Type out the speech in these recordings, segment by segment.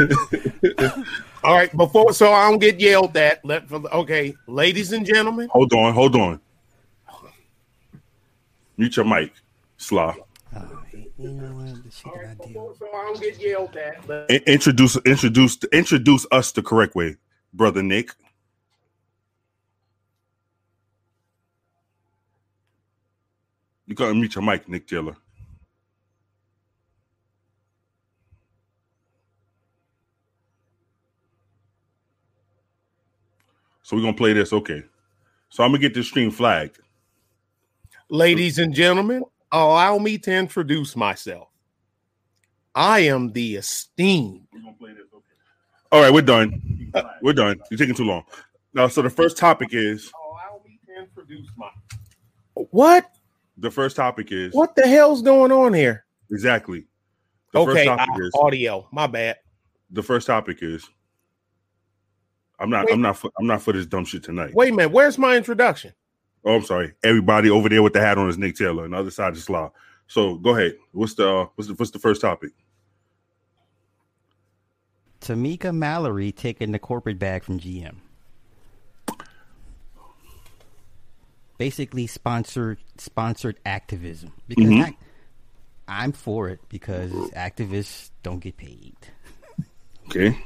All right, before so I don't get yelled at. Let for okay, ladies and gentlemen. Hold on, hold on. Mute your mic, Slaw. You uh, know what? The shit that So I don't get yelled at. Let- I- Introduce, introduce, introduce us the correct way, brother Nick. You gotta mute your mic, Nick Taylor. So we're gonna play this. Okay. So I'm gonna get this stream flagged. Ladies and gentlemen, allow me to introduce myself. I am the esteemed. We're gonna play this. Okay. All right, we're done. We're done. You're taking too long. Now, so the first topic is Allow me to introduce my. What? the first topic is What the hell's going on here? exactly. The okay, first topic uh, is audio. My bad. the first topic is I'm not Wait. I'm not for, I'm not for this dumb shit tonight. Wait a minute. Where's my introduction? Oh, I'm sorry. Everybody over there with the hat on is Nick Taylor, and the other side is Law. So go ahead. What's the uh, what's the what's the first topic? Tamika Mallory taking the corporate bag from GM. Basically, sponsored sponsored activism because Mhm. ac- I'm for it because activists don't get paid. Okay.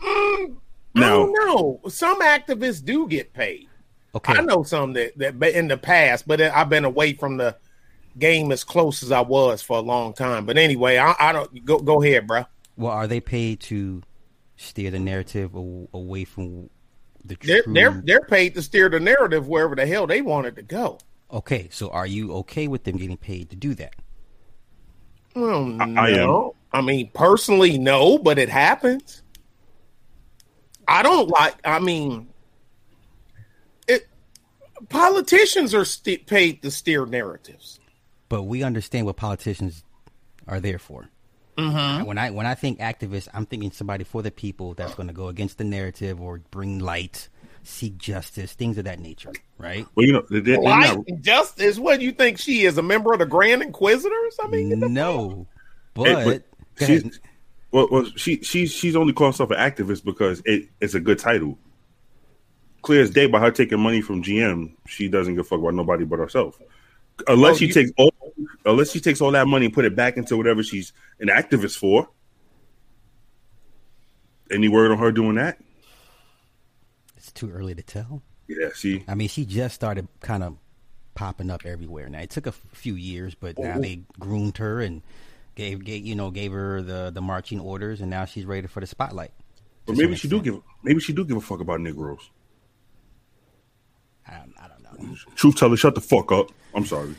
I Now don't know. Some activists do get paid. Okay, I know some that that in the past, but I've been away from the game as close as I was for a long time. But anyway, I, I don't go go ahead, bro. well, are they paid to steer the narrative away from the They're true? they're they're paid to steer the narrative wherever the hell they want it to go. Okay, so are you okay with them getting paid to do that? Hmm, well, no. I am. I mean, personally, no, but it happens. I don't like. I mean, it. Politicians are st- paid to steer narratives. But we understand what politicians are there for. Mm-hmm. When I when I think activist, I'm thinking somebody for the people that's going to go against the narrative or bring light, seek justice, things of that nature, right? well, you know they, they're Light not, justice. What do you think she is? A member of the Grand Inquisitors? I mean, No, but, Hey, but she's ahead. Well, well she she's she's only calling herself an activist because it, it's a good title. Clear as day by her taking money from GM, she doesn't give a fuck about nobody but herself. Unless Oh, she you- takes all unless she takes all that money and put it back into whatever she's an activist for. Any word on her doing that? it's too early to tell. Yeah, see. I mean, she just started kind of popping up everywhere. Now it took a few years, but now oh. they groomed her and gave, gave you know gave her the the marching orders, and now she's ready for the spotlight. But maybe she do extent. give maybe she do give a fuck about Negroes. I, I don't know. Truth teller, shut the fuck up. I'm sorry.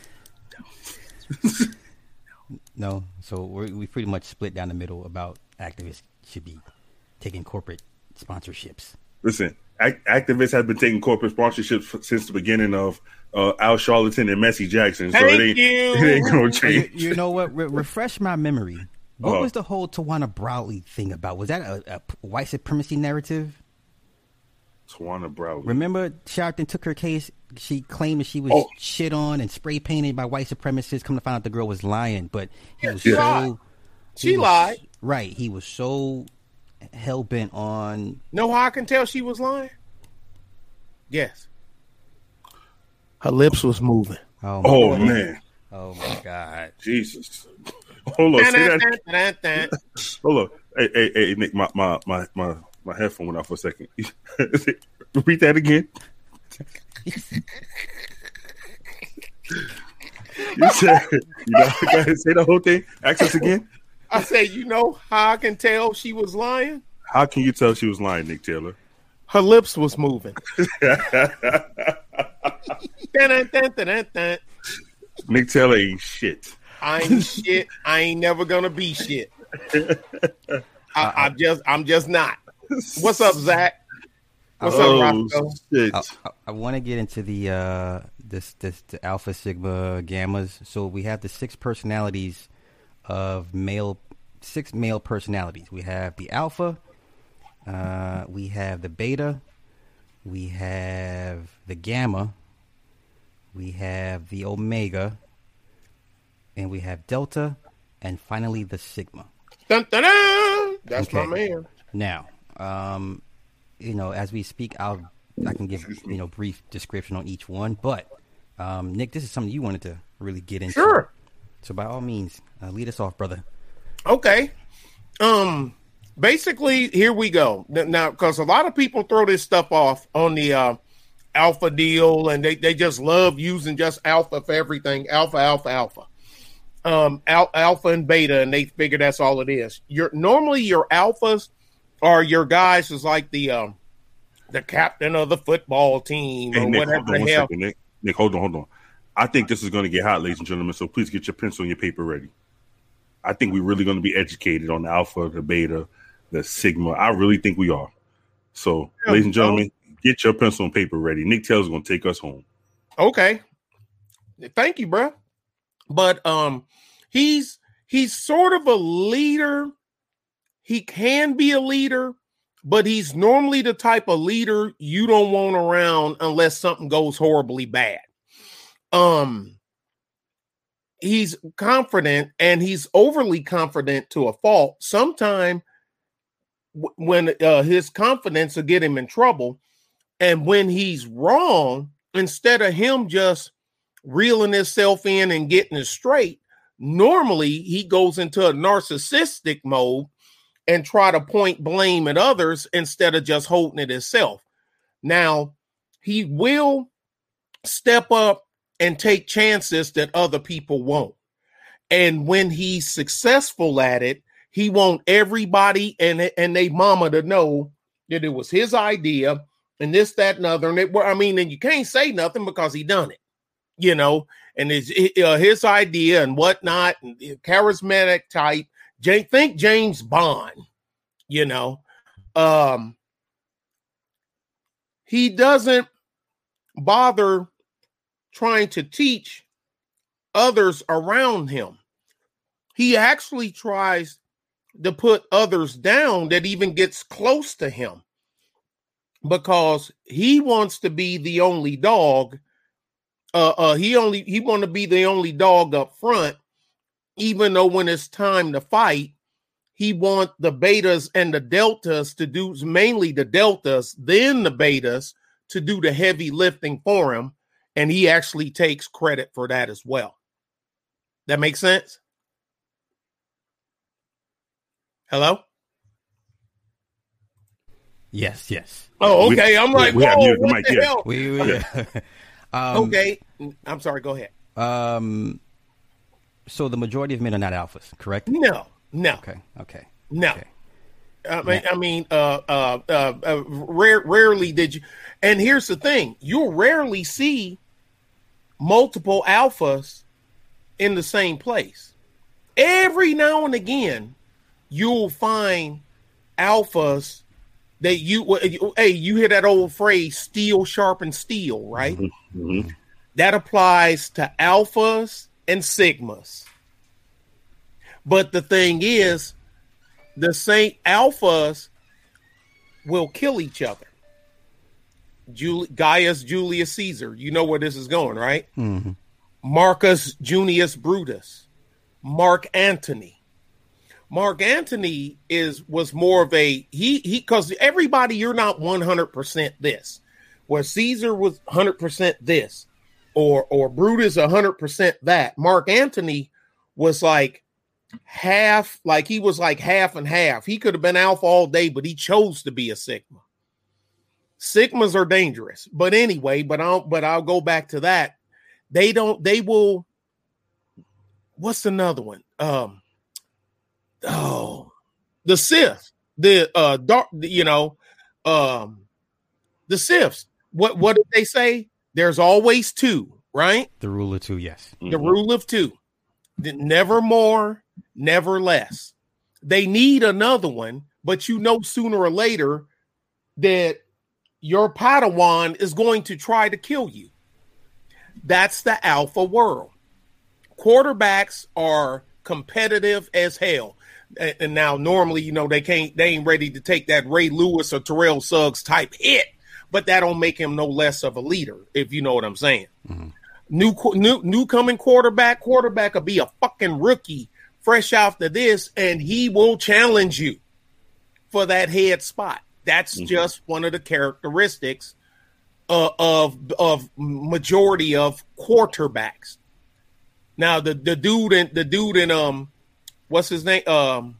No, so we're, we pretty much split down the middle about activists should be taking corporate sponsorships. Listen, activists have been taking corporate sponsorships since the beginning of uh, Al Charlatan and Messi Jackson. So Thank it ain't, you. it ain't gonna change. you know what? Re- refresh my memory. What Uh-huh. was the whole Tawana Brawley thing about? Was that a white supremacy narrative? Tawana Brawley. Remember, Sharpton took her case. She claimed that she was Oh. shit on and spray painted by white supremacists. Come to find out, the girl was lying, but he was she so lied. he She was- lied. Right, he was so hell bent on. Know how I can tell she was lying? Yes. Her lips was moving. Oh, my Oh God. man, Oh my god! Jesus. Hold on, say that. Dun-dun-dun-dun-dun. Hold on. Hey, hey, hey, Nick, my my my my, my headphone went out for a second. Repeat that again. you said you know, go ahead, say the whole thing. Access again. I say, you know how I can tell she was lying? How can you tell she was lying, Nick Taylor? Her lips was moving. Dun-dun-dun-dun-dun-dun. Nick Taylor ain't shit. I ain't shit. I ain't never gonna be shit. I, I'm just, I'm just not. What's up, Zach? What's oh, up, Roscoe? shit. I, I, I want to get into the uh, this this the alpha sigma gammas. So we have the six personalities of male, six male personalities. We have the alpha, uh, we have the beta, we have the gamma, we have the omega, and we have delta, and finally the sigma. Dun, dun, dun. That's Okay. my man. Now, um, you know, as we speak, I'll I can give you know brief description on each one. But um, Nick, this is something you wanted to really get into. Sure. So by all means, uh, lead us off, brother. Okay. Um. Basically, here we go. Now, because a lot of people throw this stuff off on the uh, alpha deal, and they they just love using just alpha for everything. Alpha, alpha, alpha. Um, al- alpha and beta, and they figure that's all it is. Your normally your alphas are your guys is like the um, the captain of the football team Hey, or Nick, whatever the hell. second, Nick. Nick, hold on, hold on. I think this is going to get hot, ladies and gentlemen. So please get your pencil and your paper ready. I think we're really going to be educated on the alpha, the beta, the sigma. I really think we are. So, Yeah, ladies and gentlemen, get your pencil and paper ready. Nick Taylor's going to take us home. Okay. Thank you, bro. But um he's he's sort of a leader. He can be a leader, but he's normally the type of leader you don't want around unless something goes horribly bad. Um he's confident and he's overly confident to a fault. Sometime w- when uh, his confidence will get him in trouble and when he's wrong, instead of him just reeling himself in and getting it straight, normally he goes into a narcissistic mode and try to point blame at others instead of just holding it himself. Now, he will step up and take chances that other people won't. And when he's successful at it, he want everybody and and they mama to know that it was his idea and this, that, and other. And it, I mean, and you can't say nothing because he done it, you know, and it's uh, his idea and whatnot, and charismatic type. Think James Bond, you know. Um, he doesn't bother trying to teach others around him. He actually tries to put others down that even gets close to him because he wants to be the only dog. Uh, uh, he only he want to be the only dog up front, even though when it's time to fight, he want the betas and the deltas to do mainly the deltas, then the betas to do the heavy lifting for him, and he actually takes credit for that as well. That makes sense. Hello. Yes, yes. Oh, We- okay. I'm like, we have whoa, muted the what the yeah. hell? We, we um, Okay, I'm sorry. Go ahead. Um, so the majority of men are not alphas, correct? No, no, Okay, okay, no. okay. I mean, I mean, uh, uh, uh, uh, rare, rarely did you. And here's the thing: you'll rarely see multiple alphas in the same place. Every now and again, you'll find alphas that you. Hey, you hear that old phrase "steel sharpens steel," right? Mhm. That applies to alphas and sigmas. But the thing is, the same alphas will kill each other. Jul- Gaius Julius Caesar, you know where this is going, right? hmm Marcus Junius Brutus, Mark Antony. Mark Antony is was more of a he he because everybody you're not 100% this. Where Caesar was 100% this or or Brutus 100% that. Mark Antony was like half like he was like half and half. He could have been alpha all day but he chose to be a sigma. Sigmas are dangerous. But anyway, but I'll but I'll go back to that they don't they will what's another one um oh the sith the uh dark you know um the siths what what did they say there's always two right The rule of two, yes. the Mhm. rule of two never more never less they need another one but you know sooner or later that your padawan is going to try to kill you. That's the alpha world. Quarterbacks are competitive as hell. And now normally you know they can't they ain't ready to take that ray lewis or terrell suggs type hit but that don't make him no less of a leader if you know what i'm saying. Mm-hmm. New new new coming quarterback quarterback will be a fucking rookie fresh after this and he will challenge you for that head spot. That's Mhm. just one of the characteristics uh, of of majority of quarterbacks. Now the the dude in the dude in um what's his name um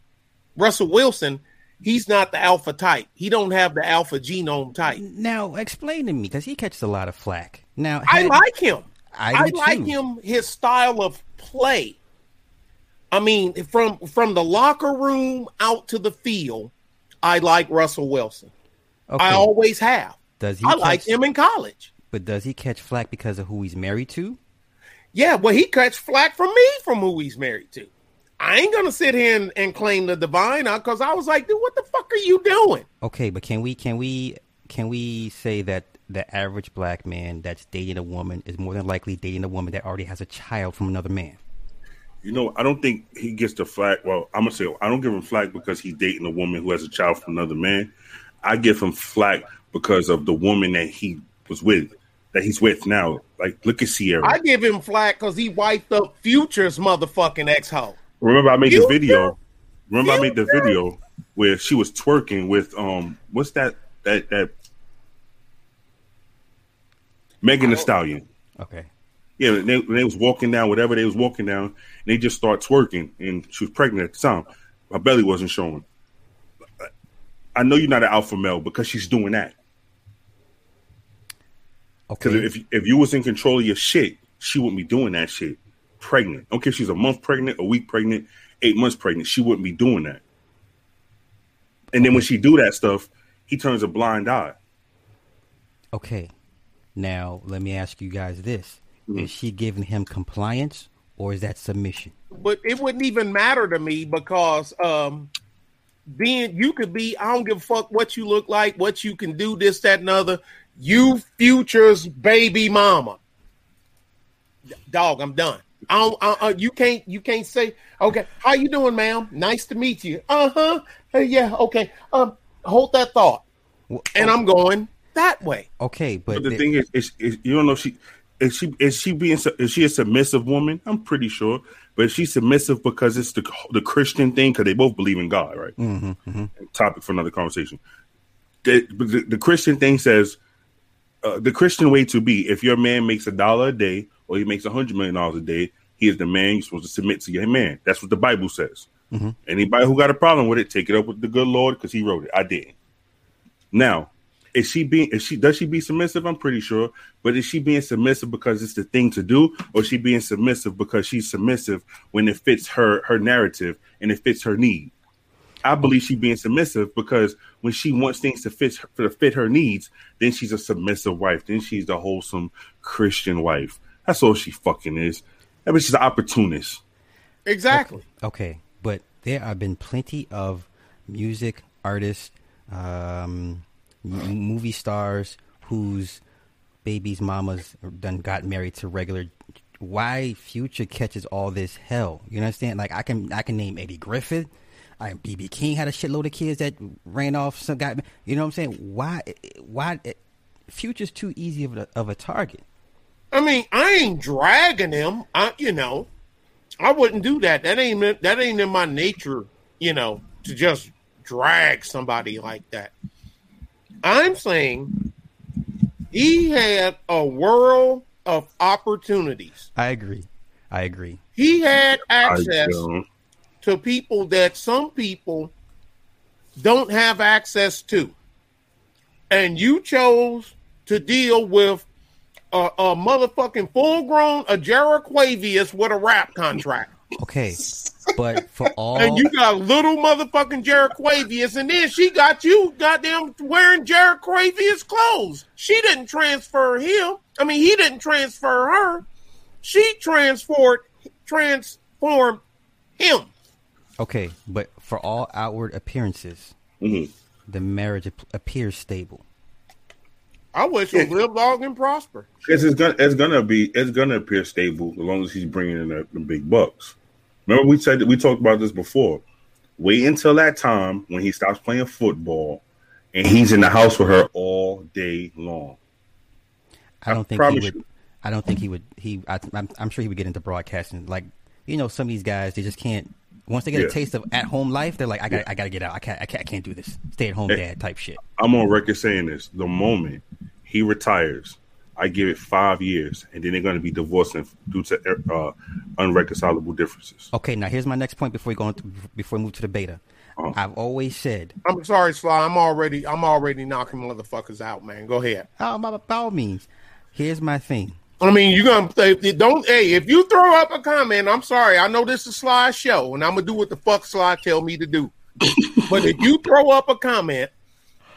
Russell Wilson, he's not the alpha type. He don't have the alpha genome type. Now, explain to me because he catches a lot of flack. Now, I like him. I I, like too. him his style of play. I mean, from from the locker room out to the field, I like Russell Wilson. Okay. I always have. does he? I catch, like him in college. but does he catch flack because of who he's married to? Yeah, well, he catch flack from me from who he's married to. I ain't gonna sit here and, and claim the divine uh, because I was like, dude, what the fuck are you doing? Okay, but can we can we can we say that the average black man that's dating a woman is more than likely dating a woman that already has a child from another man? You know, I don't think he gets the flack. Well, I'm gonna say I don't give him flack because he's dating a woman who has a child from another man. I give him flack because of the woman that he was with, that he's with now. Like, look at Ciara. I give him flack because he wiped up Future's motherfucking ex hoe. Remember, I made the video. Remember, I made the video where she was twerking with um, what's that? That that Megan Thee Stallion. Okay. Yeah, they, they was walking down, whatever they was walking down, and they just start twerking, and she was pregnant at the time. Her belly wasn't showing. I know you're not an alpha male because she's doing that. Because Okay. if if you was in control of your shit, she wouldn't be doing that shit. Pregnant. Okay, she's a month pregnant, a week pregnant, eight months pregnant. She wouldn't be doing that. And then when she do that stuff, he turns a blind eye. Okay. Now let me ask you guys this: Mhm. Is she giving him compliance or is that submission? but it wouldn't even matter to me because um being you could be I don't give a fuck what you look like, what you can do, this, that, and other. You future's baby mama. Dog, I'm done. I don't, uh, uh, you can't you can't say okay. How you doing, ma'am? Nice to meet you. Uh huh. Hey, yeah. Okay. Um, hold that thought, Well, and I'm going that way. okay, but, But the the- thing is, is, is, you don't know she is she is she being is she a submissive woman? I'm pretty sure, but she's submissive because it's the the Christian thing because they both believe in God, right? Mhm, mhm. Topic for another conversation. The, the, the Christian thing says uh, the Christian way to be: if your man makes a dollar a day or he makes a hundred million dollars a day, he is the man. You're supposed to submit to your man. That's what the Bible says. Mhm. Anybody who got a problem with it, take it up with the good Lord because He wrote it. I didn't. Now, is she being? Is she? Does she be submissive? I'm pretty sure. But is she being submissive because it's the thing to do, or is she being submissive because she's submissive when it fits her her narrative and it fits her need? I believe she being submissive because when she wants things to fit her, to fit her needs, then she's a submissive wife. Then she's the wholesome Christian wife. That's all she fucking is. I mean, she's an opportunist. Exactly. Okay, but there have been plenty of music artists, um, movie stars whose babies' mamas done got married to regular. Why Future catches all this hell? You understand? Like I can I can name Eddie Griffith. I BB King had a shitload of kids that ran off some guy. You know what I'm saying? Why why Future's too easy of a, of a target? I mean, I ain't dragging him. I, you know, I wouldn't do that. That ain't that ain't in my nature. You know, to just drag somebody like that. I'm saying he had a world of opportunities. I agree. I agree. He had access to people that some people don't have access to. And you chose to deal with a, a motherfucking full grown a Jeriquavius with a rap contract. Okay, but for all And you got little motherfucking Jeriquavius, and then she got you goddamn wearing Jeriquavius clothes. She didn't transfer him. I mean, he didn't transfer her. She transferred transformed him. Okay, but for all outward appearances, mhm. the marriage appears stable. I wish he live long and prosper. It's, it's gonna it's gonna be it's gonna appear stable as long as he's bringing in the, the big bucks. Remember we said that we talked about this before. Wait until that time when he stops playing football and he's in the house with her all day long. I I don't think he would. you. I don't think he would. He, I, I'm, I'm sure he would get into broadcasting. Like you know, some of these guys they just can't Once they get Yeah. a taste of at home life, they're like, I got, I got to get out. I can't, I can't, I can't do this. Stay at home Hey. dad type shit. I'm on record saying this. The moment he retires, I give it five years, and then they're going to be divorcing due to uh, unreconcilable differences. Okay, now here's my next point before we go into, before we move to the beta. Uh-huh. I've always said, I'm sorry, Sly. I'm already I'm already knocking motherfuckers out, man. Go ahead. oh, by, by all means, here's my thing. I mean, you're gonna say don't. Hey, if you throw up a comment, I'm sorry. I know this is Sly show, and I'm gonna do what the fuck Sly tell me to do. but if you throw up a comment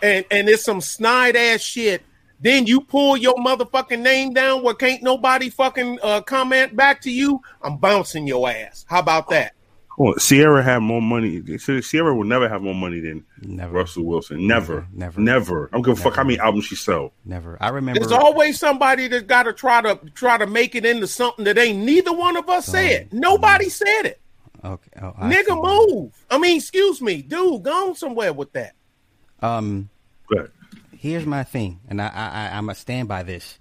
and and it's some snide ass shit, then you pull your motherfucking name down where can't nobody fucking uh, comment back to you. I'm bouncing your ass. How about that? Well, Ciara had more money. Ciara will never have more money than Never. Russell Wilson. Never, Never. never. I don't give a fuck how many albums she sell. Never. I remember. There's always somebody that's got to try to try to make it into something that ain't neither one of us said. Nobody said it. okay, oh, I Nigga, see. move. I mean, excuse me, dude, go on somewhere with that. Um, But here's my thing, and I, I, I I'm a stand by this.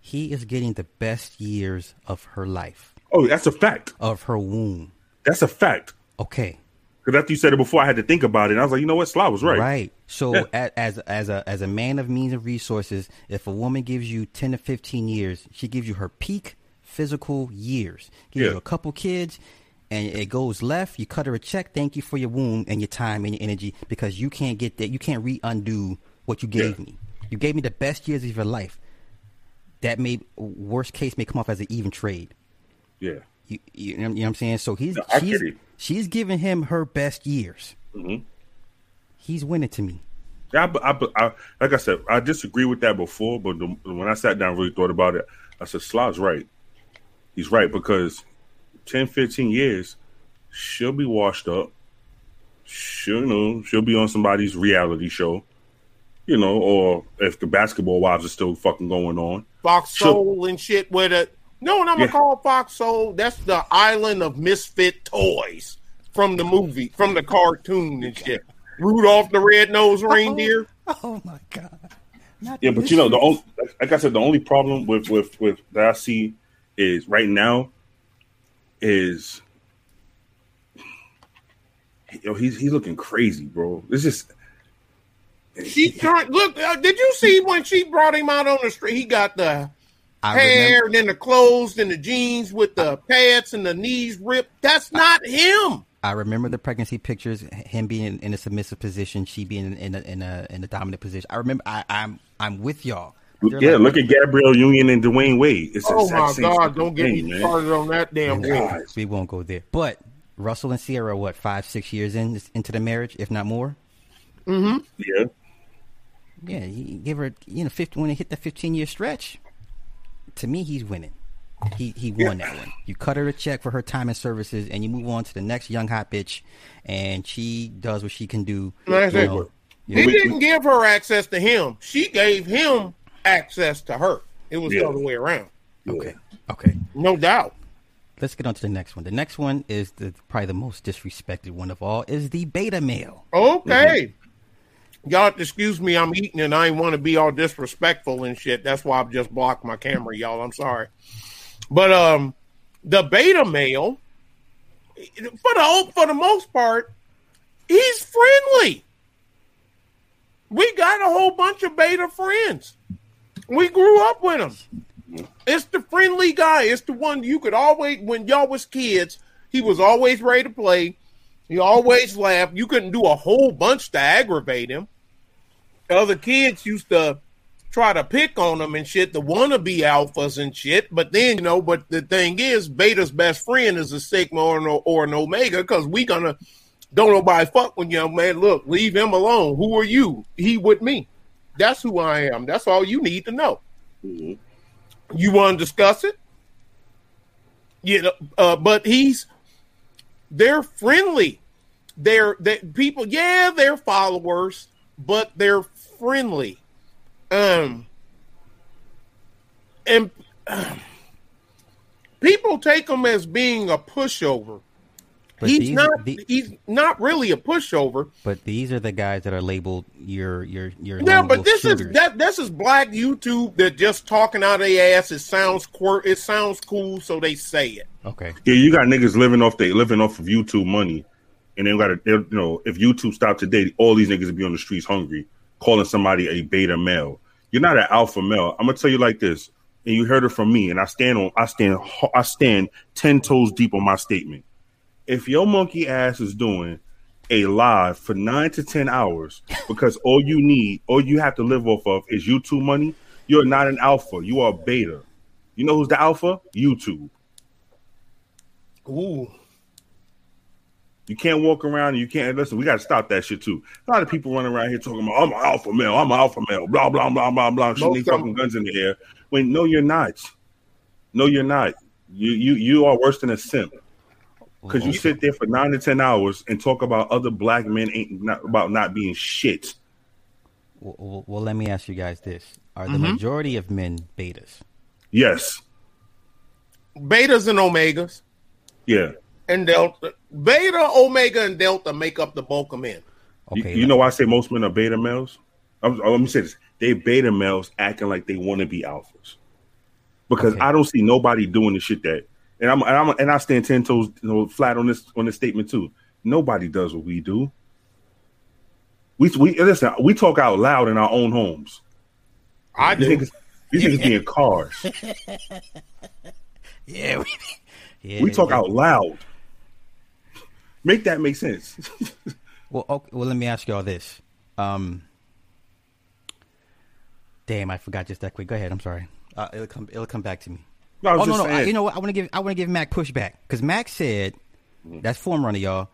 He is getting the best years of her life, oh, that's a fact. of her womb. That's a fact. Okay, Because after you said it before, I had to think about it. And I was like, you know what? Sly was right. Right. So Yeah. as as a as a man of means and resources, if a woman gives you ten to fifteen years, she gives you her peak physical years. Gives Yeah. you a couple kids, and it goes left. You cut her a check. Thank you for your womb and your time and your energy because you can't get that. You can't re undo what you gave Yeah. me. You gave me the best years of your life. That may worst case may come off as an even trade. Yeah. You, you, know, you know what I'm saying? So he's No, she's she's giving him her best years. Mhm. He's winning to me. Yeah, I, I, I, like I said, I disagree with that before, but the, when I sat down and really thought about it, I said, Sly's right. He's right because 10, 15 years, she'll be washed up. She'll, you know, she'll be on somebody's reality show, you know, or if the basketball wives are still fucking going on. Fox Sure. Soul and shit with it. No, what I'm Yeah. gonna call Fox Soul. That's the island of misfit toys from the movie, from the cartoon and shit. Rudolph the Red-Nosed Reindeer. Oh my god! Not Yeah, but you know, the only, like I said, the only problem with with with that I see is right now is yo, he's he's looking crazy, bro. This is She turned. Look, uh, did you see when she brought him out on the street? He got the I hair, remember, and then the clothes, and the jeans with the pads and the knees ripped. That's not him. I remember the pregnancy pictures. Him being in, in a submissive position, she being in, in a in a in a dominant position. I remember. I, I'm I'm with y'all. They're yeah. like- look at Gabrielle Union and Dwyane Wade. It's the Oh my God! Don't get thing, me man. started on that damn thing. We won't go there. But Russell and Ciara, what five six years in into the marriage, if not more. Mm-hmm. Yeah, Yeah, he give her you know fifty when it hit the fifteen year stretch. To me, he's winning. He he won that one. You cut her a check for her time and services, and you move on to the next young hot bitch, and she does what she can do. That's you know. You He know, didn't give her access to him. She gave him access to her. It was Yeah. the other way around. okay, okay. No doubt. Let's get on to the next one. The next one is the probably the most disrespected one of all is the beta male. Okay. Mm-hmm. Y'all excuse me, I'm eating and I ain't want to be all disrespectful and shit. That's why I've just blocked my camera, y'all. I'm sorry. But um the beta male, for the for the most part, he's friendly. We got a whole bunch of beta friends. We grew up with him. It's the friendly guy. It's the one you could always when y'all was kids, he was always ready to play. He always laughed. You couldn't do a whole bunch to aggravate him. Other kids used to try to pick on them and shit, the wannabe alphas and shit. But then, you know, but the thing is, Beta's best friend is a Sigma or an, or an Omega because we gonna don't nobody fuck with young man. Look, leave him alone. Who are you? He with me. That's who I am. That's all you need to know. Mhm. You want to discuss it? You know, uh, but he's they're friendly. They're they, people, yeah, they're followers, but they're friendly. Um, and people take him as being a pushover. But he's these- not. the- he's not really a pushover. But these are the guys that are labeled your your your Yeah, but this shooters. is that. This is black YouTube that just talking out of their ass. It sounds quir- It sounds cool, so they say it. okay. Yeah, you got niggas living off they living off of YouTube money, and they got to you know if YouTube stopped today, all these niggas would be on the streets hungry, calling somebody a beta male. You're not an alpha male. I'm gonna tell you like this, and you heard it from me, and I stand on I stand I stand ten toes deep on my statement. If your monkey ass is doing a live for nine to ten hours because all you need, all you have to live off of is YouTube money, you're not an alpha. You are beta. You know who's the alpha? YouTube. Ooh, You can't walk around and you can't listen. We got to stop that shit too. A lot of people running around here talking about I'm an alpha male, I'm an alpha male, blah blah blah blah blah, shooting Most their fucking them- guns in the air. Wait, no, you're not. No, you're not. You you you are worse than a simp because you sit there for nine to ten hours and talk about other black men ain't not about not being shit. Well, well, well, let me ask you guys this: Are Mm-hmm. the majority of men betas? Yes, betas and omegas yeah. And delta. Beta, omega, and delta make up the bulk of men. You- Okay, you, know why I say most men are beta males? I'm, let me say this: they beta males acting like they want to be alphas, because Okay. I don't see nobody doing the shit that, and I'm, and I'm and I stand ten toes you know, flat on this on this statement too. Nobody does what we do. We we listen. We talk out loud in our own homes. I These do. niggas, these niggas be in cars. Yeah, we, yeah, We talk yeah. out loud. Make that make sense. Well, okay, well, let me ask y'all this. Um, damn, I forgot just that quick. Go ahead. I'm sorry. Uh, it'll come. It'll come back to me. No, oh no, no. I, you know what? I want to give. I want to give Mac pushback because Mac said that's form runner, y'all.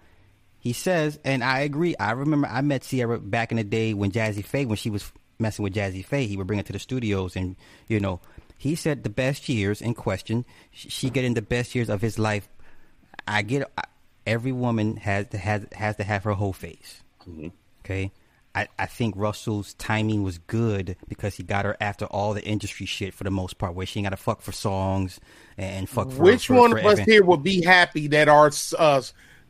He says, and I agree. I remember I met Ciara back in the day when Jazze Pha, when she was messing with Jazze Pha, he would bring her to the studios, and you know, he said the best years in question. sh- She getting the best years of his life. I get. I, every woman has to has has to have her whole face. Okay. I, I think Russell's timing was good because he got her after all the industry shit for the most part, where she ain't got to fuck for songs and fuck for Which for- one for of us here would be happy that our uh,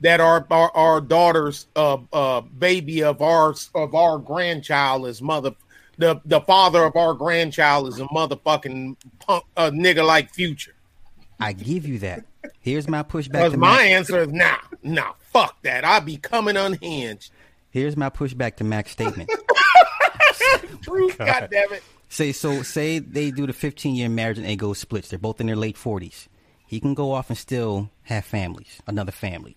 that our our, our daughter's uh, uh, baby of our of our grandchild is mother the the father of our grandchild is a motherfucking punk a nigga like Future? I give you that. Here's my pushback. Because To my Mac. answer is nah, nah, fuck that. I'll be coming unhinged. Here's my pushback to Mac's statement. Truth, God damn it. say so. Say they do the 15 year marriage and they go splits. They're both in their late 40s. He can go off and still have families, another family.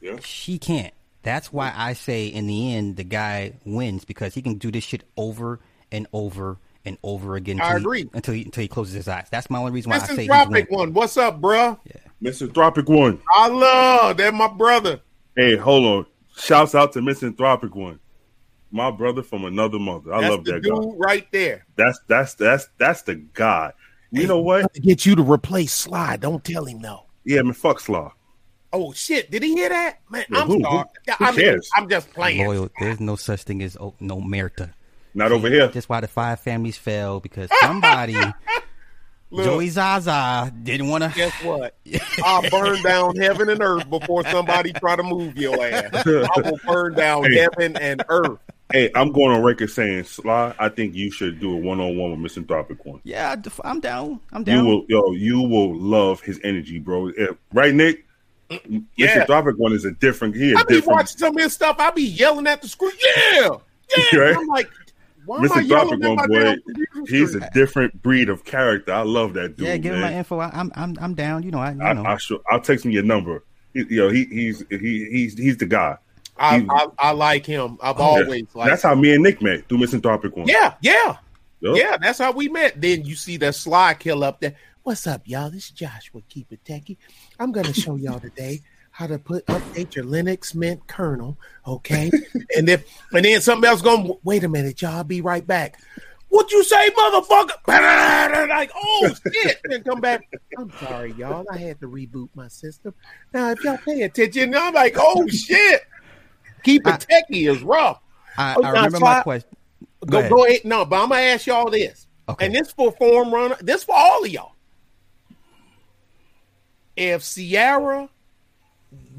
Yeah. She can't. That's why I say in the end the guy wins because he can do this shit over and over and over again. I until he- agree. until he until he closes his eyes. That's my only reason why I say is he's Tropic winning. one. What's up, bruh? Yeah. Misanthropic one. I love that my brother. Hey, hold on. Shouts out to Misanthropic one. My brother from another mother. I That's love the that dude guy. right there. That's that's that's that's the guy. You know what? To get you to replace Sly. Don't tell him no. Yeah, man, fuck Slaw. Oh shit! Did he hear that? Man, Yeah, I'm who- sorry. who- I mean, cares? I'm just playing. Loyal. There's no such thing as oh, no merita. Not over here. That's why the five families fell because somebody, Look, Joey Zaza, didn't want to. guess what? I'll burn down heaven and earth before somebody try to move your ass. I will burn down Hey. heaven and earth. Hey, I'm going on record saying, Sly, I think you should do a one on one with Misanthropic one. Yeah, I'm down. I'm down. You will, yo, you will love his energy, bro. Yeah, right, Nick? Yeah. Misanthropic one is a different. He a I be different. watching some of his stuff. I be yelling at the screen. Yeah, yeah. Right? I'm like, why am I Misanthropic yelling at one, boy. He's a different breed of character. I love that dude. yeah, give him man. my info. I, I'm I'm I'm down. You know, I you I, know. I sure, I'll text me your number. He, you know, he, he's he, he's he's the guy. I, he- I, I like him. I've Yeah. always liked. That's how me and Nick met through Misanthropic one. Yeah, yeah. Yup. Yeah, that's how we met. Then you see that sly kill up there. What's up, y'all? This is Joshua Keep It Techie. I'm gonna show y'all today how to put update your Linux Mint kernel. Okay, and if and then something else going. Wait a minute, y'all. I'll be right back. What you say, motherfucker? Like, oh shit! Then come back. I'm sorry, y'all. I had to reboot my system. Now, if y'all pay attention, I'm like, oh shit. Keep it techie is rough. I, Oh, I remember so my I- question. Go, ahead. go ahead. No, but I'm gonna ask y'all this. Okay. And this for form runner. This for all of y'all. If Ciara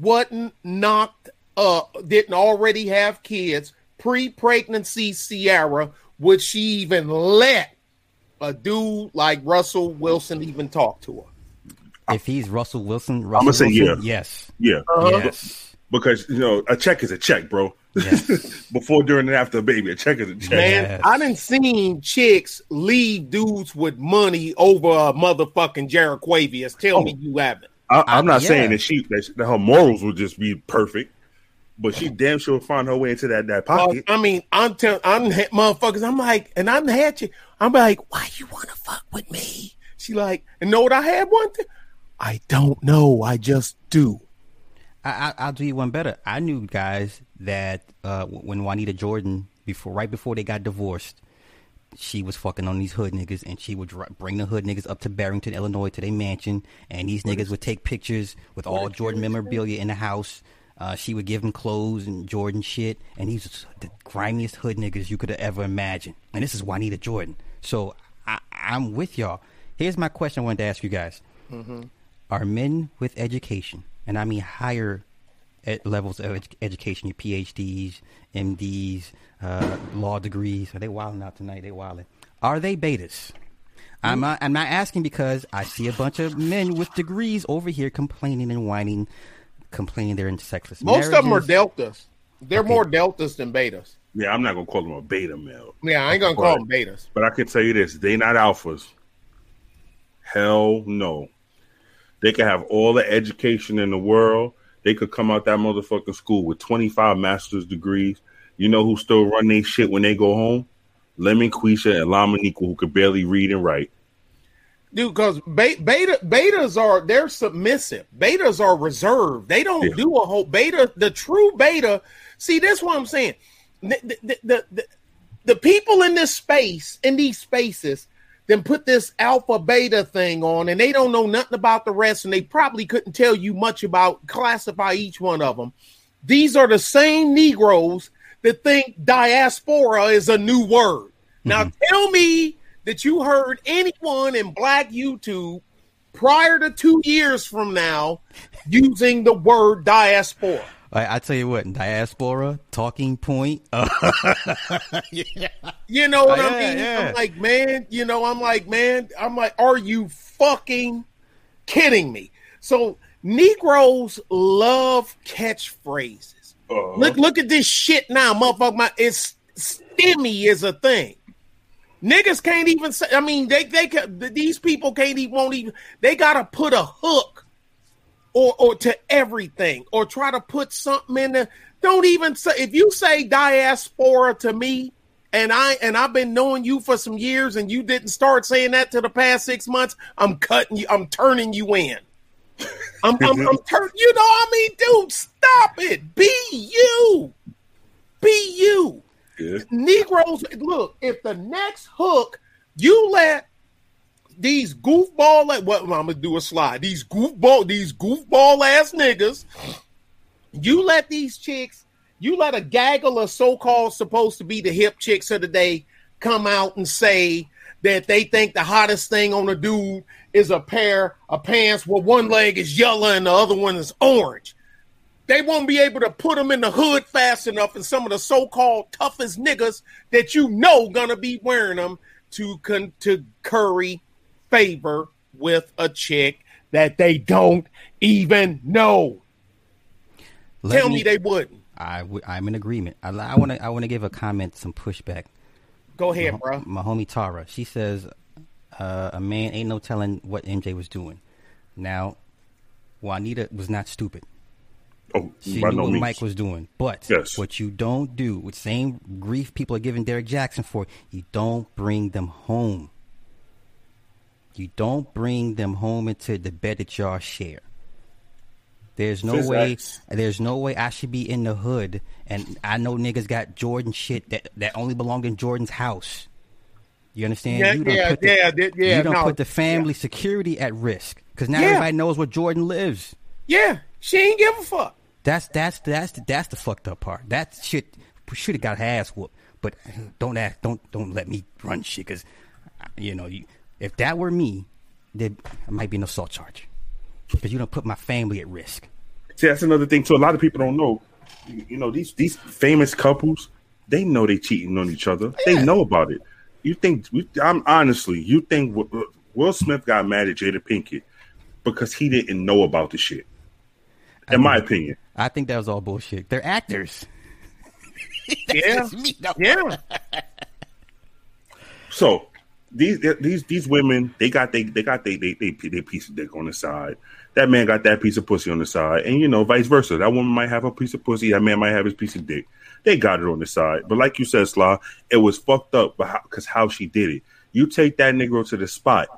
wasn't knocked up, didn't already have kids pre-pregnancy Ciara, would she even let a dude like Russell Wilson even talk to her? If he's Russell Wilson, Russell I'ma say Wilson, yeah. yes, Yeah, Uh-huh. yes. because you know a check is a check, bro. Yes. Before, during, and after a baby, a check is a check. Man, Yes. I didn't seen chicks leave dudes with money over a motherfucking Jeriquavius. Tell me you haven't. I, I'm not yeah. saying that she that, that her morals would just be perfect, but she damn sure find her way into that that Well, pocket. I mean, I'm telling, I'm ha- motherfuckers. I'm like, and I'm had you. I'm like, why you want to fuck with me? She like, and know what I had one thing? I don't know. I just do. I, I, I'll do you one better. I knew guys that uh, when Juanita Jordan before, right before they got divorced, she was fucking on these hood niggas, and she would dr- bring the hood niggas up to Barrington, Illinois, to their mansion, and these niggas would take pictures with all Jordan memorabilia in the house. Uh, she would give him clothes and Jordan shit, and these was the grimiest hood niggas you could have ever imagined. And this is Juanita Jordan. So I, I'm with y'all. Here's my question I wanted to ask you guys are men with education, and I mean higher levels of ed- education, your PhDs, MDs, uh, law degrees, are they wilding out tonight? They wilding. Are they betas? I'm not, I'm not asking because I see a bunch of men with degrees over here complaining and whining, complaining they're in sexless Most of them are deltas. They're Okay. more deltas than betas. yeah, I'm not gonna call them a beta male, Yeah, I ain't gonna call them betas. but I can tell you this: they not alphas. Hell no. They can have all the education in the world. They could come out that motherfucking school with 25 master's degrees. You know who still run their shit when they go home? Lemon Quisha and Lamanika, who could barely read and write. Dude, because beta betas are they're submissive. Betas are reserved. They don't Yeah. do a whole beta. The true beta. See, that's what I'm saying. The the, the, the, the people in this space, in these spaces, then put this alpha beta thing on, and they don't know nothing about the rest, and they probably couldn't tell you much about classify each one of them. These are the same Negroes that think diaspora is a new word. Now mm-hmm. tell me that you heard anyone in black YouTube prior to two years from now using the word diaspora. I, I tell you what, diaspora, talking point. Uh, You know what Oh, I yeah, mean? yeah. I'm like, man, you know, I'm like, man, I'm like, are you fucking kidding me? So Negroes love catchphrases. Uh, Look, look at this shit now, motherfucker. My it's stimmy is a thing. Niggas can't even say. I mean, they they can, these people can't even won't even. They gotta put a hook or or to everything or try to put something in there. Don't even say if you say diaspora to me. And I and I've been knowing you for some years, and you didn't start saying that to the past six months. I'm cutting you. I'm turning you in. I'm I'm, I'm turning. You know, I mean, dude, stop it. Be you. Be you. Negroes, look, if the next hook you let these goofball, like what I'm gonna do a slide, these goofball, these goofball ass niggas, you let these chicks, you let a gaggle of so-called supposed to be the hip chicks of the day come out and say that they think the hottest thing on a dude is a pair of pants where one leg is yellow and the other one is orange. They won't be able to put them in the hood fast enough and some of the so-called toughest niggas that you know gonna be wearing them to con- to curry favor with a chick that they don't even know. let Tell me, they wouldn't. I w- I'm in agreement. I want to I want to give a comment some pushback. Go ahead, my, bro. my homie Tara. She says uh, a man ain't no telling what MJ was doing. Now, Juanita was not stupid. Oh, She by knew no what means. Mike was doing. But Yes. what you don't do, with same grief people are giving Derek Jackson for, you don't bring them home. You don't bring them home into the bed that y'all share. There's no way. There's no way I should be in the hood, and I know niggas got Jordan shit that that only belonged in Jordan's house. You understand? Yeah, you done yeah, put the, yeah, th- yeah, You don't no, put the family security at risk because now Yeah. everybody knows where Jordan lives. Yeah, she ain't give a fuck. That's that's that's the, that's the fucked up part. That shit should have got her ass whooped. But don't ask, don't don't let me run shit because you know you, if that were me, there might be an assault charge because you don't put my family at risk. See, that's another thing too. A lot of people don't know. You know, these these famous couples, they know they cheating on each other. They know about it. You think? I'm honestly, you think uh, Will Smith got mad at Jada Pinkett because he didn't know about the shit? In my opinion, I think that was all bullshit. They're actors. Yeah, me, no. yeah. So these these these women, they got they they got they they they, they piece of dick on the side. That man got that piece of pussy on the side, and you know, vice versa. That woman might have a piece of pussy. That man might have his piece of dick. They got it on the side, but like you said, Slaw, it was fucked up because how, how she did it. You take that Negro to the spot.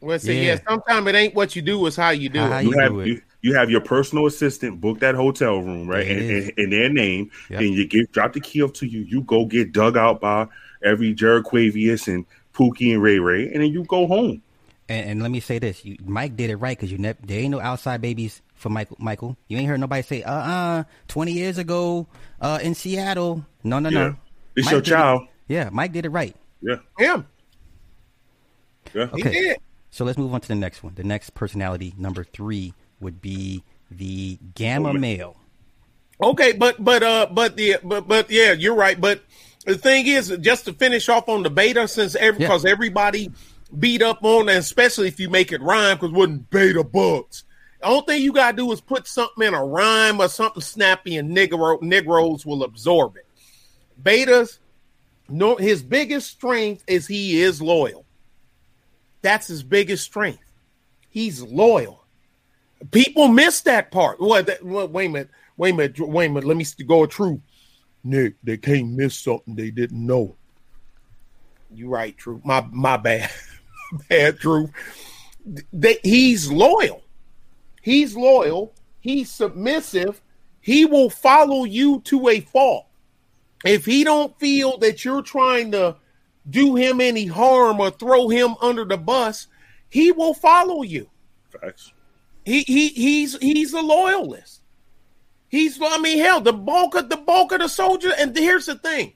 Well, see, yeah. yeah sometimes it ain't what you do; it's how you do How it. you You have do it. you, you have your personal assistant book that hotel room, right? There it And, and, and their name, Yep. and you give drop the key up to you. You go get dug out by every Jared Quavius and Pookie and Ray Ray, and then you go home. And, and let me say this: you, Mike did it right because you ne- there ain't no outside babies for Michael. Michael, you ain't heard nobody say, "Uh, uh twenty years ago, uh, in Seattle." No, no, Yeah. no. It's Mike your did it- child. Yeah, Mike did it right. Yeah, Him, yeah. he Okay. did. So let's move on to the next one. The next personality, number three, would be the gamma Woman. male. Okay, but but uh, but the but but yeah, you're right. But the thing is, just to finish off on the beta, since every Yeah. because everybody beat up on, and especially if you make it rhyme, because wouldn't beta bugs. The only thing you gotta do is put something in a rhyme or something snappy, and negro Negroes will absorb it. Betas, no, his biggest strength is he is loyal. That's his biggest strength. He's loyal. People miss that part. What? Wait a minute. Wait a minute. Wait a minute. Let me go true. Nick, they can't miss something they didn't know. You right, True. My my bad. bad, True. They, he's loyal. He's loyal. He's submissive. He will follow you to a fault. If he don't feel that you're trying to do him any harm or throw him under the bus, he will follow you. Facts. He he he's he's a loyalist. He's I mean hell the bulk of the bulk of the soldier and here's the thing.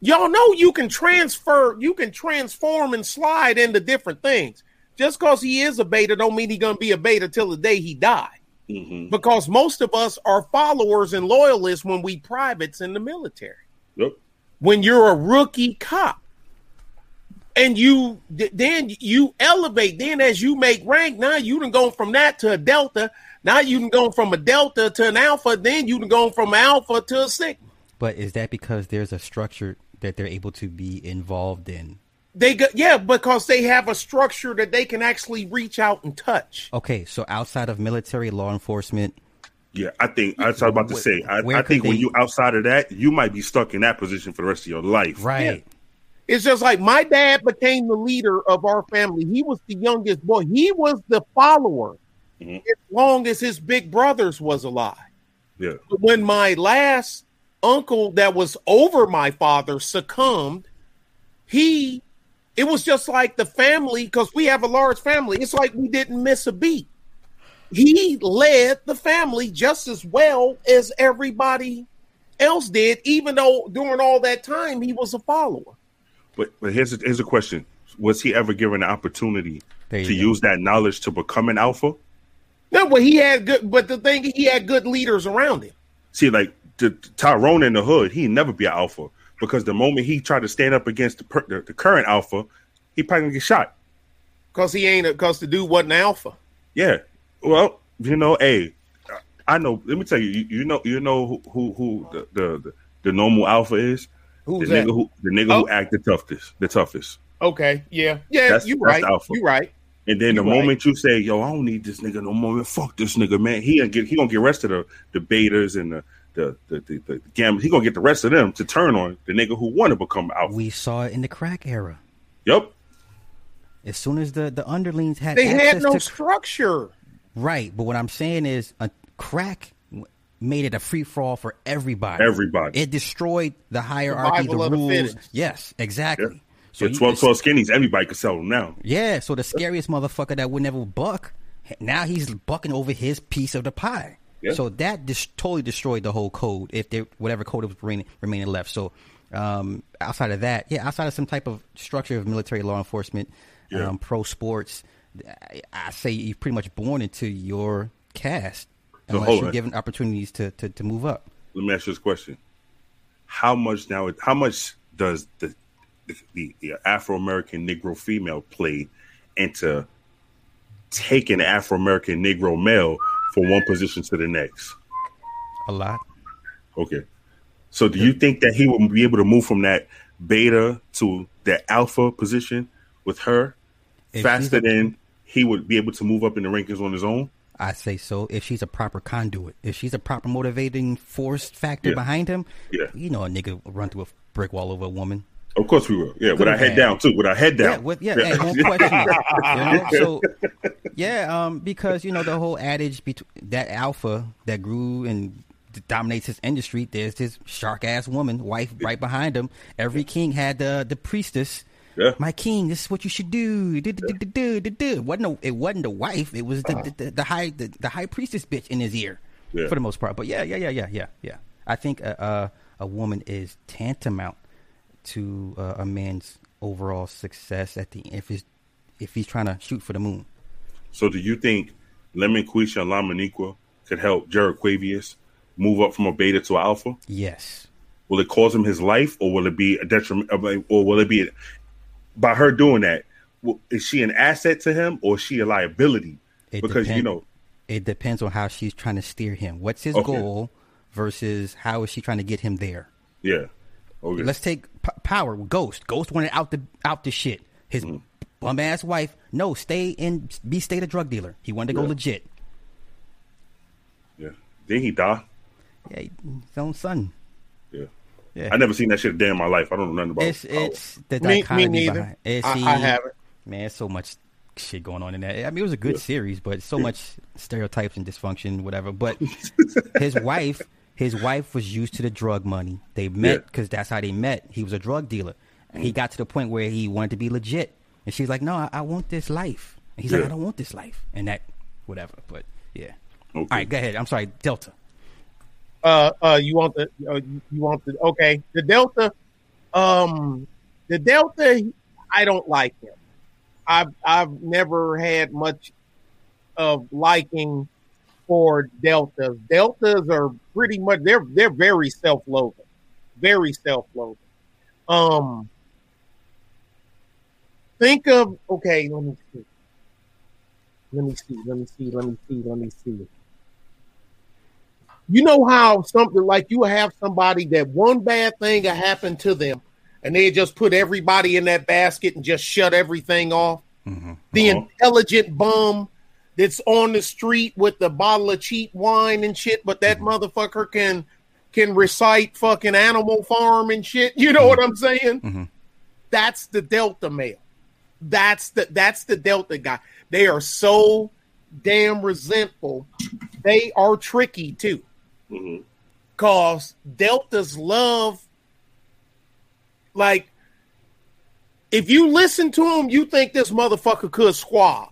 Y'all know you can transfer, you can transform and slide into different things. Just because he is a beta don't mean he's gonna be a beta till the day he die. hmm Because most of us are followers and loyalists when we privates in the military Yep. when you're a rookie cop and you then you elevate then as you make rank now you done go from that to a delta now you can go from a delta to an alpha then you can go from alpha to a sigma But is that because there's a structure that they're able to be involved in? they got yeah because they have a structure that they can actually reach out and touch Okay, so outside of military law enforcement, Yeah, I think I was about to say. I, I could think when you outside of that, you might be stuck in that position for the rest of your life. right? it's just like my dad became the leader of our family he was the youngest boy he was the follower Mhm. as long as his big brothers was alive Yeah. when my last uncle that was over my father succumbed, he it was just like the family because we have a large family. It's like we didn't miss a beat. He led the family just as well as everybody else did, even though during all that time he was a follower. But but here's a, here's a question: Was he ever given an opportunity to go. use that knowledge to become an alpha? No, but he had good. But the thing, he had good leaders around him. See, like the, Tyrone in the hood, he'd never be an alpha because the moment he tried to stand up against the, per, the, the current alpha, he probably gonna get shot. Because he ain't because the dude wasn't alpha. Yeah. Well, you know, hey, I know. Let me tell you, you, you know, you know who who, who the, the the the normal alpha is. Who's the that? nigga who the nigga Oh. who act the toughest, the toughest. Okay, yeah, yeah, That's- you right. You right. And then the right. moment you say, "Yo, I don't need this nigga no more," fuck this nigga, man. He gonna get he gonna get uh, the rest of the the betas and the the the the, the, the gammas. He gonna get the rest of them to turn on the nigga who want to become out. We saw it in the crack era. Yep. As soon as the the underlings had They had no to structure. right, but what I'm saying is, a crack made it a free for all for everybody. Everybody. It destroyed the hierarchy, the the rules. fittest. yes, exactly. Yeah. So you 12, could- 12 skinnies, everybody can sell them now. Yeah, so the scariest motherfucker that would never buck, now he's bucking over his piece of the pie. Yeah. So that dis- totally destroyed the whole code, if there whatever code was remaining, remaining left. So um, outside of that, yeah, outside of some type of structure of military law enforcement, Yeah. um, pro sports, I, I say you're pretty much born into your cast. Unless you're on. given opportunities to, to, to move up. Let me ask you this question: How much now? How much does the the, the, Afro American Negro female play into taking Afro American Negro male from one position to the next? A lot. Okay. So do you think that he will be able to move from that beta to that alpha position with her If faster a- than he would be able to move up in the rankings on his own? I say so. If she's a proper conduit, if she's a proper motivating force factor Yeah. behind him, Yeah. you know, a nigga will run through a brick wall over a woman. Of course we will. Yeah, with our head had. down too. With our head Yeah, down. with, yeah, hey, won't question. You know? So, yeah, um, because you know the whole adage between that alpha that grew and dominates his industry. There's this shark ass woman, wife, right behind him. Every king had the the priestess. Yeah. My king, this is what you should do. Do, do, do, do, do. It wasn't a, it wasn't the wife. It was the the, the, the high the, the high priestess bitch in his ear, Yeah. for the most part. But yeah, yeah, yeah, yeah, yeah, yeah. I think a uh, a woman is tantamount to uh, a man's overall success at the if he's if he's trying to shoot for the moon. So do you think Lemon Quisha and Lamaniqua could help Jared Quavius move up from a beta to an alpha? Yes, Will it cause him his life, or will it be a detriment, or will it be by her doing that? Is she an asset to him, or is she a liability? It because you know, it depends on how she's trying to steer him. What's his Okay. goal versus how is she trying to get him there? yeah. Okay. Let's take P- Power Ghost. Ghost wanted out the out the shit. His Mm-hmm. bum ass wife, no, stay in, be stay the drug dealer. He wanted to go legit. yeah. Then he die. Yeah, his own son. Yeah. Yeah. I never seen that shit a day in my life. I don't know nothing about. It's it's the Me- me neither. behind. It's I- he- I haven't. Man, so much shit going on in that. I mean, it was a good series, but so much stereotypes and dysfunction, whatever. But his wife, his wife was used to the drug money. They met Yeah. because that's how they met. He was a drug dealer. And he got to the point where he wanted to be legit, and she's like, "No, I, I want this life." And he's like, "I don't want this life," and that, whatever. But yeah. Okay. All right, go ahead. I'm sorry, Delta. uh uh you want the uh, you want the okay the delta um the delta i don't like him i've i've never had much of liking for deltas. Deltas are pretty much they're they're very self-loathing. Very self-loathing. Um think of okay let me see. Let me see let me see let me see let me see. You know how something like you have somebody that one bad thing happened to them and they just put everybody in that basket and just shut everything off? The Uh-huh. intelligent bum that's on the street with the bottle of cheap wine and shit but that motherfucker can can recite fucking animal farm and shit. You know what i'm saying? Mhm. that's the delta male. That's the that's the delta guy. They are so damn resentful. They are tricky too. Mhm. cause deltas love like if you listen to him you think this motherfucker could squab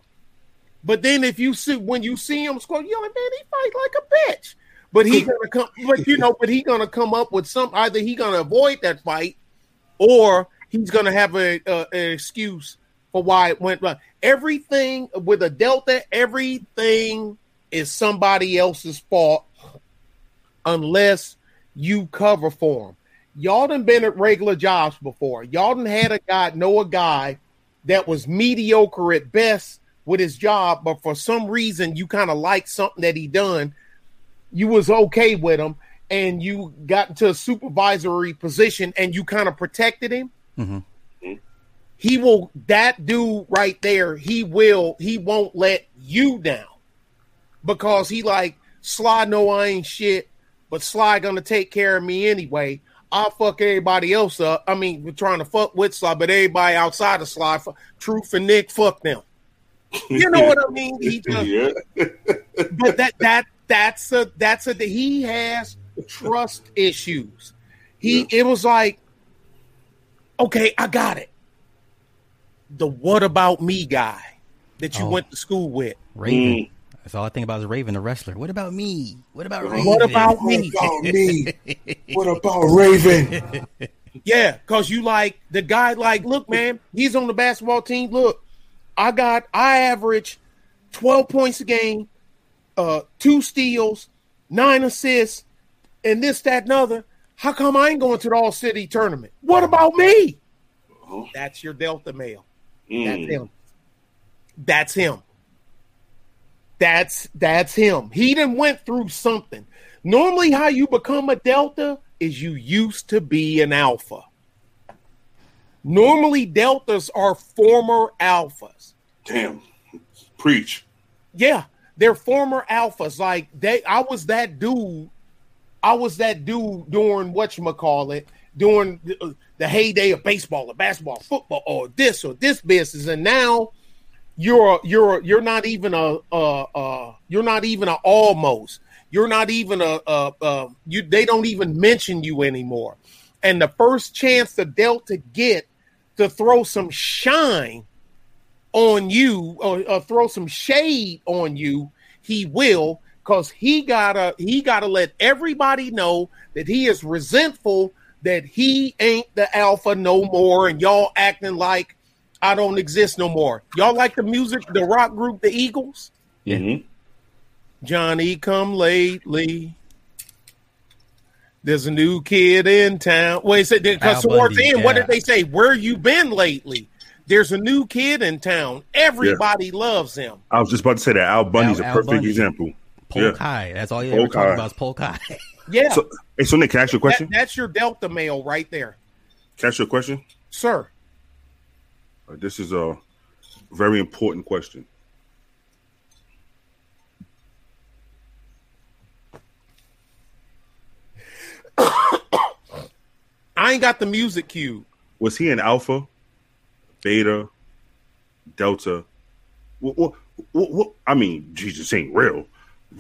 but then if you see when you see him score, you're like man he fight like a bitch but he gonna come but you know but he gonna come up with some either he gonna avoid that fight or he's gonna have a, a an excuse for why it went wrong everything with a delta everything is somebody else's fault unless you cover for them. Y'all done been at regular jobs before. Y'all done had a guy, know a guy that was mediocre at best with his job, but for some reason you kind of like something that he done. You was okay with him, and you got into a supervisory position, and you kind of protected him. Mhm. He will. That dude right there. He will. He won't let you down because he like Sly. No, I ain't shit but Sly gonna take care of me anyway. I'll fuck everybody else up. I mean, we're trying to fuck with Sly, but everybody outside of Sly, Truth and Nick, fuck them. You know what I mean? He just, yeah. but that that that's a that's a he has trust issues. He it was like, okay, I got it. The what about me guy that you Oh. went to school with. Raven. Mm. That's all I think about is Raven, the wrestler. What about me? What about Raven? What about me? me? What about Raven? Yeah, cause you like the guy. Like, look, man, he's on the basketball team. Look, I got I average twelve points a game, uh, two steals, nine assists, and this, that, and other. How come I ain't going to the All City tournament? What about me? Uh-huh. That's your Delta male. Mm. That's him. That's him. That's that's him. He done went through something. Normally, how you become a Delta is you used to be an alpha. Normally, Deltas are former alphas. Damn. Preach. Yeah, they're former alphas. Like they, I was that dude. I was that dude during what you call it during the, the heyday of baseball or basketball, football, or this or this business, and now you're you're you're not even a uh uh you're not even a almost. You're not even a uh uh you. They don't even mention you anymore. And the first chance the Delta get to throw some shine on you or, or throw some shade on you, he will because he gotta he gotta let everybody know that he is resentful that he ain't the alpha no more and y'all acting like I don't exist no more. Y'all like the music, the rock group, the Eagles? Mm-hmm. Johnny come lately. There's a new kid in town. Wait, so because Al towards the Bundy, end, what did they say? Where you been lately? There's a new kid in town. Everybody loves him. I was just about to say that Al Bundy's Al- a Al perfect Bundy. example. Polk Yeah. High. That's all you ever talking about is Polk High. Yeah, So, hey, so Nick, can I ask you a that- question? that's your Delta male right there, Can I ask you a question? sir. Uh, this is a very important question. I ain't got the music cue. Was he an alpha, beta, delta? What, what, what, what, I mean, Jesus ain't real.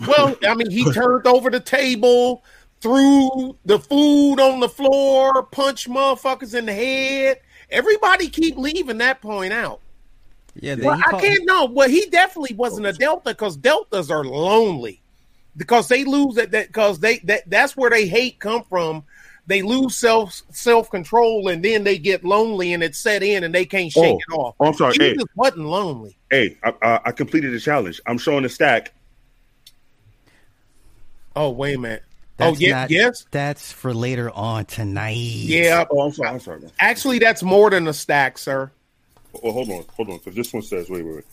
Well, I mean, he turned over the table, threw the food on the floor, punched motherfuckers in the head. Everybody keep leaving that point out. Yeah, Well, I can't know. Well, he definitely wasn't a Delta because Deltas are lonely because they lose that because they that that's where they hate come from. They lose self self control and then they get lonely and it's set in and they can't shake Oh, it off. oh, I'm sorry. He Hey. wasn't lonely. Hey, I, I, I completed the challenge. I'm showing the stack. Oh wait a minute. Oh, that's oh yeah, not- yes, That's for later on tonight. yeah. Oh, I'm sorry. I'm sorry. Man. Actually, that's more than a stack, sir. Oh, hold on, hold on, because this one says, wait, wait, wait.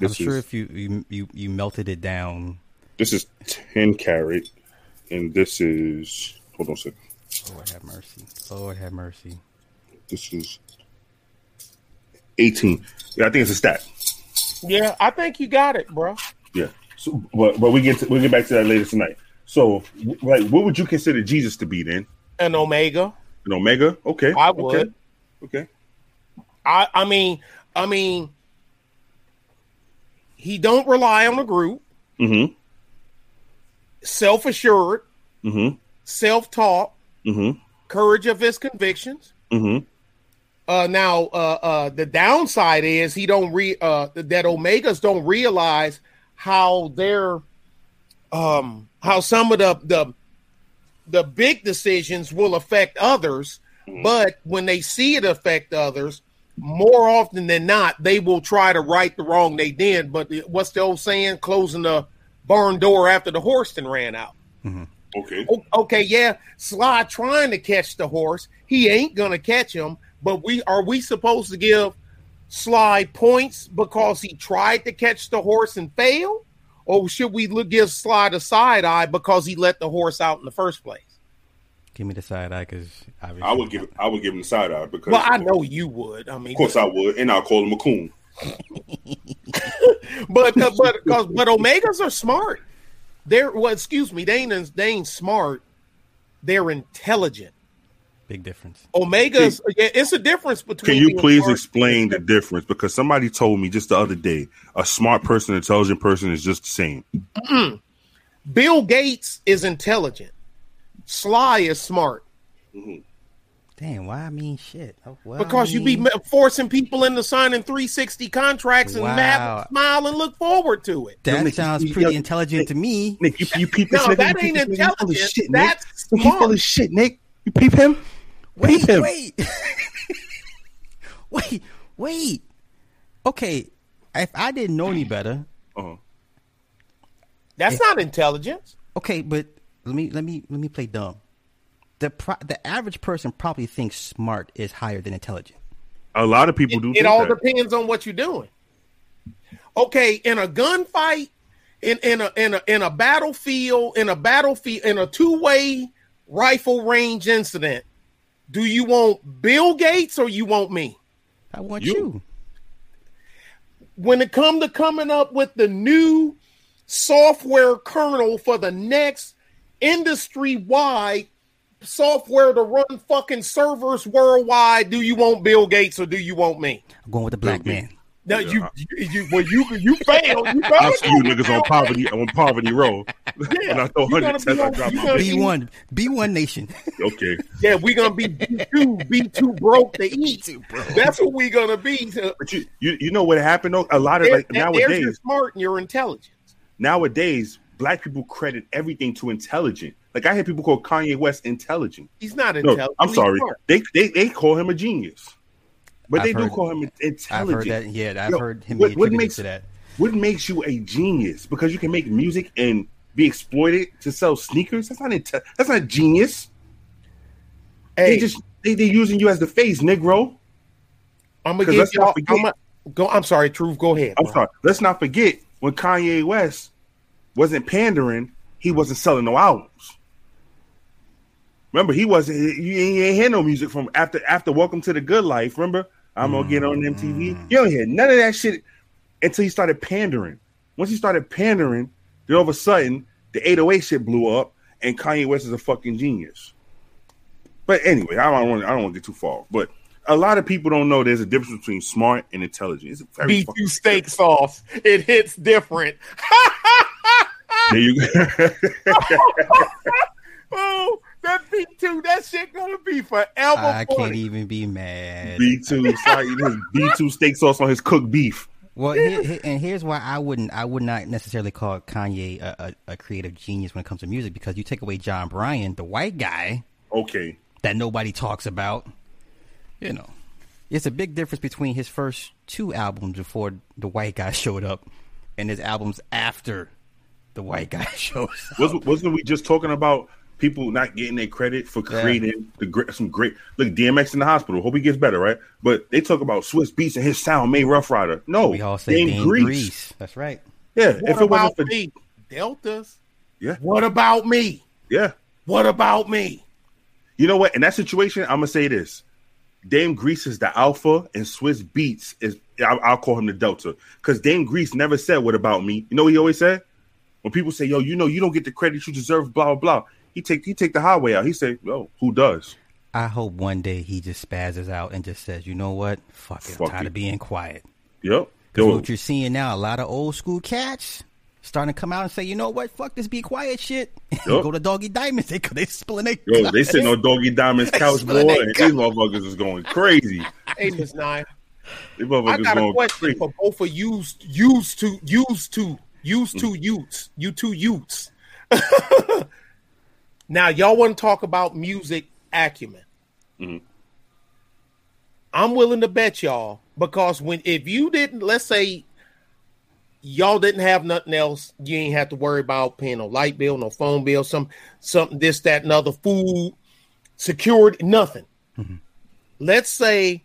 I'm sure is if you, you you you melted it down. This is ten carat, and this is hold on a second. Lord have mercy. Lord have mercy. This is eighteen. Yeah, I think it's a stack. Yeah, I think you got it, bro. Yeah. So, but but we get to, we'll get back to that later tonight. So, like, what would you consider Jesus to be then? An Omega. An omega? Okay. I okay, would. Okay. I I mean, I mean, he don't rely on a group. Mm-hmm. Self assured, Mm-hmm. self taught, Mm-hmm. courage of his convictions. Mm-hmm. Uh, now, uh, uh, the downside is he don't re uh that Omegas don't realize how they're um how some of the the the big decisions will affect others, but when they see it affect others, more often than not, they will try to right the wrong they did. But what's the old saying? Closing the barn door after the horse and ran out. Mm-hmm. Okay. O- okay, yeah, Sly trying to catch the horse. He ain't gonna catch him. But we are we supposed to give Sly points because he tried to catch the horse and failed, or should we look, give Sly the side eye because he let the horse out in the first place? Give me the side eye because obviously I would give I would give him the side eye because Well, I know you would. I mean, of course I would, and I'll call him a coon. But uh, but because but Omegas are smart. They're well, excuse me, they ain't they ain't smart. They're intelligent. big difference. Omegas, yeah, it's a difference between. Can you please smart- explain the difference? Because somebody told me just the other day, a smart person, intelligent person is just the same. Bill Gates is intelligent. Sly is smart Damn, why I mean shit? Oh, well, because I you be forcing people into signing 360 contracts and Wow. have smile and look forward to it. that Nick, sounds you- pretty you- intelligent to me. Nick, you, you peep this No, nigga? that ain't peep this nigga? He full of shit, Nick. That's He full of shit, Nick. You peep him? Wait, Peep him. wait, wait, wait. Okay, if I didn't know any better, Uh-huh. That's not intelligence. Okay, but let me let me let me play dumb. The pro- the average person probably thinks smart is higher than intelligent. A lot of people It, do. it think all that. depends on what you're doing. Okay, in a gunfight, in in a in a in a battlefield, in a battlefield, in a two way rifle range incident, do you want Bill Gates or you want me? I want You. you. when it come to coming up with the new software kernel for the next industry wide software to run fucking servers worldwide, do you want Bill Gates or do you want me? I'm going with the black man. Gates. No, Yeah. you, you, you, well, you, you failed. You failed. I see you niggas on poverty on poverty row. and I throw you hundred cents. be I drop my. B one, B one nation. Okay, Yeah, we gonna be B two, B two broke to eat. That's what we gonna be. So, but you you you know what happened though? A lot of there- like there's your nowadays smart and your intelligence. nowadays black people credit everything to intelligent. Like I hear people call Kanye West intelligent. He's not No, intelligent. I'm sorry. They, they they call him a genius, but I've they do call him I've intelligent. heard that. Yeah, I've Yo, heard him what- what makes- that. What makes you a genius? Because you can make music and be exploited to sell sneakers. That's not inte- that's not genius. Hey, They just they they using you as the face, Negro. I'm gonna 'cause give let's not y'all. forget- I'm, a, go. I'm sorry, Truth. Go ahead. I'm bro. sorry. Let's not forget when Kanye West wasn't pandering, he wasn't selling no albums. Remember, he wasn't. You ain't, you hear no music from after after Welcome to the Good Life. Remember, I'm gonna get on MTV. Mm. You don't hear none of that shit until he started pandering. Once he started pandering, then all of a sudden the 808 shit blew up, and Kanye West is a fucking genius. But anyway, I don't want I don't want to get too far. But a lot of people don't know there's a difference between smart and intelligent. It's very B fucking two steak sauce. It hits different. There you go. Oh, that B two. That shit gonna be forever. I can't even be mad. B two, sorry, B two steak sauce on his cooked beef. Well, here, here- and here's why I wouldn't, I would not necessarily call Kanye a, a, a creative genius when it comes to music because you take away Jon Brion, the white guy Okay, that nobody talks about. You know, it's a big difference between his first two albums before the white guy showed up and his albums after the white guy shows up. wasn't wasn't we just talking about people not getting their credit for Yeah. creating the great some great look DMX in the hospital. Hope he gets better, right? But they talk about Swizz Beatz and his sound made Ruff Ryder. No, We all say Dame Dame Grease. Grease. That's right. Yeah, What if it wasn't about for me? Deltas. yeah, What about me? yeah. What about me? You know what? In that situation, I'm gonna say this: Dame Grease is the alpha, and Swizz Beatz is I'll, I'll call him the delta because Dame Grease never said "What about me?" You know what he always said? When people say, "Yo, you know, you don't get the credit you deserve," blah blah blah. He take he take the highway out. He say, "Yo, who does?" I hope one day he just spazzes out and just says, "You know what? Fuck it. Fuck I'm tired it. of being quiet." Yep. 'Cause Yo, what you're seeing now, a lot of old school cats starting to come out and say, "You know what? Fuck this be quiet shit." Yup. Go to Doggy Diamonds. They they spilling their yo, they sitting on Doggy Diamond's couch, boy, Spilling they and these motherfuckers is going crazy. Hey, Miss Nine. I got a question crazy. for both of used used to used to used to mm. youths. You two youths. Now y'all want to talk about music acumen. Mhm. I'm willing to bet y'all because when if you didn't, let's say y'all didn't have nothing else, you ain't have to worry about paying no light bill, no phone bill, some something this, that, and other, food, security, nothing. Let's say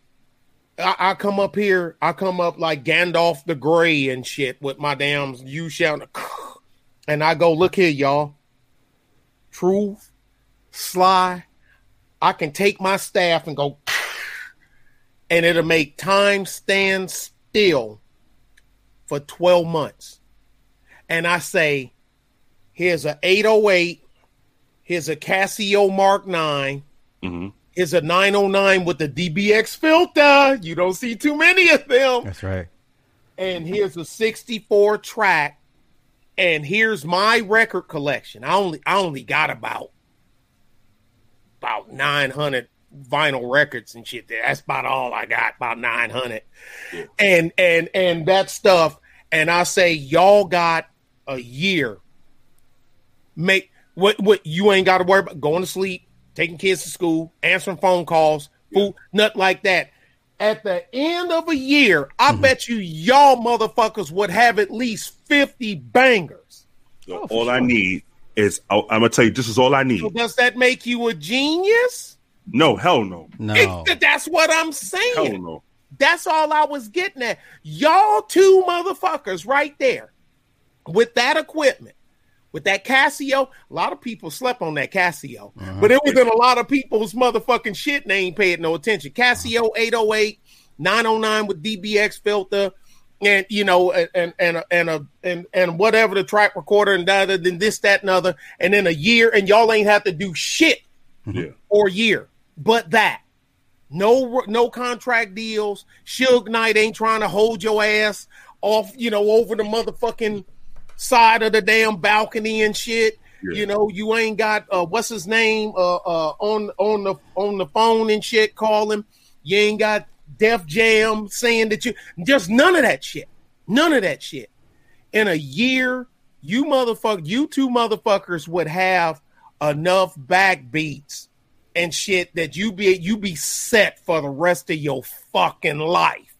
I, I come up here, I come up like Gandalf the Grey and shit with my damn you shouting, and I go, look here, y'all. Truth, sly. I can take my staff and go, and it'll make time stand still for 12 months. And I say, here's a 808, here's a Casio Mark 9, Mhm. here's a 909 with the DBX filter. You don't see too many of them. That's right. And here's a 64 track. And here's my record collection. I only I only got about about 900 vinyl records and shit. That's about all I got, about 900. And and and that stuff and I say y'all got a year. Make what what you ain't got to worry about going to sleep, taking kids to school, answering phone calls, food, nothing like that. At the end of a year, I mm-hmm. bet you y'all motherfuckers would have at least 50 bangers. Oh, for all I need is I, I'm gonna tell you. This is all I need. So does that make you a genius? No, hell no, No. It- that's what I'm hell saying. no. That's all I was getting at. Y'all two motherfuckers right there with that equipment, with that Casio. A lot of people slept on that Casio, uh-huh. but it was in a lot of people's motherfucking shit and they ain't paying no attention. Casio 808, 909 with DBX filter. And you know, and and and and a and and whatever the track recorder and da da then this that and other, and then a year, and y'all ain't have to do shit mm-hmm. Yeah, or year, but that. No, no contract deals. Suge Knight ain't trying to hold your ass off, you know, over the motherfucking side of the damn balcony and shit. Yeah. You know, you ain't got uh, what's his name uh, uh, on on the on the phone and shit. calling. You ain't got Def Jam saying that you just none of that shit. None of that shit. In a year, you motherfucker, you two motherfuckers would have enough backbeats and shit that you be you be set for the rest of your fucking life.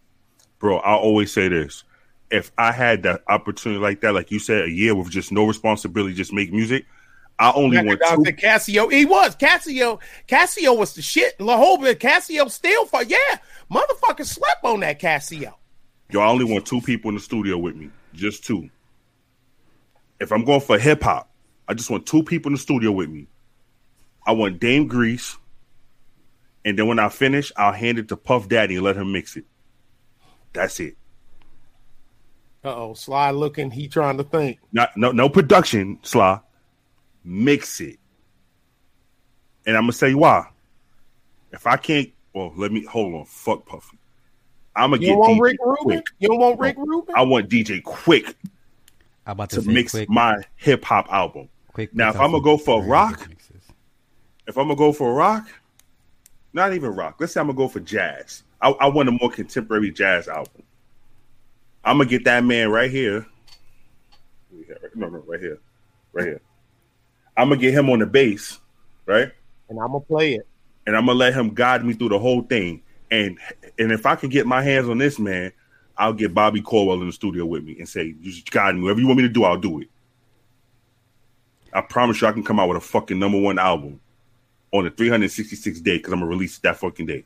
bro. I always say this: if I had that opportunity like that, like you said, a year with just no responsibility, just make music, I only want two. said Casio. He was Casio. Casio was the shit. The whole bit. Casio still for yeah. Motherfucker slept on that Casio. Yo, I only want two people in the studio with me, just two. If I'm going for hip hop, I just want two people in the studio with me. I want Dame Grease, and then when I finish, I'll hand it to Puff Daddy and let him mix it. That's it. Uh oh, Sly looking. He trying to think. Not no no production, Sly. Mix it. And I'm gonna say why. If I can't, well, let me hold on. Fuck Puffy. I'm gonna You get don't want DJ Rick Rubin? quick. You don't want Rick Rubin? I want DJ Quik I'm about to, to mix quick, my hip hop album. quick. Now, if I'm gonna go for very rock, mixes. if I'm gonna go for a rock, not even rock. Let's say I'm gonna go for jazz. I, I want a more contemporary jazz album. I'm gonna get that man right here. No, no, right here, right here. I'm gonna get him on the bass, right? and I'm gonna play it. and I'm gonna let him guide me through the whole thing. And and if I can get my hands on this man, I'll get Bobby Corwell in the studio with me and say, just guide me. Whatever you want me to do, I'll do it." I promise you, I can come out with a fucking number one album on the 366 day because I'm gonna release it that fucking day.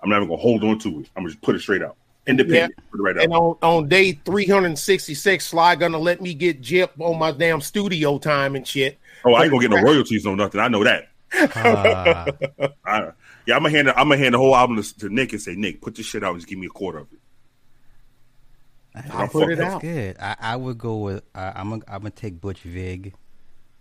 I'm not even gonna hold on to it. I'm gonna just put it straight out, independent, put it right And on, on day 366, Sly gonna let me get Jip on my damn studio time and shit. Oh, I ain't gonna get no royalties on nothing. I know that. Ah, I, yeah, I'm gonna hand. The, I'm gonna hand the whole album to, to Nick and say, Nick, put this shit out and just give me a quarter of it. I'll put it out. good. I, I would go with. Uh, I'm gonna. I'm gonna take Butch Vig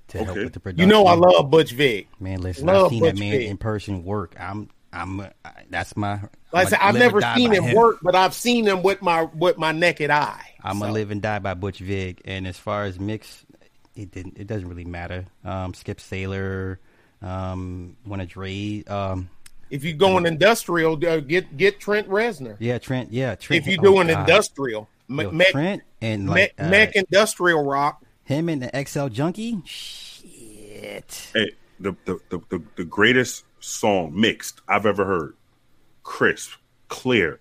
to help with the production. You know I love Butch Vig. Man, listen, love I've seen that man Vig. in person work. I'm. I'm. uh, That's my. Like I said, I've never seen by him work, but I've seen him with my with my naked eye. I'm So, gonna live and die by Butch Vig. And as far as mix, it didn't. It doesn't really matter. Um, Skip Saylor, um, one of Dre. Um, If you go going industrial, uh, get get Trent Reznor. yeah, Trent. Yeah, Trent. If you oh, doing God. industrial, Me- Yo, mech, Trent and mech, like uh, mech industrial rock. him and the XL Junkie. Shit. Hey, the the, the, the the greatest song mixed I've ever heard. Crisp, clear,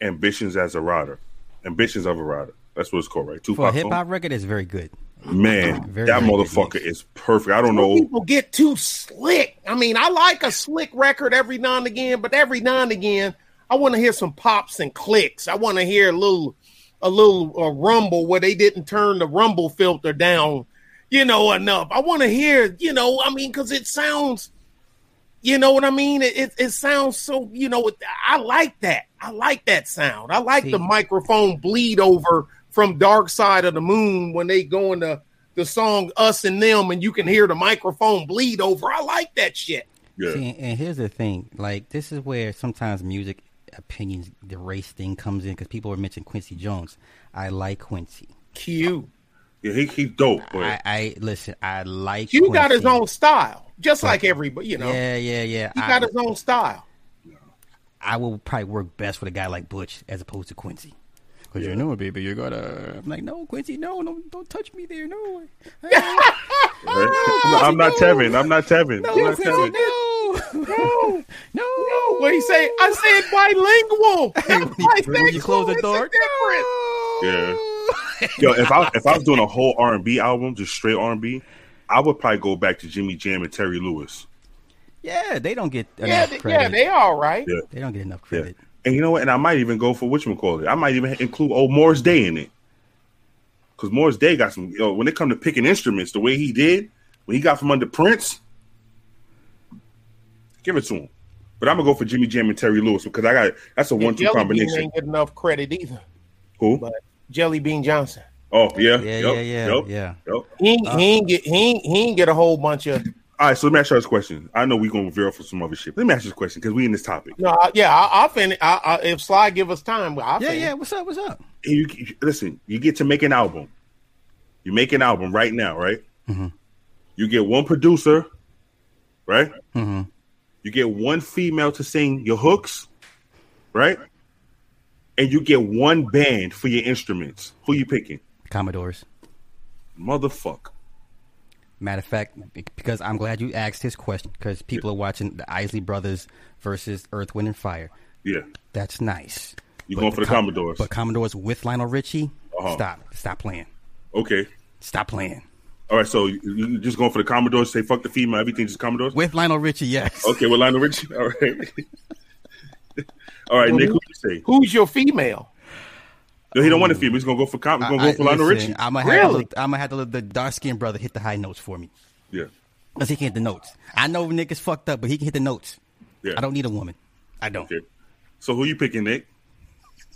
ambitions as a rider. Ambitions of a rider. That's what it's called, right? For a Tupac hip hop record, is very good. Man, Very, that very motherfucker is perfect. I don't Some know. people get too slick. I mean, I like a slick record every now and again, but every now and again, I want to hear some pops and clicks. I want to hear a little, a little uh, rumble where they didn't turn the rumble filter down, you know, enough. I want to hear, you know, I mean, because it sounds, you know what I mean. It, it it sounds so, you know, I like that. I like that sound. I like the microphone bleed over from Dark Side of the Moon when they go into the song Us and Them and you can hear the microphone bleed over. I like that shit. Yeah. See, and here's the thing: like this is where sometimes music opinions, the race thing comes in because people were mentioning Quincy Jones. I like Quincy. Q. Yeah, he, he's dope, but I, I listen. I like. Q got his own style, just like everybody, you know. Yeah, yeah, yeah. He I, got his own style. I will probably work best with a guy like Butch as opposed to Quincy. Cause you know, baby, you gotta. I'm like, no, Quincy, no, no, don't touch me there, no. No, I'm not Tevin. I'm not Tevin. I'm no, not Quincy, Tevin. no, No, no. no. What he say? I said bilingual. when you- when you close the door, different. Yeah. Yo, if I if I was doing a whole R and B album, just straight R and B, I would probably go back to Jimmy Jam and Terry Lewis. Yeah, they don't get enough Yeah, they, credit. yeah, they all right. Yeah. They don't get enough Yeah. credit. And you know what? And I might even go for which one call it. I might even include old Morris Day in it. Because Morris Day got some, you know, when it come to picking instruments, the way he did, when he got from under Prince, give it to him. But I'm gonna go for Jimmy Jam and Terry Lewis because I got that's a one-two combination. ain't get enough credit either. Who? But Jelly Bean Johnson, Oh yeah, Yeah, Yup, yeah, yeah, yup, yeah. yup. he ain't, he ain't get he ain't, he ain't get a whole bunch of. All right, so let me ask you this question. I know we're gonna veer off for some other shit. Let me ask you this question because we in this topic. No, I- yeah, I, I'll finish. I, I, if Sly give us time, I'll Yeah, finish. yeah. What's up? What's up? And you, you- listen, you get to make an album. You make an album right now, right? You get one producer, right? Mhm. You get one female to sing your hooks, right? And you get one band for your instruments. Who you picking? Commodores. Motherfucker. Matter of fact, because I'm glad you asked this question because people are watching the Isley Brothers versus Earth, Wind, and Fire. Yeah. That's nice. You going for the Com- Commodores. But Commodores with Lionel Richie, Uh-huh. stop, stop playing, Okay. stop playing All right, so you, you just going for the Commodores, say fuck the female, everything just Commodores? with Lionel Richie. Yes. Okay, with Lionel Richie. All right. All right, Nick, who you say? Who's your female? No, he don't want a female. He's gonna go for com- he's gonna go for Lionel Richie. I'm gonna have, Really? to, I'm gonna have to let the dark skinned brother hit the high notes for me Yeah. because he can hit the notes. I know Nick is fucked up, but he can hit the notes. Yeah. I don't need a woman. I don't. Okay. So who you picking, Nick?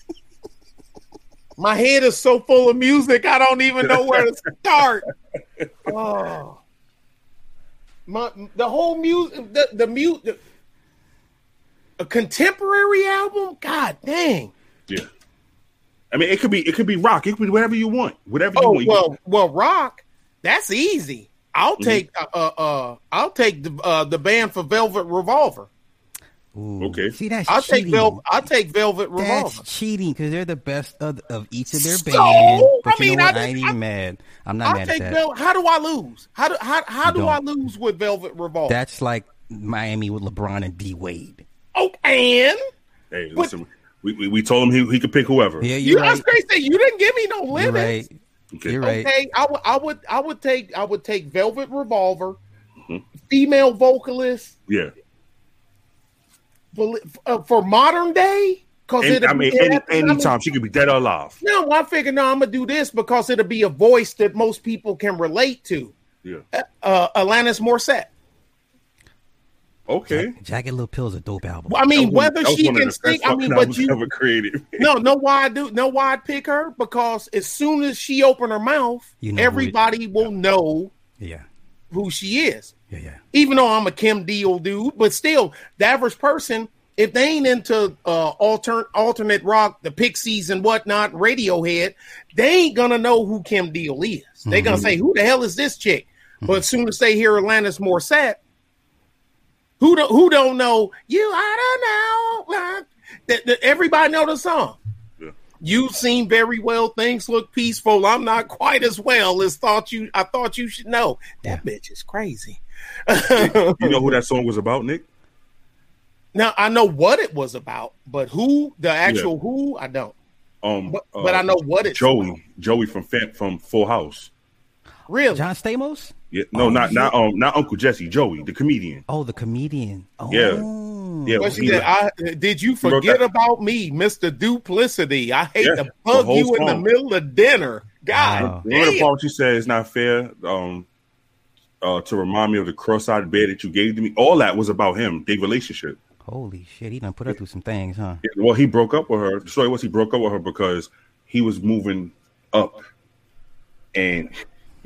My head is so full of music, I don't even know where to start. Oh, my the whole music, the the mute, a contemporary album. God dang. Yeah. I mean, it could be it could be rock. It could be whatever you want. Whatever you Oh want. Well, well, rock. That's easy. I'll Mm-hmm. take uh, uh uh I'll take the uh the band for Velvet Revolver. Ooh. Okay. See, that's I'll take cheating. Vel- I'll take Velvet Revolver. That's cheating because they're the best of, of each of their So? bands. But I you mean, know what? I I, ain't even I- mad. I'm not I'll mad take at that. Vel- How do I lose? How do how, how do don't. I lose with Velvet Revolver? That's like Miami with LeBron and D Wade. Oh, and hey, What- listen. We, we, we told him he, he could pick whoever. Yeah, you you're that's right. crazy. You didn't give me no You're right. Okay. You're right. Okay, I would I would I would take I would take Velvet Revolver, Mm-hmm. female vocalist Yeah. for, uh, for modern day. Cause it'll I mean, be- any, I mean, anytime she could be dead or alive. No, I figured no, I'm gonna do this because it'll be a voice that most people can relate to. Yeah. Uh, Alanis Morissette. Okay. Jagged Little Pill is a dope album. I mean, was- whether she can the sing, I mean, fucking but albums you ever created. no, know why I do, know why I'd pick her because as soon as she open her mouth, You know who it- everybody will know Yeah, who she is. yeah, yeah. Even though I'm a Kim Deal dude, but still, the average person, if they ain't into uh alternate alternate rock, the Pixies and whatnot, Radiohead, they ain't gonna know who Kim Deal is. They gonna say, "Who the hell is this chick?" But as soon as they hear Alanis Morissette, who don't, who don't know you? I don't know. uh, That, that everybody know the song. Yeah. You seem very well. Things look peaceful. I'm not quite as well as thought you. I thought you should know. That bitch is crazy. You know who that song was about, Nick? Now I know what it was about, but who the actual who I don't. Um, But, but I know what it's Joey, about. Joey from from Full House. Really? John Stamos? Yeah, no, Oh, not not um, not Uncle Jesse, Joey, the comedian. Oh, the comedian. Oh. Yeah. Yeah, What she he- said, I, did you forget about me, Mister Duplicity? I hate Yeah, to the bug whole you in the middle of dinner. God, Wow. Remember the damn. part you said is not fair um, uh, to remind me of the cross-eyed bed that you gave to me. All that was about him, their relationship. Holy shit, he done put her through some things, huh? Well, he broke up with her. The story was he broke up with her because he was moving up, and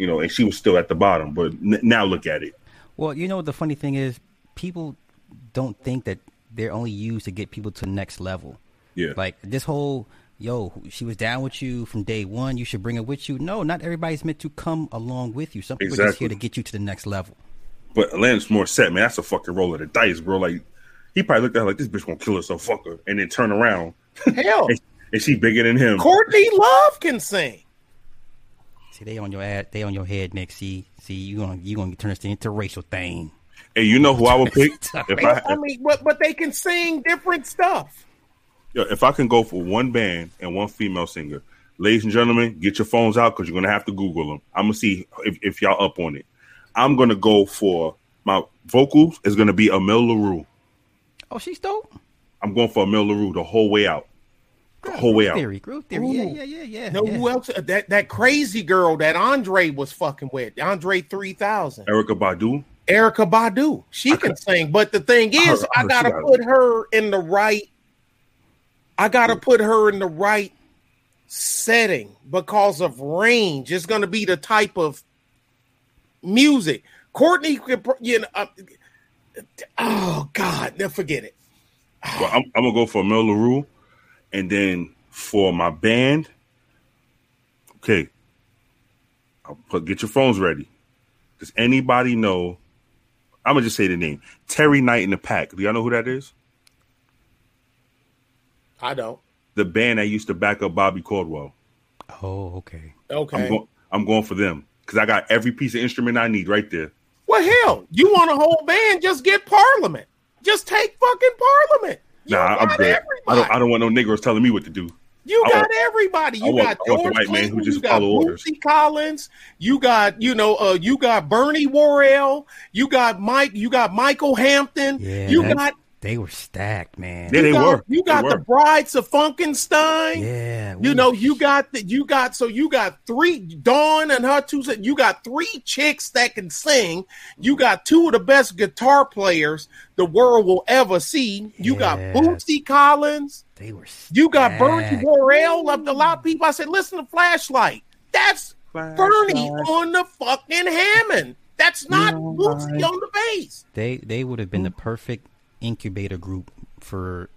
you know, and she was still at the bottom. But n- now look at it. Well, you know what the funny thing is? People don't think that they're only used to get people to the next level. Yeah, Like this whole yo, she was down with you from day one. You should bring her with you. No, not everybody's meant to come along with you. Some people are just here to get you to the next level. but Alanis Morissette, man. That's a fucking roll of the dice, bro. Like he probably looked at her like this bitch gonna kill herself, fuck her, and then turn around Hell, and, and she bigger than him. Courtney Love can sing. See, they on your ad, they on your head, Nick. See, see, you gonna you gonna turn this into a racial thing. Hey, you know who I would pick if I I mean, but but they can sing different stuff. Yo, if I can go for one band and one female singer, ladies and gentlemen, get your phones out because you're gonna have to Google them. I'm gonna see if, if y'all up on it. I'm gonna go for my vocals is gonna be Amel Larrieux. Oh, she's dope. I'm going for Amel Larrieux the whole way out. The whole way out. Theory, Groove Theory. Ooh. Yeah, yeah, yeah, yeah. No, yeah. who else? uh, That that crazy girl that Andre was fucking with, Andre three thousand, Erykah Badu. Erykah Badu. She I can could- sing, but the thing I is, heard- I I heard she gotta got it. put her in the right. I gotta put her in the right setting because of range. It's gonna be the type of music. Courtney, could you know, uh, oh God, no, forget it. Well, I'm, I'm gonna go for Mel Larrieux, and then for my band, okay, I'll put get your phones ready. Does anybody know? I'm gonna just say the name Terry Knight in the Pack. Do y'all know who that is? I don't. The band that used to back up Bobby Caldwell. Oh, okay. Okay. I'm going. I'm going for them because I got every piece of instrument I need right there. Well, hell, you want a whole band? Just get Parliament. Just take fucking Parliament. You Nah, I'm got good. I don't. I don't want no Negroes telling me what to do. You I got want- everybody. You want- got I the George white man who just you got follow orders. Bootsy Collins. You got you know uh you got Bernie Worrell. You got Mike. You got Michael Hampton. Yeah, you got they were stacked, man. Yeah, they you got, were. You got They the were. Brides of Funkenstein. Yeah, You ooh, know, you got the, you got so you got three Dawn and her two. You got three chicks that can sing. You got two of the best guitar players the world will ever see. You got Yeah. Bootsy Collins. they were. You got Bernie stacked. Worrell. Of a lot of people, I said, listen to Flashlight. That's Bernie on the fucking Hammond. That's not Bootsy on the bass. They they would have been the mm-hmm. perfect incubator group for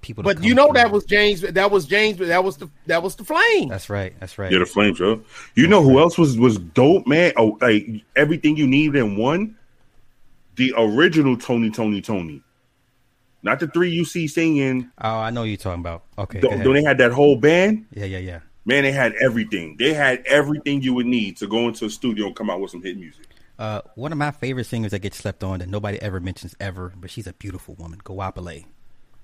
people. To But come you know through. that was James. That was James. That was the that was the flame. That's right. That's right. Yeah, the flames, yo. You know who else was was dope, man? Oh, like everything you need in one. The original Tony, Tony, Tony, not the three you see singing. oh, I know what you're talking about. Okay. Though go they had that whole band, yeah, yeah, yeah. man, they had everything. They had everything you would need to go into a studio and come out with some hit music. Uh, one of my favorite singers that gets slept on that nobody ever mentions ever, but she's a beautiful woman. Goapele.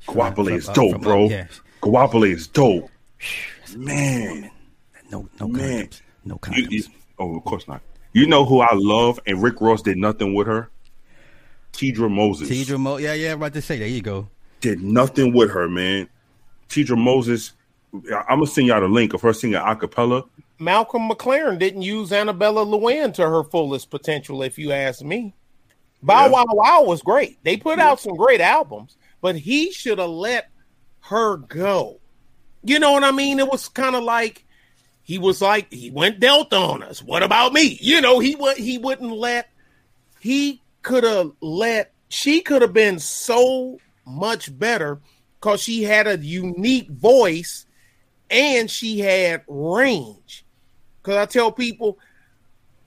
Guapole is dope, from- bro. yeah. Goapele is dope, man. No, no Man. condoms. No You- condoms. you- oh, of course not. You know who I love, and Rick Ross did nothing with her. Teedra Moses. Teedra Mo. Yeah, yeah. About to say. There you go. did nothing with her, man. Teedra Moses, I'm gonna send y'all the link of her singing a cappella. Malcolm McLaren didn't use Annabella Lewin to her fullest potential, if you ask me. Bow Yeah. Wow Wow was great. They put out some great albums, but he should have let her go. You know what I mean? It was kind of like he was like he went Delta on us. What about me? You know, he would he wouldn't let he could have let she could have been so much better because she had a unique voice and she had range. Because I tell people,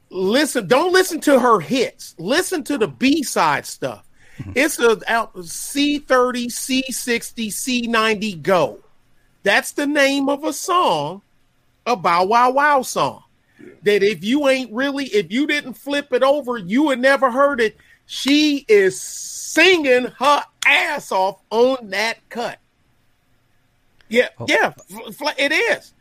listen, don't listen to her hits. Listen to the B side stuff. Mm-hmm. It's a out C30, C60, C90 Go. That's the name of a song, a Bow Wow Wow song. That if you ain't really, if you didn't flip it over, you would never heard it. She is singing her ass off on that cut. Yeah, Oh. yeah, it is.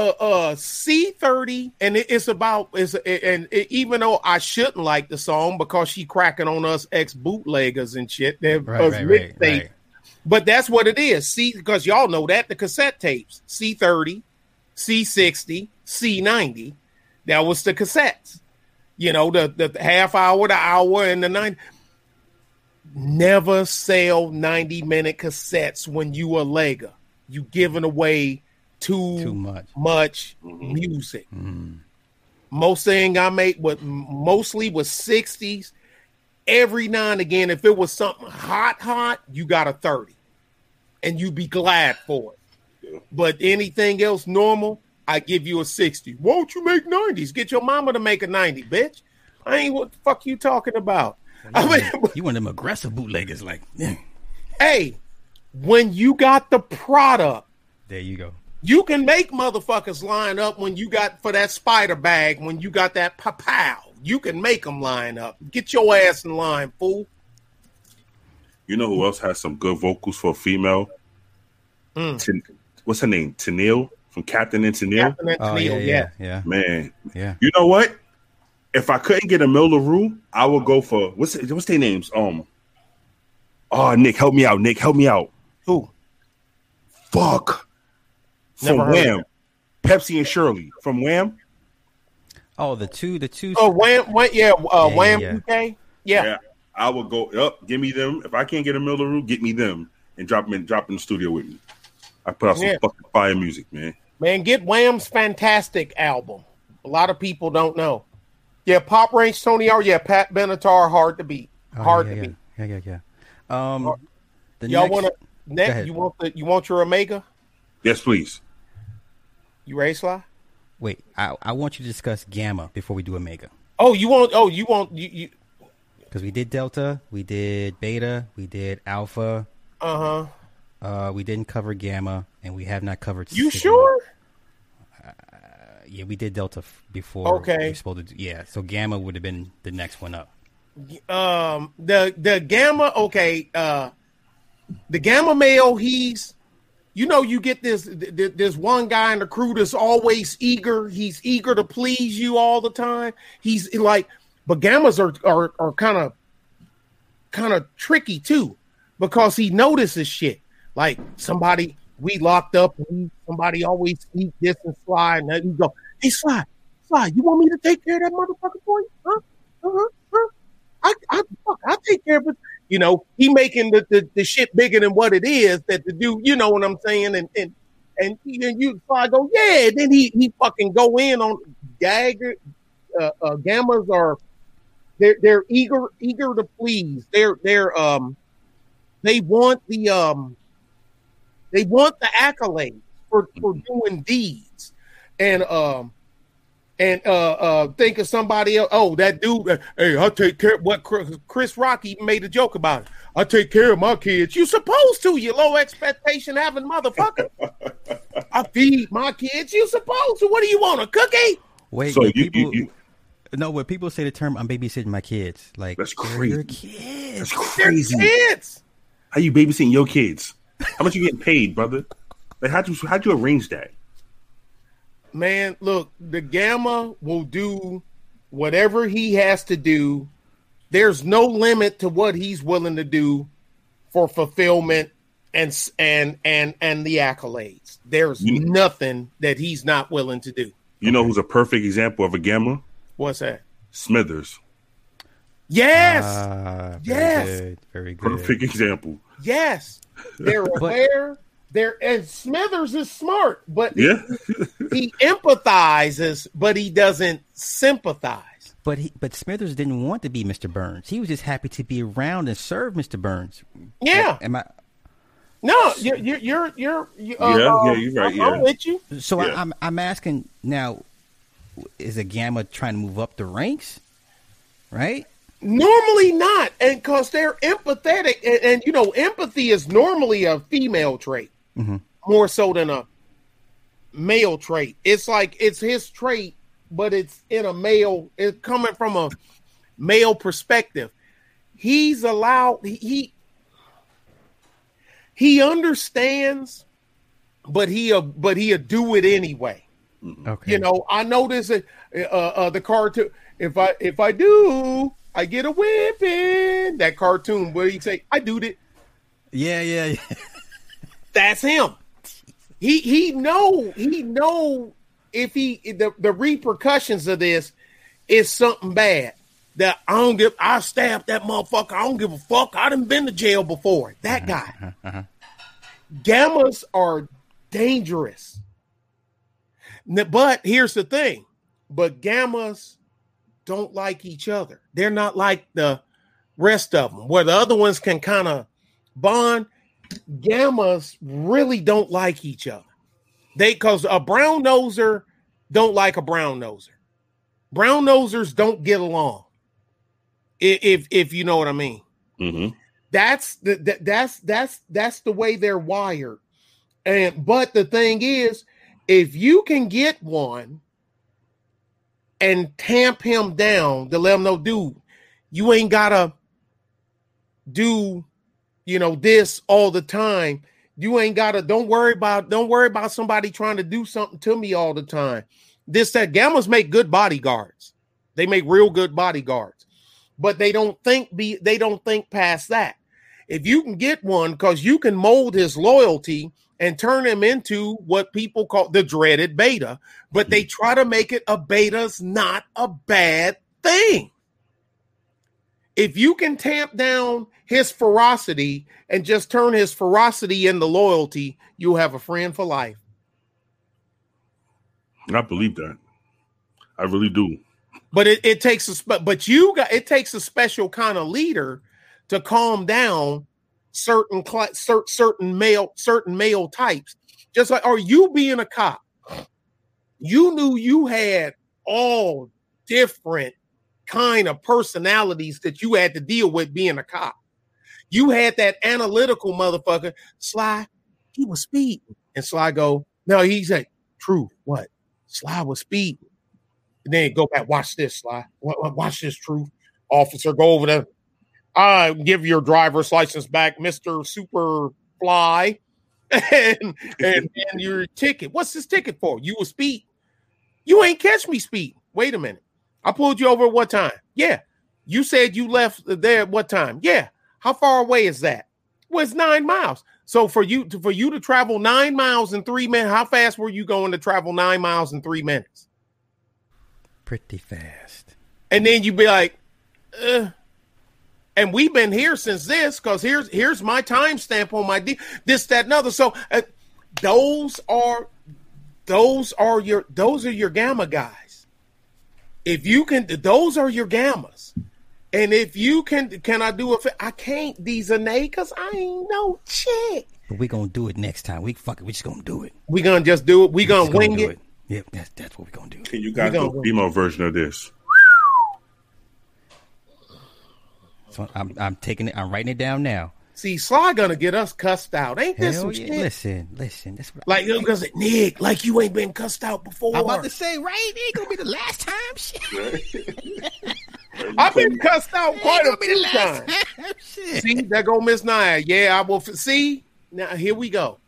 Uh, uh, C thirty, and it, it's about is and it, even though I shouldn't like the song because she cracking on us ex bootleggers and shit, that Right, us right, right, mixtape. right. But that's what it is. See, because y'all know that the cassette tapes C thirty, C sixty, C ninety, that was the cassettes. You know, the the half hour, the hour, and the nine. Never sell ninety minute cassettes when you a Lega. You giving away too, Too much. much mm-hmm. music. Mm-hmm. Most thing I make, was mostly was sixties. Every now and again, if it was something hot, hot, you got a thirty, and you be glad for it. But anything else normal, I give you a sixty. Won't you make nineties? Get your mama to make a ninety, bitch. I ain't what the fuck you talking about. I mean, You one of them aggressive bootleggers, like, yeah. hey, when you got the product, there you go. You can make motherfuckers line up when you got for that spider bag, when you got that pow. You can make them line up. Get your ass in line, fool. You know who else has some good vocals for a female? Mm. Ten, what's her name? Tennille. from Captain and Tennille. Captain and Oh Tennille, yeah, yeah. yeah, yeah, Man, yeah. you know what? If I couldn't get a Mel Larrieux, I would go for what's what's their names? Um, oh Nick, help me out. Nick, help me out. Who? Fuck. Never From heard Wham, Pepsi and Shirley from Wham. Oh, the two, the two. Oh, Wham, Wham yeah, uh, Yeah, Wham yeah, UK. Yeah. Yeah, I would go up. Give me them. If I can't get a Mel Larrieux, get me them and drop them in, drop in the studio with me. I put out some Yeah. fucking fire music, man. Man, get Wham's fantastic album. A lot of people don't know. Yeah, Pop Range Tony R. Yeah, Pat Benatar, hard to beat. Oh, hard yeah, to yeah, beat. yeah, yeah, yeah. Um, the Y'all next, want to? Next, you want the? You want your Omega? Yes, please. You ready, Sly? wait. I I want you to discuss Gamma before we do Omega Oh, you want? Oh, you want? You? you because we did Delta, we did Beta, we did Alpha. uh huh. Uh, we didn't cover Gamma, and we have not covered. You Sigma. sure? Yeah, we did Delta f- before. Okay. we supposed to do, yeah, so Gamma would have been the next one up. um the the gamma okay uh the gamma male he's you know you get this th- th- this one guy in the crew that's always eager. He's eager to please you all the time. He's like but gammas are are, are kind of kind of tricky too because he notices shit. Like somebody we locked up somebody always sneak this and slide and then he go hey slide slide you want me to take care of that motherfucker for you? Huh? Uh-huh huh? I, I, fuck, I take care of it. You know, he making the, the, the shit bigger than what it is that the dude, you know what I'm saying? And, and, and, and you, so I go, yeah. Then he, he fucking go in on Gagger, uh, uh, gammas are, they're, they're eager, eager to please. They're, they're, um, they want the, um, they want the accolades for, for doing deeds. And, um, and uh uh think of somebody else. Oh, that dude. hey, I'll take care. Of What Chris, Chris Rock even made a joke about it. I take care of my kids. You supposed to. You low expectation having motherfucker. I feed my kids. You supposed to. What do you want? A cookie? Wait, So you- you- people, you- no, when people say the term "I'm babysitting my kids," like That's they're your crazy. kids. That's They're crazy. kids. How you babysitting your kids? How much you getting paid, brother? Like how'd you how'd you arrange that? Man, look, the Gamma will do whatever he has to do. There's no limit to what he's willing to do for fulfillment and and and and the accolades. There's You- nothing that he's not willing to do. You know who's a perfect example of a gamma? What's that? Smithers. Yes, Ah, very Yes. good, very good. Perfect example. yes. They're aware. They're and Smithers is smart, but Yeah. he empathizes, but he doesn't sympathize. But he, but Smithers didn't want to be Mr. Burns. He was just happy to be around and serve Mr. Burns. Yeah. Am I? No, you're you're you're, you're you, uh, Yeah, uh, yeah, you're right, I'm, I'm yeah. with you. So Yeah. I, I'm I'm asking now: Is a Gamma trying to move up the ranks? Right? Normally not, and because they're empathetic, and, and you know, empathy is normally a female trait more so than a male trait. It's like it's his trait, but it's in a male. It's coming from a male perspective. He's allowed. He he, understands, but he uh, but he'll do it anyway. Okay. You know, I notice it, uh, uh, the cartoon. If I if I do, I get a whipping. That cartoon where he say, "I do it." Yeah, yeah, yeah. That's him. He he know he know if he the, the repercussions of this is something bad. That I don't give. I stabbed that motherfucker. I don't give a fuck. I done been to jail before. That uh-huh, guy. Uh-huh, uh-huh. Gammas are dangerous. But here's the thing. But gammas don't like each other. They're not like the rest of them, where the other ones can kind of bond. Gammas really don't like each other. They because a brown noser don't like a brown noser. Brown nosers don't get along. If if you know what I mean hmm that's the that, that's that's that's the way they're wired and but the thing is if you can get one and tamp him down to let him know dude you ain't gotta do you know this all the time You ain't gotta don't worry about don't worry about somebody trying to do something to me all the time. This that gammas make good bodyguards. They make real good bodyguards, but they don't think be they don't think past that. If you can get one, because you can mold his loyalty and turn him into what people call the dreaded beta, but they try to make it a beta's not a bad thing. If you can tamp down his ferocity and just turn his ferocity into loyalty, you'll have a friend for life. I believe that. I really do. But it, it takes a spe- but you got it takes a special kind of leader to calm down certain cl- cer- certain male certain male types. Just like, are you being a cop? You knew you had all different kind of personalities that you had to deal with being a cop. You had that analytical motherfucker. Sly, he was speeding, and Sly go, no, he said, true. What? Sly was speeding. And then go back, watch this, Sly. Watch this, truth. Officer, go over there. Uh, give your driver's license back, Mr. Superfly. and, and and your ticket. What's this ticket for? You were speed. You ain't catch me speed. Wait a minute. I pulled you over at what time? Yeah. You said you left there at what time? Yeah. How far away is that? Well, it's nine miles. So for you to for you to travel nine miles in three minutes, how fast were you going to travel nine miles in three minutes? Pretty fast. And then you'd be like, uh, and we've been here since this because here's here's my timestamp on my this that and other. So uh, those are those are your those are your gamma guys. If you can, those are your gammas. And if you can, can I do it? I can't these are because I ain't no chick. But we gonna do it next time. We fuck it. We just gonna do it. We gonna just do it. We gonna wing it. it. Yep, that's that's what we gonna do. Can you guys do a female version of this? So I'm I'm taking it. I'm writing it down now. See, Sly gonna get us cussed out. Ain't this some yeah. shit? Listen, listen. That's what like because Nick, like you ain't been cussed out before. I'm about to say, right? It ain't gonna be the last time. Shit. I've been cussed out quite a few times. Time. See, there go Miss Naya. Yeah, I will. See, now here we go.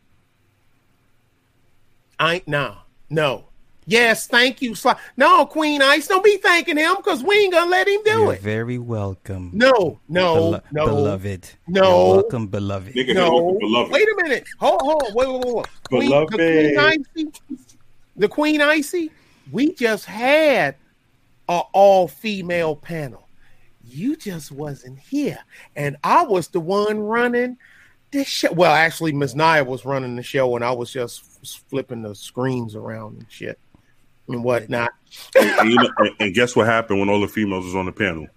I ain't no, no. Yes, thank you. No, Queen Ice, don't be thanking him because we ain't gonna let him do You're it. Very welcome. No, no, Belo- no, beloved. No, You're welcome, beloved. Nigga, no, beloved. wait a minute. Hold, hold, wait, wait, wait. Queen, beloved. The Queen Icy, the Queen Icy. We just had a all female panel. You just wasn't here, and I was the one running this show. Well, actually, Ms. Nia was running the show, and I was just flipping the screens around and shit and whatnot. and, you know, and, guess what happened when all the females was on the panel?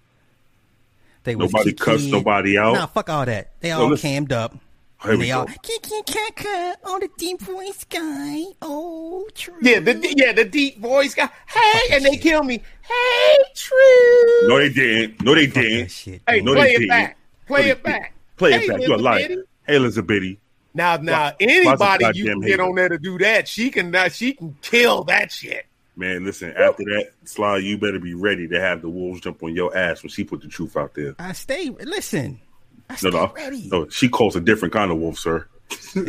They nobody cussed nobody out. Nah, fuck all that. They all no, cammed up. And they all kiki kaka on the deep voice guy. Oh, true. Yeah, the yeah the deep voice guy. Hey, and they kill me. Hey, true. No, they didn't. No, they didn't. Shit, hey, no, play it didn't. back. Play it back. Play it back. You're lying. Hey, Elizabeth. Now, now, anybody you can get on there to do that, she can. Uh, she can kill that shit. Man, listen, after that, Sly, you better be ready to have the wolves jump on your ass when she put the truth out there. I stay, listen. I stay no, no, ready. no, she calls a different kind of wolf, sir.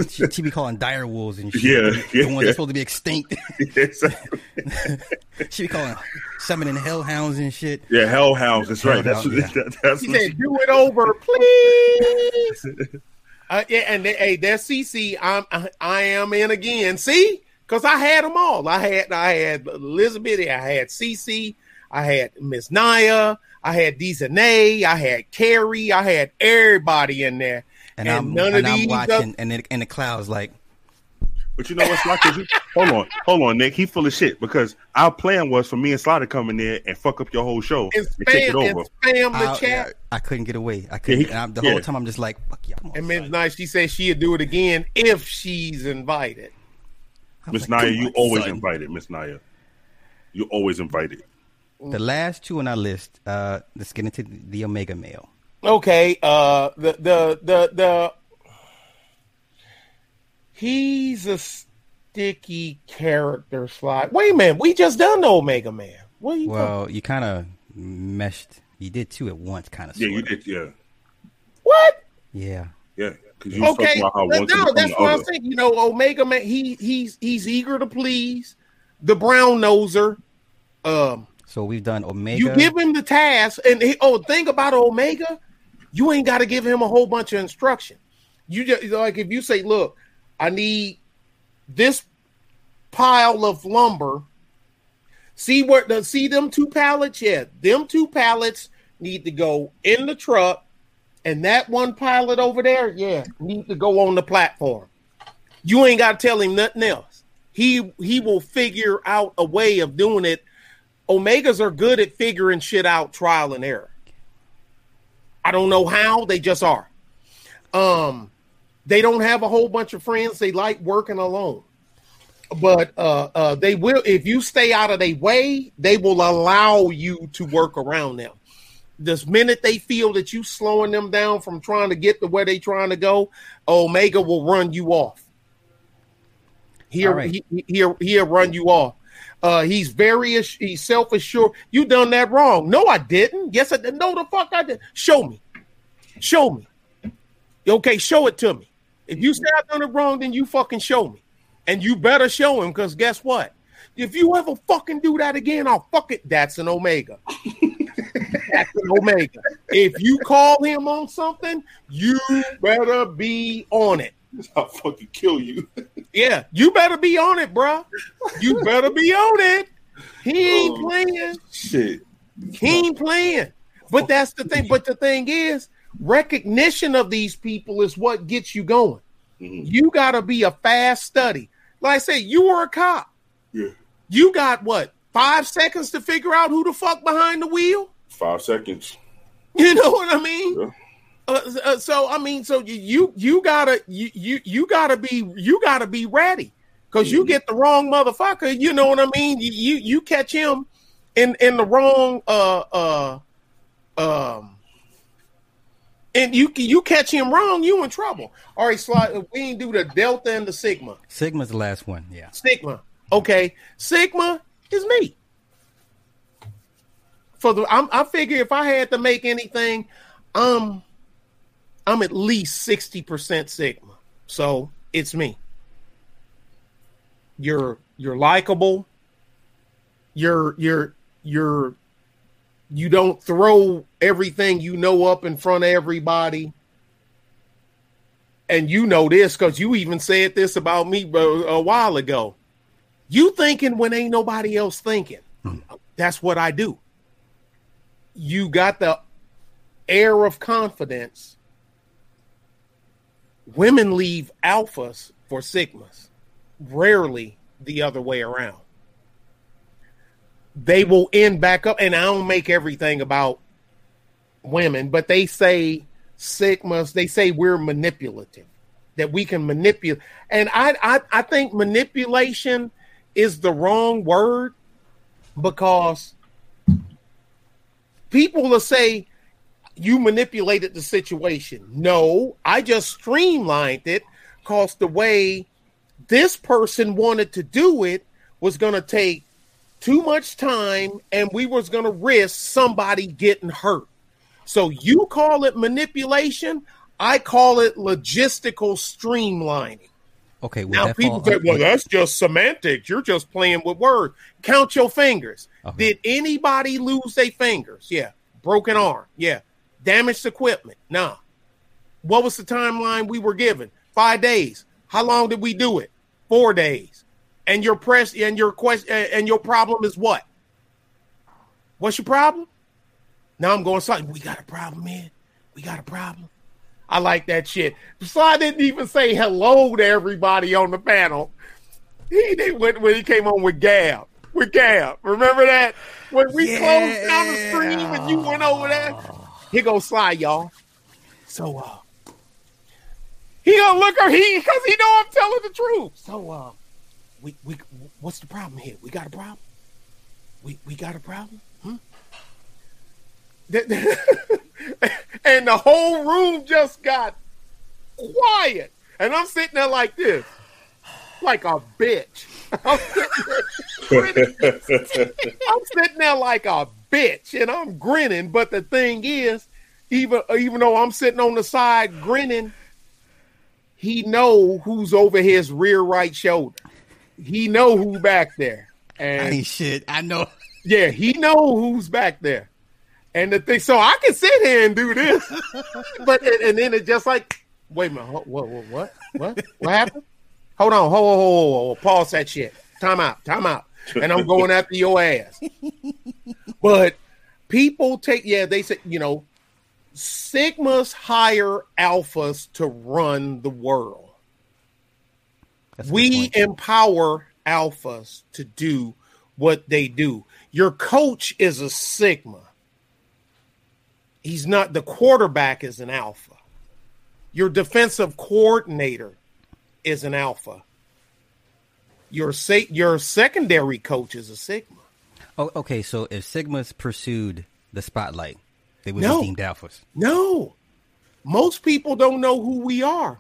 she, she, be calling dire wolves and shit. Yeah, the, yeah, the ones that's supposed to be extinct. she be calling summoning hellhounds and shit. Yeah, hellhounds. That's right. That's, yeah. that, that's she said, "Do it over, please." uh, yeah, and they, hey, there's CC. I'm I, I am in again. See, because I had them all. I had I had Elizabeth, I had Cece, I had Miss Naya, I had Dizane, I had Carrie, I had everybody in there. And, and I'm, none and of I'm these watching, up- and in, in the clouds like. But you know what's like? hold on, hold on, Nick. He full of shit because our plan was for me and Slider come in there and fuck up your whole show and, and take it over. spam the I, chat. I, I, couldn't get away. I couldn't. Yeah, he, the yeah. whole time I'm just like, fuck y'all. And Miss Nice, she said she'd do it again if she's invited. Miss like, Naya, you always son. invited, Miss Naya. You always invited. The last two on our list, uh, let's get into the Omega male. Okay, uh, the the the the he's a sticky character slide. Wait a minute, we just done the Omega Man. What you well, talking? you kind of meshed. You did two at once, kind of. Yeah, you did. Yeah. What? Yeah. Yeah. Okay, no, that's what I'm saying. You know, Omega man, he he's he's eager to please the brown noser. Um, so we've done Omega. You give him the task, and he, oh, think about Omega. You ain't got to give him a whole bunch of instruction. You just like if you say, "Look, I need this pile of lumber." See what the see them two pallets? Yeah, them two pallets need to go in the truck, and that one pilot over there, yeah, need to go on the platform. You ain't got to tell him nothing else. He he will figure out a way of doing it Omegas are good at figuring shit out trial and error. I don't know how, they just are. Um, they don't have a whole bunch of friends. They like working alone. But uh, uh, they will, if you stay out of their way, they will allow you to work around them. This minute they feel that you slowing them down from trying to get to where they trying to go, Omega will run you off. He'll, right. he, he'll, he'll run you off. Uh, he's very he's self assured. You done that wrong. No, I didn't. Yes, I did. No, the fuck I did. Show me. Show me. Okay, show it to me. If you say I've done it wrong, then you fucking show me. And you better show him because guess what? If you ever fucking do that again, I'll fuck it. That's an omega. That's an omega. If you call him on something, you better be on it. I'll fucking kill you. yeah, you better be on it, bro. You better be on it. He ain't oh, playing. Shit. He ain't playing. But that's the thing. But the thing is, recognition of these people is what gets you going. Mm-hmm. You got to be a fast study. Like I say, you were a cop. Yeah. You got what? Five seconds to figure out who the fuck behind the wheel. Five seconds. You know what I mean? Yeah. Uh, uh, so I mean, so you you gotta you you, you gotta be you gotta be ready because you mm-hmm. get the wrong motherfucker. You know what I mean? You you, you catch him in in the wrong uh uh um. And you you catch him wrong, you in trouble. All right, slide. We ain't do the delta and the sigma. Sigma's the last one. Yeah. Sigma. Okay. Sigma is me. For the I'm, I figure if I had to make anything, um, I'm at least 60% Sigma. So it's me. You're you're likable. You're you're you're you don't throw everything you know up in front of everybody. And you know this because you even said this about me a while ago. You thinking when ain't nobody else thinking. Hmm. That's what I do. You got the air of confidence women leave alphas for sigmas, rarely the other way around. They will end back up, and I don't make everything about women, but they say sigmas, they say we're manipulative, that we can manipulate. And I, I, I think manipulation is the wrong word because people will say, you manipulated the situation. No, I just streamlined it because the way this person wanted to do it was going to take too much time and we was going to risk somebody getting hurt. So you call it manipulation, I call it logistical streamlining. Okay. Now people say, "Well, that's just semantics. You're just playing with words." Count your fingers. Okay. Did anybody lose their fingers? Yeah. Broken arm. Yeah. Damaged equipment. Nah. What was the timeline we were given? Five days. How long did we do it? Four days. And your press and your question and your problem is what? What's your problem? Now I'm going something. We got a problem, man. We got a problem. I like that shit. So I didn't even say hello to everybody on the panel. He did when, when he came on with Gab. With Gab. Remember that? When we yeah. closed down the stream and you went over there? Here goes Sly, y'all. So uh he gonna look her he because he know I'm telling the truth. So uh we we what's the problem here? We got a problem? We we got a problem? Hmm? and the whole room just got quiet. And I'm sitting there like this, like a bitch. I'm sitting there, I'm sitting there like a bitch, and I'm grinning. But the thing is, even even though I'm sitting on the side grinning, he know who's over his rear right shoulder. He know who back there. And Ain't shit. I know. yeah, he know who's back there. And the thing, so I can sit here and do this, but and, and then it just like, wait a minute, what, what, what, what, what, what happened? Hold on, hold, hold, hold, hold, pause that shit. Time out, time out, and I'm going after your ass. But people take, yeah, they say, you know, Sigmas hire alphas to run the world. We empower alphas to do what they do. Your coach is a sigma. He's not the quarterback is an alpha. Your defensive coordinator is an alpha. Your se- your secondary coach is a sigma. Oh, okay. So if Sigmas pursued the spotlight, they would No. be deemed alphas. No. Most people don't know who we are.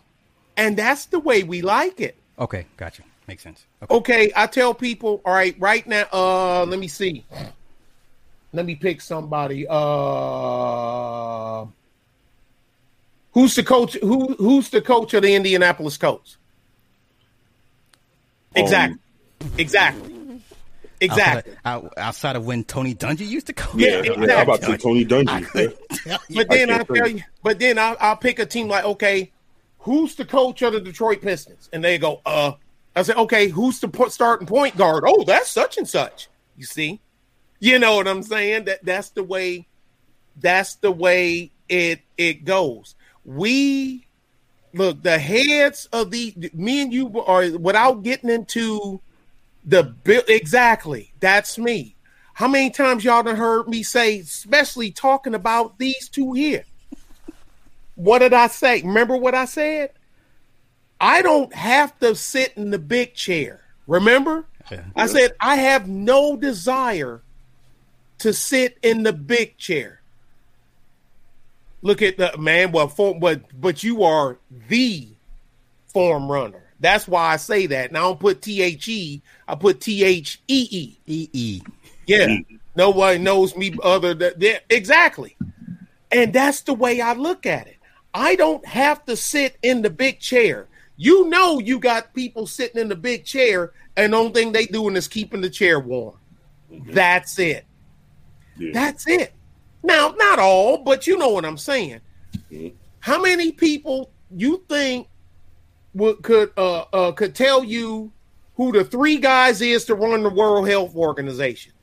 And that's the way we like it. Okay, gotcha. Makes sense. Okay. Okay, I tell people, all right, right now, uh, let me see. Let me pick somebody. Uh who's the coach? Who who's the coach of the Indianapolis Colts? Exactly. Exactly. Exactly. Outside, out, outside of when Tony Dungy used to coach. Yeah, Yeah, exactly. how about the Tony Dungy? couldn't tell you. But then I I can't tell tell you, but then I'll, I'll pick a team like, okay, who's the coach of the Detroit Pistons? And they go, uh, I say, okay, who's the po- starting point guard? Oh, that's such and such. You see, you know what I'm saying? That that's the way, that's the way it it goes. We look the heads of the me and you are without getting into the bill exactly. That's me. How many times y'all done heard me say, especially talking about these two here? What did I say? Remember what I said? I don't have to sit in the big chair. Remember? Yeah. I said I have no desire to sit in the big chair. Look at the man, well, form, but but you are the form runner. That's why I say that. And I don't put T H E, I put T H E E. E E. Yeah. Nobody knows me other than yeah, exactly. And that's the way I look at it. I don't have to sit in the big chair. You know you got people sitting in the big chair and the only thing they doing is keeping the chair warm. Mm-hmm. That's it. Yeah. That's it. Now, not all, but you know what I'm saying. Mm-hmm. How many people you think would could uh, uh could tell you who the three guys is to run the World Health Organization?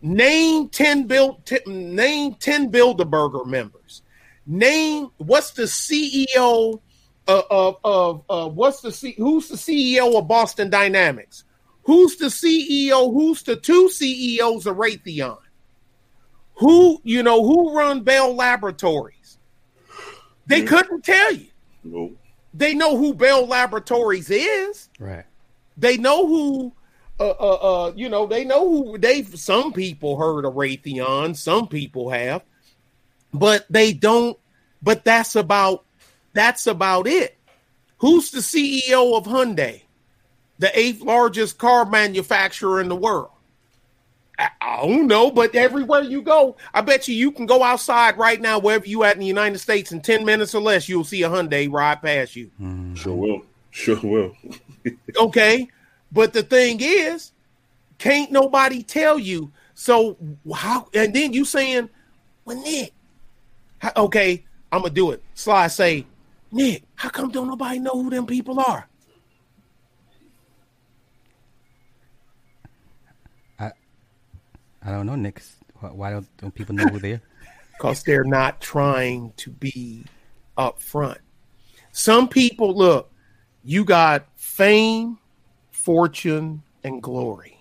Name ten build t- name ten Bilderberger members. Name what's the CEO of of, of uh, what's the C, who's the CEO of Boston Dynamics? Who's the CEO? Who's the two CEOs of Raytheon? Who you know who run Bell Laboratories? They couldn't tell you. No. They know who Bell Laboratories is. Right. They know who, uh, uh, uh, you know, they know who they. Some people heard of Raytheon. Some people have, but they don't. But that's about that's about it. Who's the CEO of Hyundai, the eighth largest car manufacturer in the world? I, I don't know, but everywhere you go, I bet you you can go outside right now, wherever you at in the United States, in ten minutes or less, you'll see a Hyundai ride past you. Mm. Sure will. Sure will. Okay. But the thing is, can't nobody tell you. So how and then you saying, well, Nick, how- okay, I'm gonna do it. Sly say, Nick, how come don't nobody know who them people are? I don't know, Nick. Why- Why don't, don't people know who they are? Because they're not trying to be up front. Some people look, you got fame, fortune, and glory.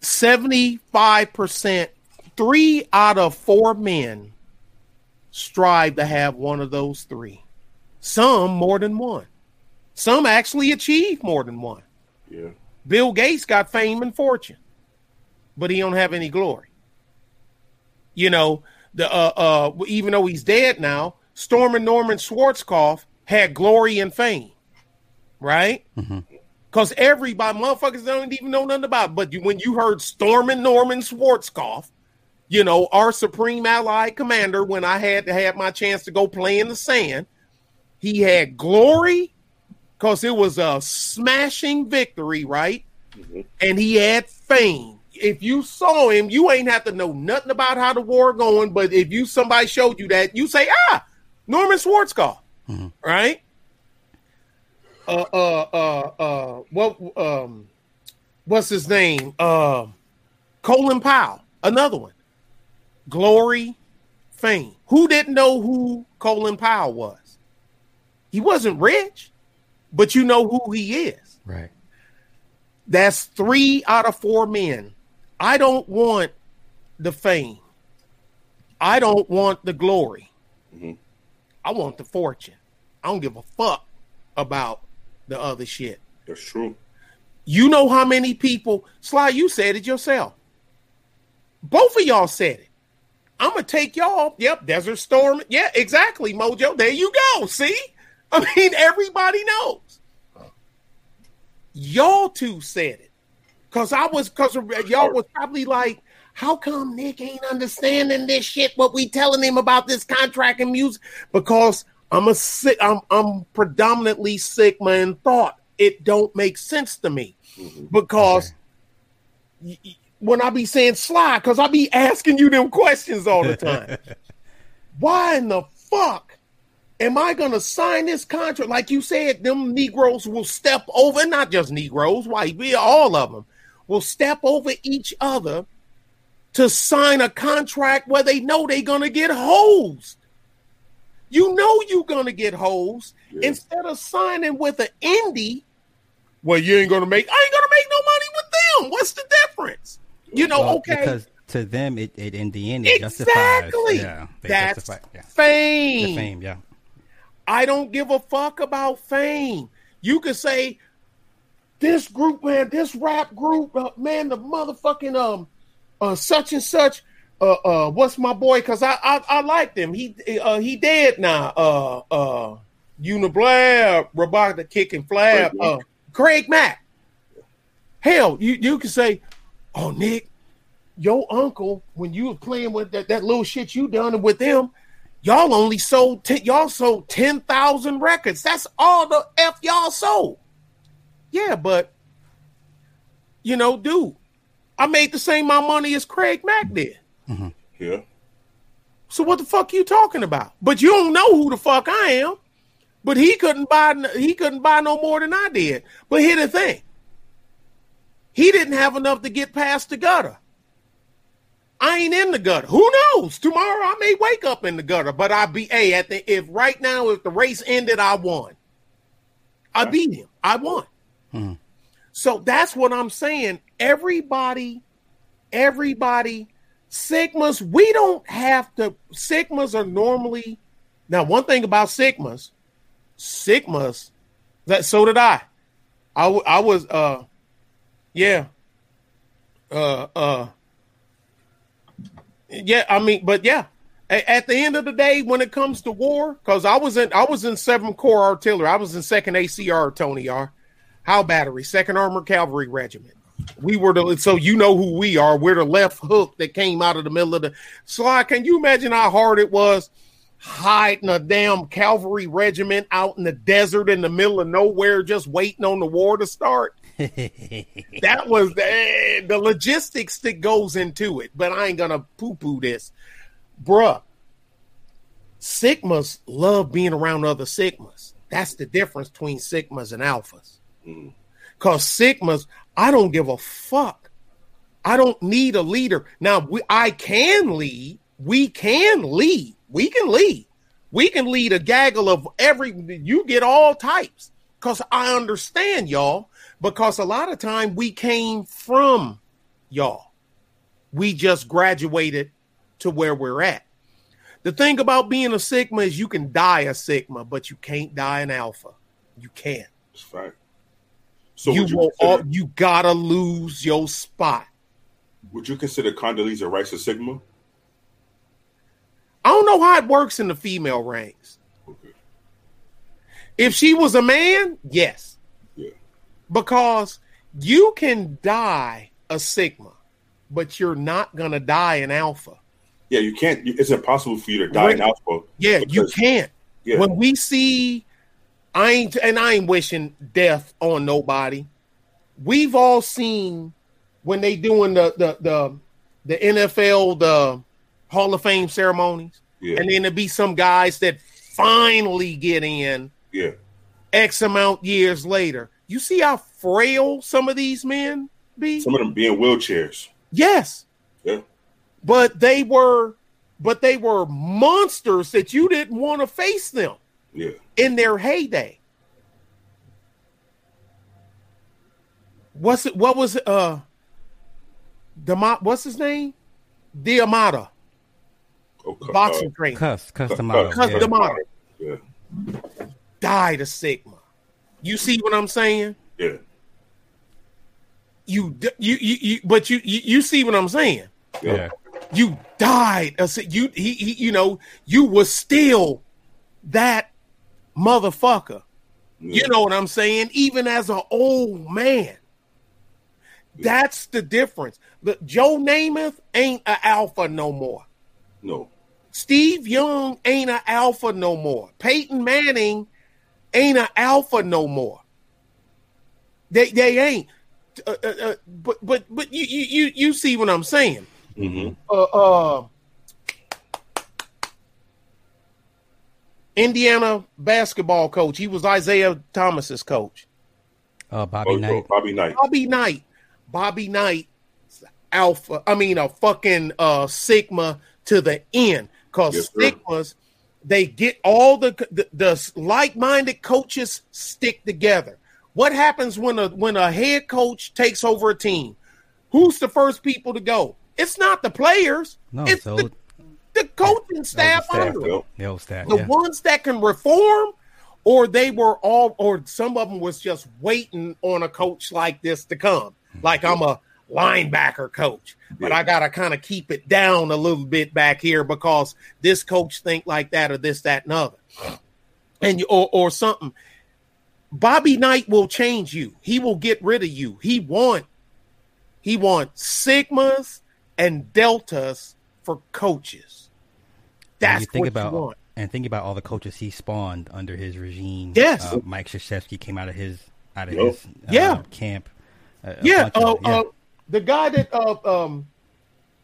75%, three out of four men strive to have one of those three. Some more than one. Some actually achieve more than one. Yeah. Bill Gates got fame and fortune, but he don't have any glory. You know, the uh uh even though he's dead now, Stormin Norman Schwarzkopf had glory and fame, right? Because everybody, motherfuckers don't even know nothing about. It. But you, when you heard Stormin Norman Schwarzkopf, you know, our supreme allied commander, when I had to have my chance to go play in the sand, he had glory because it was a smashing victory, right? Mm-hmm. And he had fame. If you saw him, you ain't have to know nothing about how the war going. But if you somebody showed you that, you say, ah, Norman Schwarzkopf, mm-hmm. right? Uh, uh, uh, uh, what, um, what's his name? Uh, Colin Powell, another one. Glory, fame. Who didn't know who Colin Powell was? He wasn't rich but you know who he is. Right. That's three out of four men. I don't want the fame. I don't want the glory. Mm-hmm. I want the fortune. I don't give a fuck about the other shit. That's true. You know how many people, Sly, you said it yourself. Both of y'all said it. I'm gonna take y'all. Yep, Desert Storm. Yeah, exactly, Mojo. There you go. See? I mean, everybody knows. Y'all two said it. Cause I was cause y'all was probably like, how come Nick ain't understanding this shit? What we telling him about this contract and music? Because I'm a sick, I'm I'm predominantly Sigma in thought. It don't make sense to me. Mm-hmm. Because okay. y- when I be saying slide, because I be asking you them questions all the time. Why in the fuck Am I going to sign this contract? Like you said, them Negroes will step over, not just Negroes, white, we all of them will step over each other to sign a contract where they know they're going to get hosed. You know you're going to get hosed yeah. instead of signing with an indie. Well, you ain't going to make, I ain't going to make no money with them. What's the difference? You know, well, okay. Because to them, it, it in the end, it exactly. justifies. Yeah, That's justify, yeah. fame. The fame, yeah. I don't give a fuck about fame. You could say this group, man, this rap group, uh, man, the motherfucking um, uh, such and such. Uh, uh, what's my boy? Cause I I, I liked him. He uh he dead now. Uh uh, Uniblab, Robotic Kicking Flab, uh, Craig Mack. Hell, you you can say, oh Nick, your uncle when you were playing with that, that little shit you done with them, Y'all only sold ten, y'all sold ten thousand records. That's all the f y'all sold. Yeah, but you know, dude, I made the same amount of money as Craig Mack did. Mm-hmm. Yeah. So what the fuck you talking about? But you don't know who the fuck I am. But he couldn't buy he couldn't buy no more than I did. But here the thing. He didn't have enough to get past the gutter. I ain't in the gutter. Who knows? Tomorrow I may wake up in the gutter, but I be a at the if right now if the race ended, I won. I beat him. I won. Hmm. So that's what I'm saying. Everybody, everybody, Sigmas, we don't have to. Sigmas are normally now. One thing about Sigmas, Sigmas, that so did I. I, I was uh, yeah, uh, uh yeah, I mean, but yeah, at the end of the day, when it comes to war, because I was in I was in Seventh Corps Artillery, I was in Second ACR, Tony R, How Battery, Second Armored Cavalry Regiment. We were the so you know who we are. We're the left hook that came out of the middle of the slide. Can you imagine how hard it was hiding a damn cavalry regiment out in the desert in the middle of nowhere, just waiting on the war to start? that was the, the logistics that goes into it, but I ain't gonna poo poo this, bruh. Sigmas love being around other Sigmas. That's the difference between Sigmas and Alphas. Mm. Cause Sigmas, I don't give a fuck. I don't need a leader. Now we, I can lead. We can lead. We can lead. We can lead a gaggle of every. You get all types. Cause I understand y'all because a lot of time we came from y'all. We just graduated to where we're at. The thing about being a Sigma is you can die a Sigma, but you can't die an Alpha. You can't. That's right. So you, you, all, you gotta lose your spot. Would you consider Condoleezza Rice a Sigma? I don't know how it works in the female ranks. Okay. If she was a man, yes because you can die a sigma, but you're not going to die an alpha. Yeah, you can't. It's impossible for you to die an alpha. Yeah, because, you can't. Yeah. When we see I ain't and I ain't wishing death on nobody. We've all seen when they doing the the the, the NFL the Hall of Fame ceremonies, Yeah. and then there be some guys that finally get in Yeah. X amount years later. You see how frail some of these men be? Some of them being wheelchairs. yes, Yeah. but they were but they were monsters that you didn't want to face them Yeah. in their heyday. What's it? What was it, uh? Dema, what's his name? Diamata, Okay. boxing trainer, Cus, Cus Uh, D'Amato. Cus yeah. D'Amato. Yeah. died of Sigma. You see what I'm saying? Yeah. You, you, you, you but you, you, you see what I'm saying? Yeah. Yeah. You died. of Si- You, he, he, you know, you were still that motherfucker. You know what I'm saying? Even as an old man. That's the difference. Look, Joe Namath ain't an alpha no more. No. Steve Young ain't an alpha no more. Peyton Manning ain't an alpha no more. They they ain't. Uh, uh, uh, but but but you you you you see what I'm saying? Mm-hmm. Uh, uh, Indiana basketball coach. He was Isaiah Thomas's coach. Uh, Bobby Oh, Knight. Bobby Knight. Bobby Knight. Bobby Knight, alpha. I mean, a fucking uh, sigma to the end. Cause Yes, sir. They get all the the, the like-minded coaches stick together. What happens when a when a head coach takes over a team? Who's the first people to go? It's not the players. No, it's so the, the coaching staff staff, under the old staff. the yeah. ones that can reform or they were all or some of them was just waiting on a coach like this to come like i'm a linebacker coach but Yeah. i gotta kind of keep it down a little bit back here because this coach think like that or this that and other and you, or, or something bobby knight will change you he will get rid of you he want he want sigmas and deltas for coaches And that's you think what about you want and think about all the coaches he spawned under his regime. Yes. uh, Mike Krzyzewski came out of his out of Yup. his uh, Yeah. camp. Yeah, bunch uh, of- yeah. The guy that uh, um,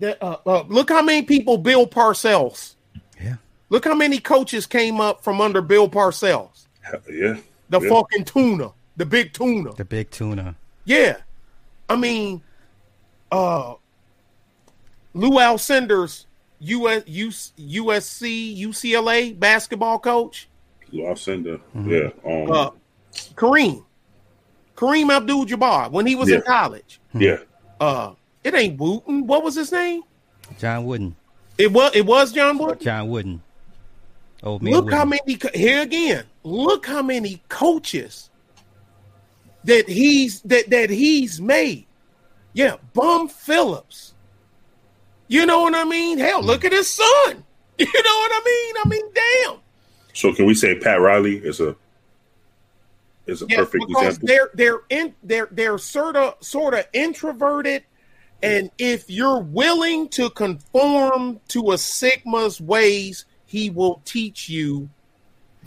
that uh, uh, look how many people Bill Parcells. yeah. Look how many coaches came up from under Bill Parcells. Yeah. The Yeah. fucking tuna, the big tuna. the big tuna. Yeah, I mean, uh, Lou Alcindor's US, US, USC UCLA basketball coach, Alcindor. Mm-hmm. Yeah. Um, uh, Kareem, Kareem Abdul-Jabbar when he was in college. yeah. Uh, it ain't Wooten. What was his name? John Wooden. It was it was John Wood. John Wooden. Oh man. Look Wooden. how many here again. Look how many coaches that he's that that he's made. Yeah, Bum Phillips. You know what I mean? Hell, look at his son. You know what I mean? I mean, damn. So can we say Pat Riley is a is a Yeah, perfect because example? they're they're in they're they're sort of sort of introverted, and if you're willing to conform to a Sigma's ways, he will teach you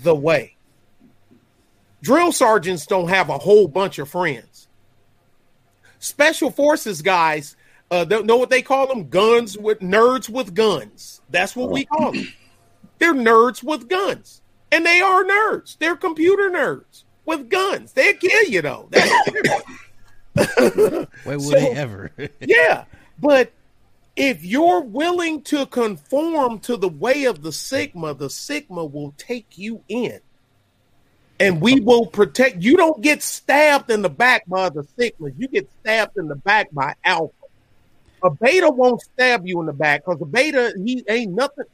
the way. Drill sergeants don't have a whole bunch of friends. Special forces guys, uh, they know what they call them? Guns with nerds with guns. That's what we call them. They're nerds with guns, and they are nerds. They're computer nerds with guns. They'll kill you though. That's Why would So- they ever? yeah, but if you're willing to conform to the way of the Sigma, the Sigma will take you in. And we will protect you. Don't get stabbed in the back by the Sigma. You get stabbed in the back by Alpha. A beta won't stab you in the back because a beta, he ain't nothing.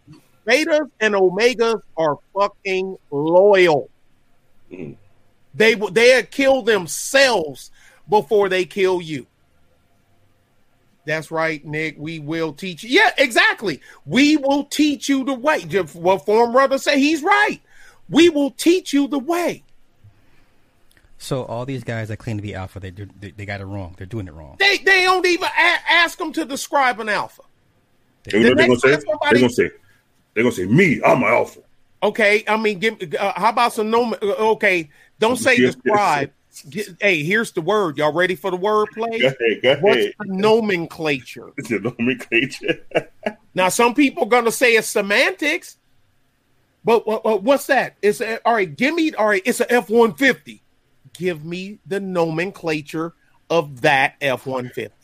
Betas and omegas are fucking loyal. Mhm. They will they'll kill themselves before they kill you. That's right, Nick. We will teach you. Yeah, exactly. We will teach you the way. Just What form brother say? He's right. We will teach you the way. so all these guys that claim to be alpha, they do, they, they got it wrong. They're doing it wrong. They they don't even a- ask them to describe an alpha. You know they're gonna say? somebody- They're gonna say they're gonna say me. I'm an alpha. Okay, I mean, give. Uh, how about some nom? uh, Okay, don't say describe. Hey, here's the word. Y'all ready for the word play? Go ahead, go ahead. What's the nomenclature? It's a nomenclature. Now, some people are gonna say it's semantics, but what, what- what's that? It's a, all right. Give me all right. It's a F one fifty. Give me the nomenclature of that F one fifty.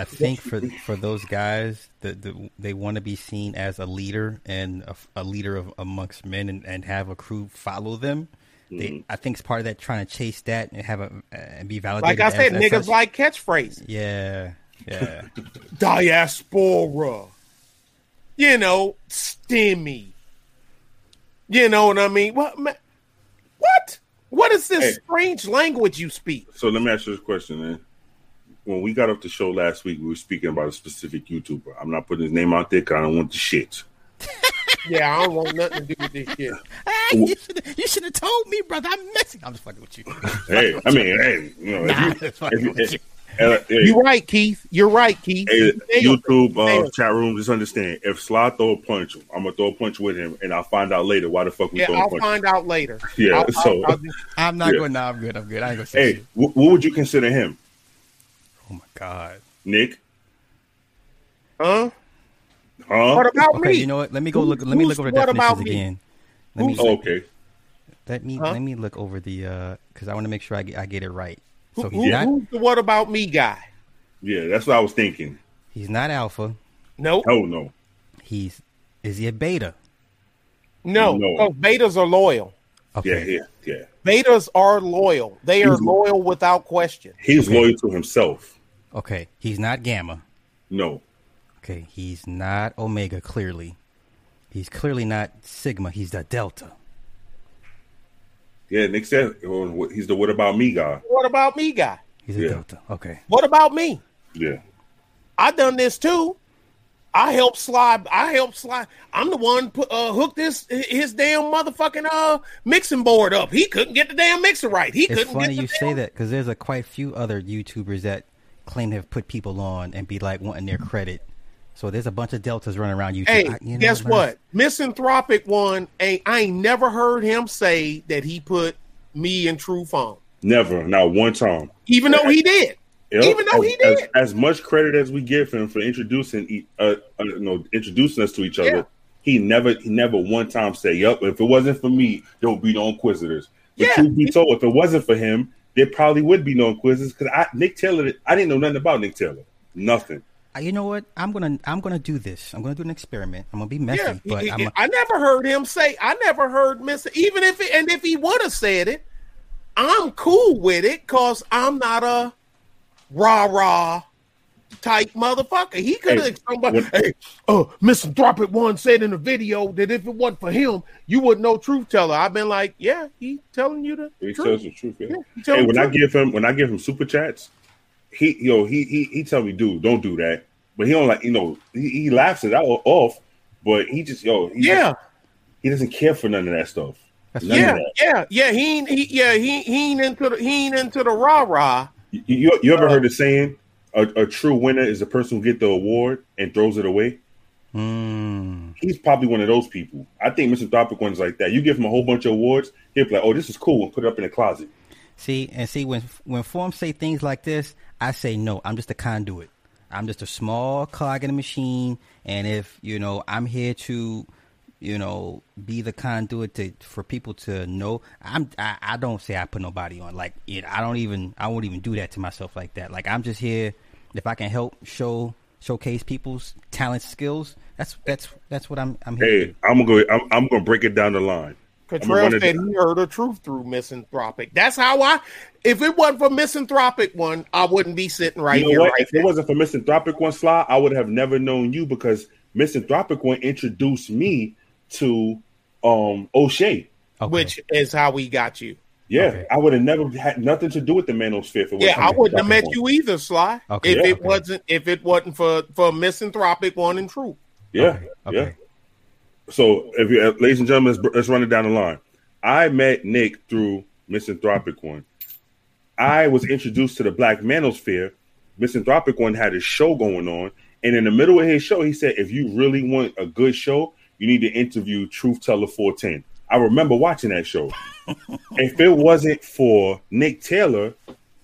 I think for for those guys that the, they want to be seen as a leader and a, a leader of amongst men and, and have a crew follow them. They, mm-hmm. I think it's part of that trying to chase that and have a and be validated. Like I said, as- as niggas such. like catchphrases. yeah, yeah. Diaspora. You know, stimmy. You know what I mean? What? ma- What? What is this Hey. strange language you speak? So let me ask you this question, man. When we got off the show last week, we were speaking about a specific YouTuber. I'm not putting his name out there because I don't want the shit. Yeah, I don't want nothing to do with this shit. Hey, you should you should have told me, brother. I'm messing. I'm just fucking with you. Hey, I mean, hey, you know, Nah, if you, it's fucking if with you, you. uh, hey, You're right, Keith. You're right, Keith. hey, There you go. YouTube uh, chat room, just understand. If Sly throw a punch, I'm gonna throw a punch with him, and I'll find out later why the fuck we Yeah, throwing I'll punches. find out later. Yeah, I'll- so- I'll- I'll just- I'm not Yeah. going. Nah, I'm good. I'm good. I ain't gonna say Hey, shit. wh- what would you consider him, Oh my god. Nick? huh? Huh? What about Okay, me? you know what? Let me go look. Let me look over the what definitions again. Let me Oh, okay. let me Huh? let me look over the uh because I want to make sure I get I get it right. So who- he's not who's the what about me guy? Yeah, that's what I was thinking. he's not alpha. Nope. Oh no, He's is he a beta? No. No. Oh, betas are loyal. Okay. yeah, yeah, yeah. Betas are loyal. They are He's- loyal without question. He's Okay. loyal to himself. Okay. He's not gamma. No, Okay. He's not omega. Clearly, he's clearly not sigma. He's the delta. yeah. Nick said he's the what about me guy. What about me guy? He's a Yeah. delta. Okay. What about me? Yeah, I done this too. I helped Sly. I helped Sly. I'm the one put uh hooked this his damn motherfucking uh mixing board up. He couldn't get the damn mixer right. He It's couldn't funny get you damn- say that because there's a quite few other YouTubers that claim to have put people on and be like wanting their credit. So there's a bunch of deltas running around YouTube. Hey, I- you know, guess man, what? Misanthropic one ain't I ain't never heard him say that he put me in true phone. never, not one time. Even though he did. Yep. Even though as, he did. as, as much credit as we give him for introducing, uh, uh, you know, introducing us to each other, Yeah. he never, he never one time said, "Yup, if it wasn't for me, there would be no Inquisitors." But Yeah. truth be told, if it wasn't for him, there probably would be no Inquisitors because I, Nick Taylor, I didn't know nothing about Nick Taylor, nothing. Uh, You know what? I'm gonna I'm gonna do this. I'm gonna do an experiment. I'm gonna be messy, Yeah, but he- I'm a, I never heard him say. I never heard Miss. Even if it, and if he would have said it, I'm cool with it because I'm not a rah rah type motherfucker. He could have Hey, somebody. when- hey, uh, Misanthropic one said in the video that if it wasn't for him, you wouldn't know truth teller. I've been like, yeah, he telling you the He truth. tells the truth. Yeah. Yeah, he tell hey, the when I truth. give him when I give him super chats, he yo he he he tell me, dude, don't do that. But he don't like you know he, he laughs it out off, but he just yo he Yeah, just- he doesn't care for none of that stuff. None yeah, that. yeah, yeah. He, he, yeah, he, he ain't into the, he ain't into the rah rah. You, you, you ever Uh, heard the saying, a, a true winner is the person who get the award and throws it away? mm, He's probably one of those people. I think Misanthropic one's like that. You give him a whole bunch of awards, he'll be like, "Oh, this is cool," and put it up in the closet. see and see when when forms say things like this, I say no. I'm just a conduit. I'm just a small cog in the machine, and if you know I'm here to, you know, be the conduit to for people to know. I'm I, I don't say I put nobody on. Like it, I don't even I won't even do that to myself like that. Like I'm just here if I can help show showcase people's talents, skills. That's that's that's what I'm I'm here. Hey, do. I'm gonna go. I'm, I'm gonna break it down the line. I'm Cottrell it said he heard the truth through misanthropic. That's how I. If it wasn't for misanthropic one, I wouldn't be sitting right you know here. Right if it wasn't for Misanthropic One Sly, I would have never known you because Misanthropic One introduced me to um O'Shea. Okay. Which is how we got you. Yeah, Okay. I would have never had nothing to do with the Manosphere. If it Yeah, I wouldn't have met Misanthropic you either, Sly. Okay, if yeah, it okay. wasn't if it wasn't for for misanthropic one and true. Yeah, Okay, okay. yeah. So, if you, uh, ladies and gentlemen, let's, let's run it down the line. I met Nick through Misanthropic One. I was introduced to the Black Manosphere. Misanthropic One had a show going on, and in the middle of his show, he said, "If you really want a good show, you need to interview Truth Teller 410. I remember watching that show. if it wasn't for Nick Taylor,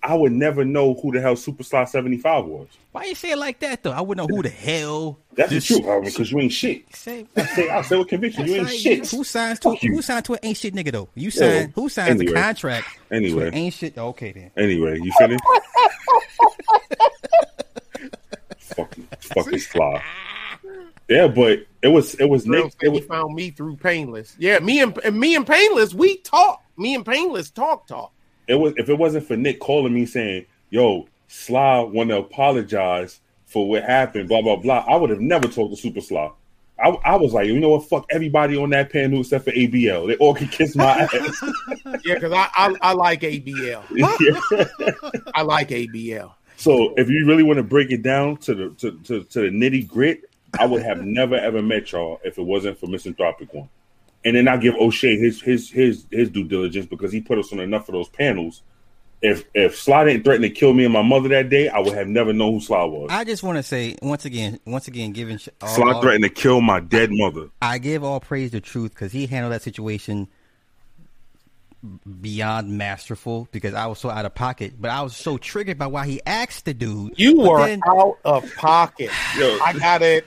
I would never know who the hell Superstar 75 was. Why you say it like that though? I wouldn't know who the hell. That's the truth, Harvey, because you ain't shit. Say, I say, I say with conviction, you ain't That's shit. Who signs to Fuck you. who signed to an ain't shit nigga though? You signed who signs anyway. the contract Anyway. an ain't shit? Oh, okay then. Anyway, you finished? fucking, fucking fly. Yeah, but it was it was Girl Nick. It he was, found me through Painless. Yeah, me and, and me and Painless, we talk. Me and Painless talk talk. it was if it wasn't for Nick calling me saying, "Yo, Sly want to apologize for what happened," blah blah blah, I would have never talked to Super Sly. I, I was like, you know what? Fuck everybody on that panel except for ABL. They all can kiss my ass. Yeah, because I, I I like ABL. Yeah. I like ABL. So if you really want to break it down to the to, to, to the nitty grit, I would have never ever met y'all if it wasn't for Misanthropic One. And then I give O'Shea his his his his due diligence because he put us on enough of those panels. If if Sly didn't threaten to kill me and my mother that day, I would have never known who Sly was. I just want to say once again, once again, giving all, Sly all- threatened to kill my dead mother. I give all praise to Truth because he handled that situation beyond masterful. Because I was so out of pocket, but I was so triggered by why he asked the dude. You were then- out of pocket. Yo. I got it.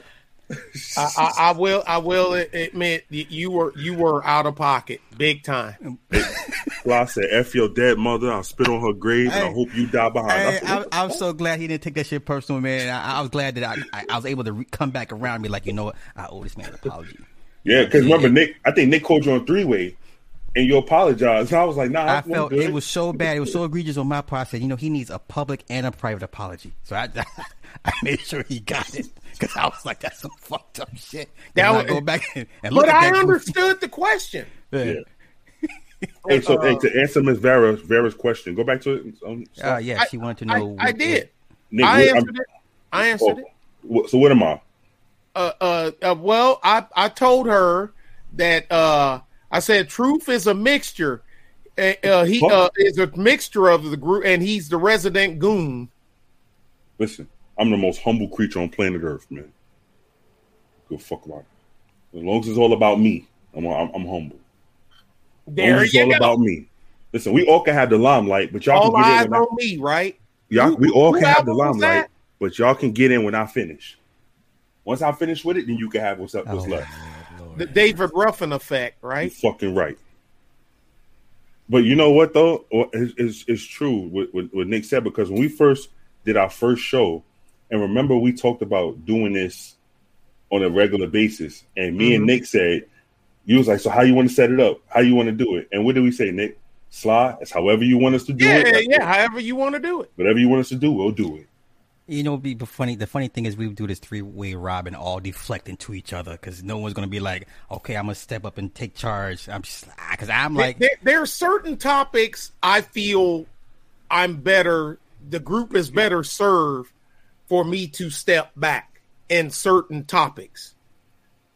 I, I, I will. I will admit that you were you were out of pocket, big time. Well, I said, "F your dead mother. I'll spit on her grave, and I hope you die behind." I Hey, said, I, "What the I'm so glad he didn't take that shit personal, man. I, I was glad that I, I, I was able to re- come back around and be like, you know what, I owe this man an apology. Yeah, because remember Nick, I think Nick called you on three way, and you apologized. And I was like, "Nah, I I'm felt good. it was so bad, it was so egregious on my part. I said, you know, he needs a public and a private apology. So I, I made sure he got it because I was like, that's some fucked up shit. That Now I go back and, and look But at I that goofy- understood the question. Yeah. Hey, so hey, to answer Miss Vera Vera's question, go back to it. Um, Uh, yeah, I- she wanted to I, know. I what- did. Nick, I what- I'm- answered it. I answered oh, it. so what am I? uh, uh, uh, well, I, I told her that uh, I said truth is a mixture. Uh, uh, he uh, is a mixture of the group, and he's the resident goon. Listen, I'm the most humble creature on planet Earth, man. Go fuck about it. As long as it's all about me, I'm I'm, I'm humble. As long There as it's you all go. about me. Listen, we all can have the limelight, but y'all All can get eyes in. When I, on me, right? y'all, Who- we all can have the limelight, but y'all can get in when I finish. Once I finish with it, then you can have what's up, what's Oh, left. The David Ruffin effect, You right? fucking right. But you know what though? It's, it's, it's true what, what, what Nick said because when we first did our first show, and remember we talked about doing this on a regular basis, and me and Mhm. Nick said, "You was like, so how you want to set it up? How you want to do it?" And what did we say, Nick? Sly, it's however you want us to do Yeah, it. Yeah, yeah. However you want to do it. Whatever you want us to do, we'll do it. You know, be funny. The funny thing is, we do this three way robin, all deflecting to each other, because no one's gonna be like, "Okay, I'm gonna step up and take charge." I'm just because I'm like, there, there are certain topics I feel I'm better. The group is better served for me to step back in certain topics,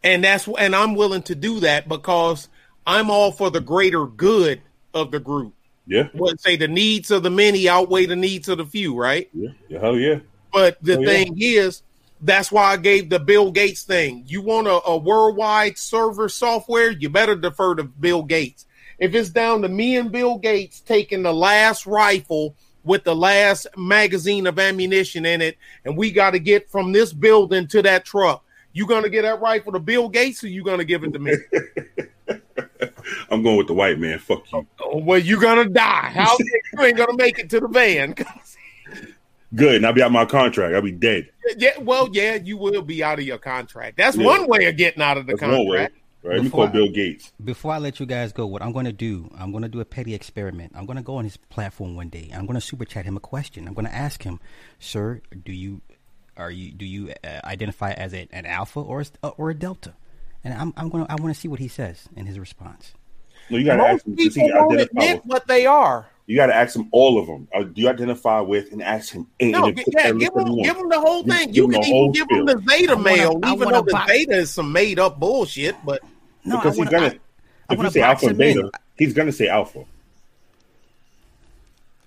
and that's and I'm willing to do that because I'm all for the greater good of the group. Yeah, What say the needs of the many outweigh the needs of the few, right? yeah, hell yeah. But the Oh, yeah. thing is, that's why I gave the Bill Gates thing. You want a, a worldwide server software, you better defer to Bill Gates. If it's down to me and Bill Gates taking the last rifle with the last magazine of ammunition in it, and we got to get from this building to that truck, you gonna get that rifle to Bill Gates, or you gonna give it to me? I'm going with the white man. Fuck you. Oh, well, you gonna die. How you ain't gonna make it to the van? Good, and I'll be out my contract. I'll be dead. yeah, well, yeah, you will be out of your contract. That's Yeah. one way of getting out of the That's contract. Right? Let me Before call I- Bill Gates. before I let you guys go, what I'm going to do, I'm going to do a petty experiment. I'm going to go on his platform one day. I'm going to super chat him a question. I'm going to ask him, "Sir, do you are you do you uh, identify as a, an alpha or a, or a delta?" And I'm I'm going to I want to see what he says in his response. No, you gotta ask him. Does people he won't identify admit with, what they are. you gotta ask him all of them. Uh, do you identify with and ask him? And, No, and yeah, give him, give them the whole thing. give You can even give them spiel. the Zeta wanna- mail, I even wanna though the box- Zeta is some made up bullshit. But No, because I wanna, he's gonna. I, I if you say alpha and him in. beta, he's gonna say alpha.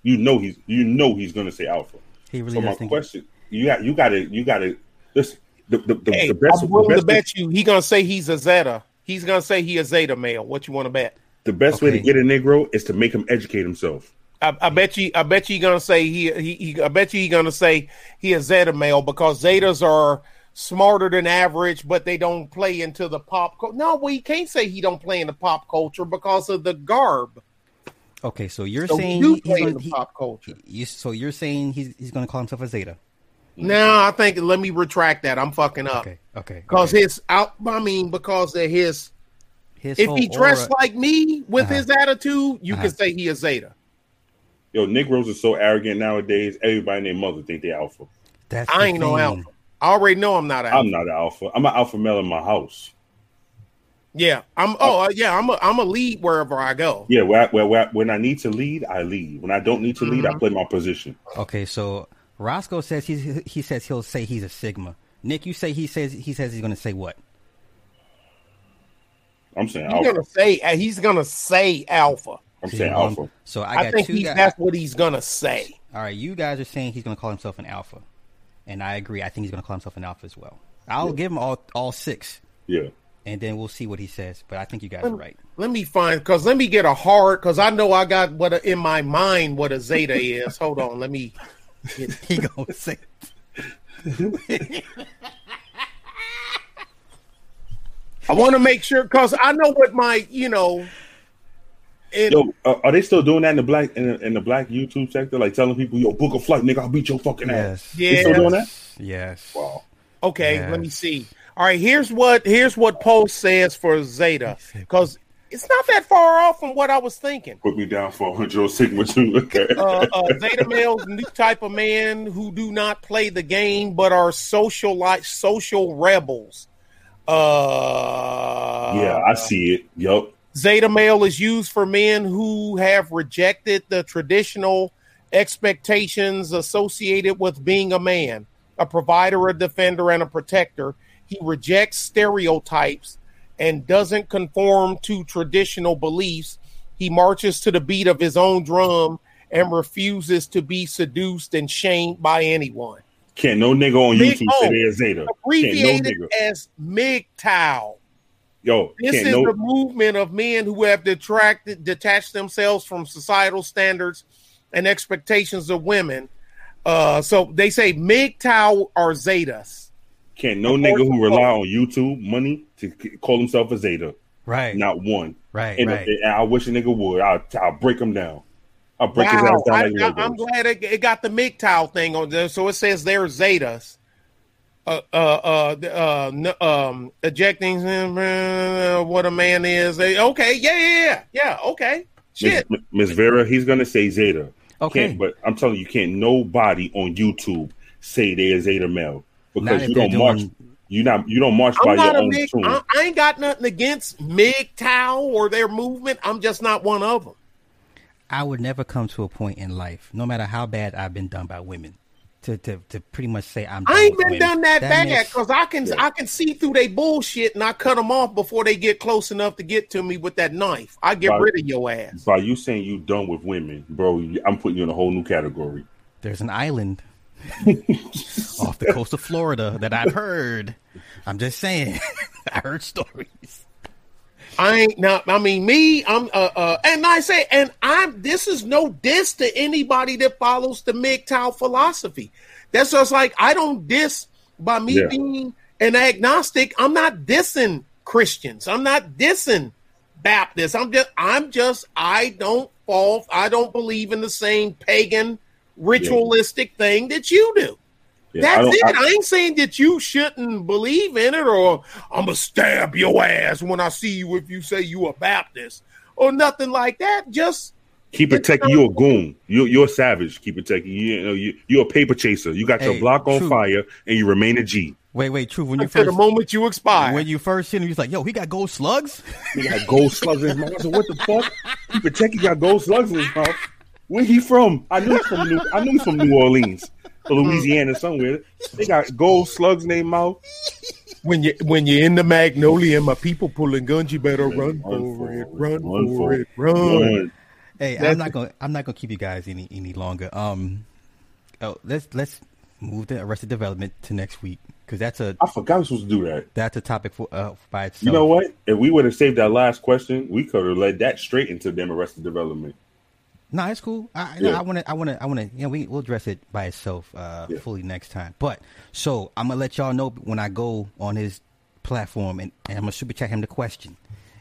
You know he's you know he's gonna say alpha. He really so my does think. question, you got you gotta you gotta listen. the, the, the, Hey, the best, I'm the willing to best, bet you he gonna say he's a Zeta. He's gonna say he a Zeta male. What you want to bet? the best way to get a Negro is to make him educate himself. I, I bet you. I bet you he gonna say he, he. He. I bet you he gonna say he a Zeta male because Zetas are smarter than average, but they don't play into the pop. Co- no, well, you can't say he don't play in the pop culture because of the garb. Okay, so you're So saying he do he- play he's in going the he, pop culture. you, so you're saying he's he's going to call himself a Zeta. No, I think let me retract that. I'm fucking up Okay, okay. because okay. his out. I mean, because of his. his If he dressed aura- like me with Uh-huh. his attitude, you Uh-huh. can say he is Zeta. Yo, Negroes are so arrogant nowadays. Everybody and their mother think they alpha. that's I the ain't no thing. alpha. I already know I'm not an alpha. I'm not an alpha. I'm an alpha male in my house. Yeah, I'm. Oh, uh, yeah, I'm. A, I'm a lead wherever I go. Yeah, where I, where, where when I need to lead, I lead. When I don't need to lead, Mm-hmm. I play my position. Okay, so Roscoe says he's he says he'll say he's a Sigma. Nick, you say he says he says he's going to say what? I'm saying He's alpha. gonna say. uh, He's gonna say alpha. I'm saying Um, alpha. So I I, think two he's, guys. that's what he's gonna say. All right, you guys are saying he's going to call himself an alpha, and I agree. I think he's going to call himself an alpha as well. I'll give him all all six, Yeah. and then we'll see what he says. But I think you guys are right. Let me find because let me get a hard because I know I got what a, in my mind what a zeta is. Hold on, let me. Get, He gonna say I want to make sure because I know what my you know. It, Yo, are they still doing that in the black in the, in the black YouTube sector? Like telling people, "Yo, book a flight, nigga. I'll beat your fucking ass." yes, Yeah. They still doing that? yes. Wow. Okay, Yes. let me see. All right, here's what here's what Post says for Zeta because it's not that far off from what I was thinking. Put me down for 100 Sigma too. Okay. uh, uh, Zeta males, new type of man who do not play the game but are social like social rebels. Uh, yeah, I see it. Yup. Zeta male is used for men who have rejected the traditional expectations associated with being a man, a provider, a defender, and a protector. He rejects stereotypes and doesn't conform to traditional beliefs. He marches to the beat of his own drum and refuses to be seduced and shamed by anyone. Can't no nigga on Big YouTube say they're Zeta. No Abbreviated nigga. as MGTOW. Yo, This is no. the movement of men who have detracted, detached themselves from societal standards and expectations of women. Uh, so they say MGTOW are Zetas. Can't no nigga who rely on YouTube money to call himself a Zeta. Right, Not one. right, And, right. and I wish a nigga would. I'll, I'll break him down. I'll break his Wow, ass down I, like am glad it, it got the MGTOW thing on there. So it says they're Zetas. Uh, uh, uh, uh, um, ejecting him, uh, what a man is. They- Okay, yeah, yeah, yeah, yeah. Okay, Miss, shit. Miss Vera, he's gonna say Zeta. Okay. Can't, but I'm telling you, can't nobody on YouTube say they're Zeta male because you don't march. doing- You not you don't march by I'm not your own Mig, tune. I, I ain't got nothing against MGTOW or their movement. I'm just not one of them. I would never come to a point in life, no matter how bad I've been done by women, to to, to pretty much say I'm. I ain't been women. done that, bad makes- because I can Yeah. I can see through they bullshit and I cut them off before they get close enough to get to me with that knife. I get Right. rid of your ass. by you saying you done with women, bro, I'm putting you in a whole new category. There's an island off the coast of Florida that I've heard. I'm just saying, I heard stories. I ain't not. I mean, me. I'm. Uh. uh and I say, and I'm. This is no diss to anybody that follows the MGTOW philosophy. That's just like I don't diss by me Yeah. being an agnostic. I'm not dissing Christians. I'm not dissing Baptists. I'm just. I'm just. I don't fall. I don't believe in the same pagan ritualistic thing that you do. Yeah, I That's don't- it. I, ain't saying that you shouldn't believe in it or I'm gonna stab your ass when I see you if you say you a Baptist or nothing like that. Just Keep it techie, you a goon. You you're a savage. Keep it techie. You, you know you you're a paper chaser. You got your block on true. fire and you remain a G. Wait, wait, true. When you to the first moment you expire. when you first hit him, he's like, "Yo, he got gold slugs." He got gold slugs in his mouth. I said, what the fuck? Keep it techie got gold slugs in his mouth. Where he from? I knew he's from New I knew he's from New Orleans. Or Louisiana somewhere. They got gold slugs in their mouth. when you when you're in the magnolia and my people pulling guns, you better run, Run for for it, it, run, run for for it, it. run. Run. Hey, That's- I'm not gonna I'm not gonna keep you guys any any longer. Um, oh, let's let's move the Arrested Development to next week because that's a I forgot we supposed to do that. that's a topic for uh, by itself. You know what? If we would have saved that last question, we could have led that straight into them arrested development. No, it's cool. I Yeah. I want to I want to I want to you know we we'll address it by itself uh, Yeah. fully next time. But so I'm gonna let y'all know when I go on his platform and, and I'm gonna super chat him the question,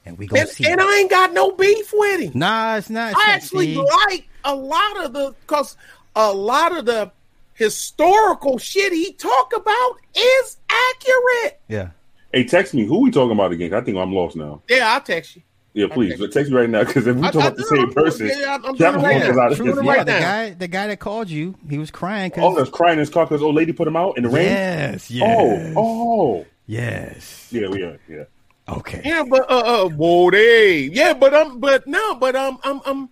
and we gonna And, see. and I ain't got no beef with him. nah, it's not. I not- actually see? like a lot of the because a lot of the historical shit he talk about is accurate. yeah. Hey, text me. Who we talking about again? I think I'm lost now. Yeah, I'll text you. Yeah, please. Okay. Text me right now because if we talk talking about the same I'm- person, yeah, I'm- I'm that doing it right now. out of True his to Yeah, right the now. guy the guy that called you, he was crying Oh, because that's crying in his car because old lady put him out in the rain. yes, yes, Oh, oh, yes. yeah, we are. yeah. Okay. Yeah, but uh, uh whoa, they, yeah, but um, but no, but um, um, um,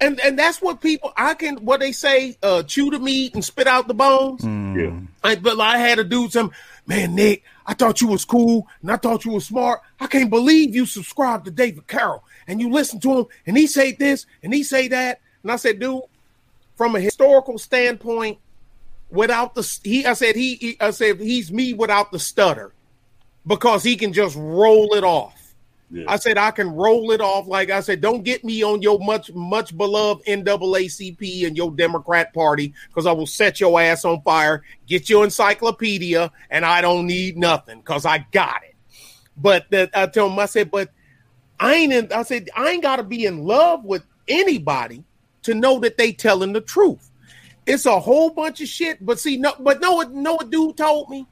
and and that's what people I can what they say, uh, chew the meat and spit out the bones. Mm. Yeah. I, but I had a dude some man, Nick. I thought you was cool and I thought you was smart. I can't believe you subscribed to David Carroll and you listen to him and he say this and he say that. And I said, dude, from a historical standpoint, without the he, I said he, he I said he's me without the stutter because he can just roll it off. Yeah. I said I can roll it off. Like I said, don't get me on your much much beloved NAACP and your Democrat Party because I will set your ass on fire. Get your encyclopedia, and I don't need nothing because I got it. But that I told him, I said, but I ain't. In, I said I ain't got to be in love with anybody to know that they telling the truth. It's a whole bunch of shit. But see, no, but no, no, dude told me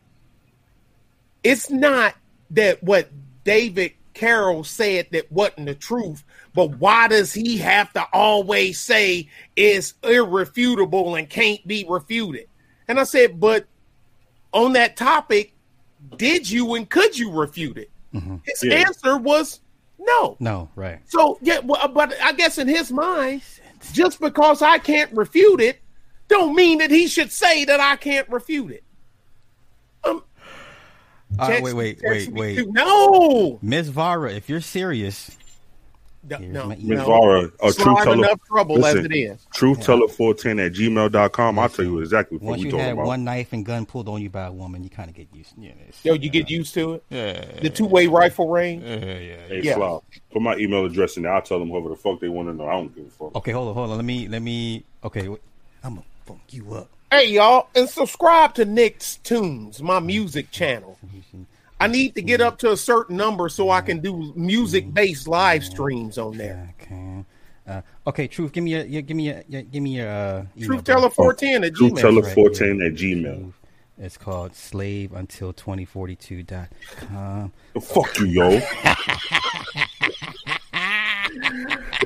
it's not that what David Carroll said that wasn't the truth, but why does he have to always say is irrefutable and can't be refuted? And I said, but on that topic, did you and could you refute it? Mm-hmm. His Yeah. answer was no. No, right. So yeah, uh, but I guess in his mind, just because I can't refute it, don't mean that he should say that I can't refute it. All right, wait, wait, wait, wait. too. No, Miss Vara, if you're serious, no, Here's no. my Miss email. Vara, a It's truth teller. enough trouble Listen, as it is. Truth teller 410 at gmail.com. I'll tell you exactly what once we you talking have about. one knife and gun pulled on you by a woman, you kind of get used. Yeah, it's- Yo, you get used to it. Yeah, The two way rifle range. yeah, yeah. Hey, Yeah. Fly, put my email address in there. I'll tell them whoever the fuck they want to know. I don't give a fuck. Okay, hold on, hold on. Let me, let me. Okay, wait. I'm gonna funk you up. Hey y'all, and subscribe to Nick's Tunes, my music channel. I need to get up to a certain number so I can do music based live streams on there. Okay. Uh, okay, truth. Give me your, your give me your, your give me your uh, Truth. Teller 410 at Truth Gmail. teller right at gmail. It's called slave until 2042.com. Fuck you, yo.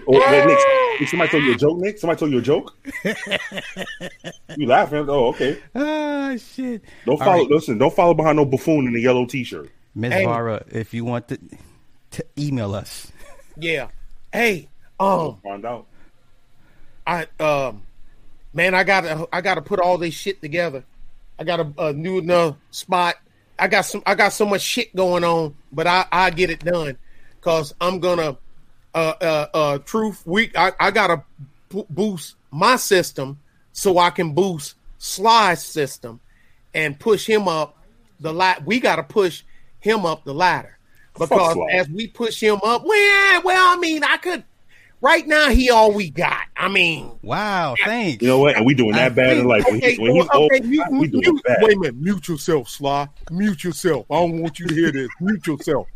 oh, wait, Nick, Nick, somebody told you a joke, Nick? Somebody told you a joke? you laughing? Oh, okay. Ah, shit. Don't All follow. right. Listen, don't follow behind no buffoon in a yellow t-shirt. Ms. Hey. Vara, if you want to, to email us. Yeah. Hey, um, Find out. I um, man, I gotta I gotta put all this shit together. I got a, a new enough spot. I got some I got so much shit going on, but I I get it done because I'm gonna uh uh uh truth week. I I gotta b- boost my system so I can boost Sly's system and push him up the lat. We gotta push him up the ladder because as we push him up, well, well, I mean, I could. Right now, he all we got. I mean, Wow, thanks. You know what? And we doing that bad in life. When, okay, he, when he's well, old, mute, we doing mute- bad. wait a minute, mute yourself, Sly. Mute yourself. I don't want you to hear this. Mute yourself.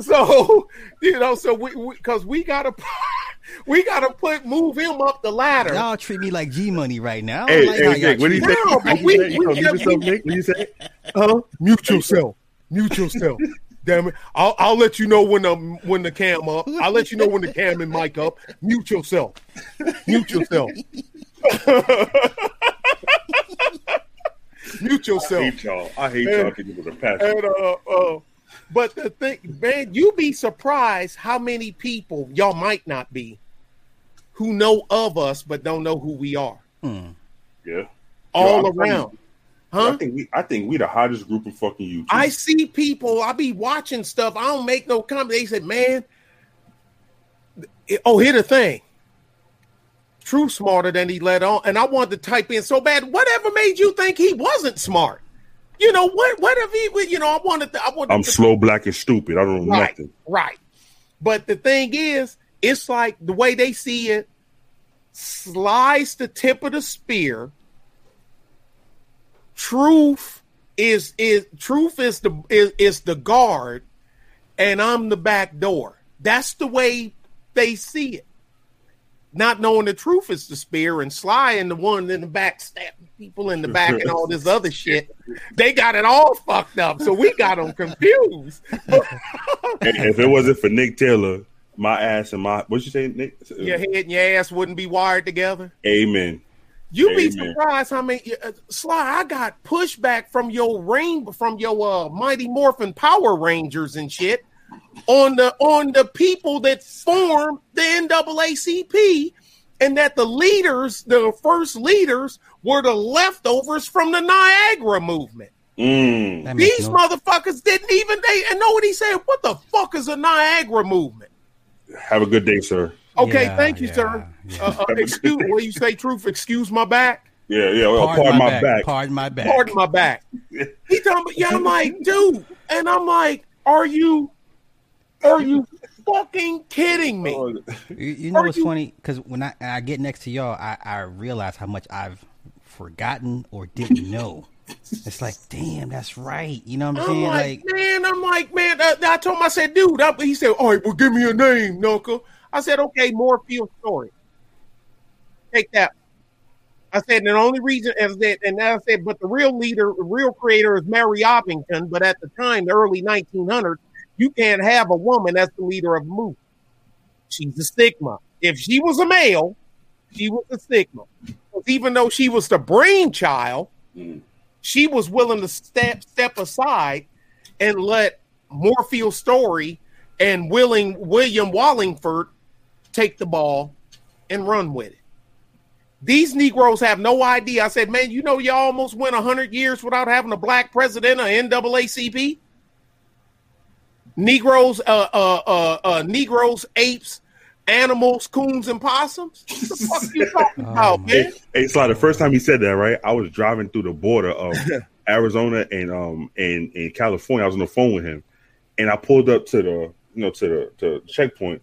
So you know, so we because we, gotta we gotta put move him up the ladder. Y'all treat me like G Money right now. Hey, like how hey, Nick, what do you treat say? me. No, What but do you we- say? We gonna mute just- yourself, Nick? What do you say? Huh? Mute yourself. Mute yourself. Damn it! I'll I'll let you know when the when the cam up. I'll let you know when the cam and mic up. Mute yourself. Mute yourself. Mute I yourself. hate y'all. I hate Man. y'all because with a passion. And uh, uh, but the thing, man, you be surprised how many people y'all might not be who know of us but don't know who we are. Hmm. Yeah. All I'm telling around, you, huh? I think we I think we the hottest group of fucking YouTube. I see people. I be watching stuff. I don't make no comment. They said, "Man, it- oh, here the thing." True smarter than he let on, and I wanted to type in so bad. Whatever made you think he wasn't smart? You know what? What if he? You know, I wanted. To, I wanted. I'm to, slow, black, and stupid. I don't know right, nothing. right. But the thing is, it's like the way they see it. Sly's the tip of the spear. Truth is is truth is the is, is the guard, and I'm the back door. That's the way they see it. Not knowing the truth is the spear, and Sly and the one in the back stabbing people in the back and all this other shit. They got it all fucked up, so we got them confused. if it wasn't for Nick Taylor, my ass and my what you say, Nick? Your head and your ass wouldn't be wired together. Amen. You'd be surprised how many uh, Sly. I got pushback from your rain from your uh, Mighty Morphin Power Rangers and shit on the on the people that formed the NAACP, and that the leaders, the first leaders, were the leftovers from the Niagara movement. Mm. These no- motherfuckers didn't even they and know what he said. What the fuck is a Niagara movement? Have a good day, sir. Okay, Yeah, thank you, yeah, sir. yeah. Uh, uh, excuse, what do you say? Truth, excuse my back. Yeah, yeah. Well, pardon, my, back. Pardon my back. Pardon my back. He talking about, yeah, I'm like, dude, and I'm like, are you, are you fucking kidding me? Oh, You, you know Are what's you- funny? Because when I, I get next to y'all, I, I realize how much I've forgotten or didn't know. It's like, damn, that's right. You know what I'm I'm saying? like, Like, man, I'm like, man. Uh, I told him, I said, dude. I, he said, all right, well, give me a name, Knuckle. I said, okay, Moorfield Storey. Take that. I said, and the only reason is that, and I said, but the real leader, the real creator is Mary Ovington. But at the time, the early 1900s, you can't have a woman as the leader of a movement. She's a stigma. If she was a male, she was a stigma. Even though she was the brainchild, mm. she was willing to step step aside and let Moorfield Storey and willing William Wallingford take the ball and run with it. These Negroes have no idea. I said, man, you know, you almost went 100 years without having a black president of NAACP. Negroes, uh, uh, uh, uh, Negroes, apes, animals, coons, and possums. What the fuck you talking about, my- man? Hey, hey, Sly, the first time he said that, right? I was driving through the border of Arizona and um and, and California. I was on the phone with him, and I pulled up to the you know to the to the checkpoint,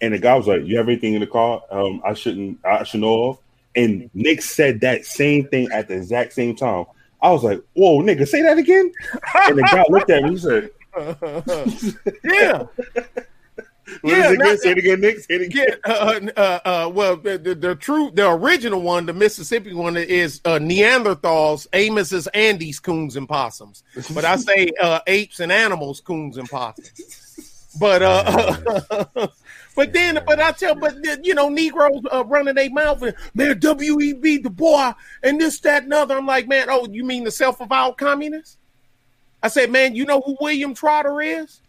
and the guy was like, "You have anything in the car? Um, I shouldn't I should know of." And Nick said that same thing at the exact same time. I was like, "Whoa, nigga, say that again!" And the guy looked at me. He said, yeah. "What Yeah, is it again? Say it again, Nick. Say it again." Yeah, uh, uh, uh, well, the, the, the true, the original one, the Mississippi one, is uh, Neanderthals, Amos's, Andes, coons and possums. But I say uh, apes and animals, coons and possums. But uh, but then, but I tell, but you know, Negroes uh, running their mouth and man, W E B Du Bois and this, that, and other. I'm like, man, oh, you mean the self-avowed communist? I said, man, you know who William Trotter is?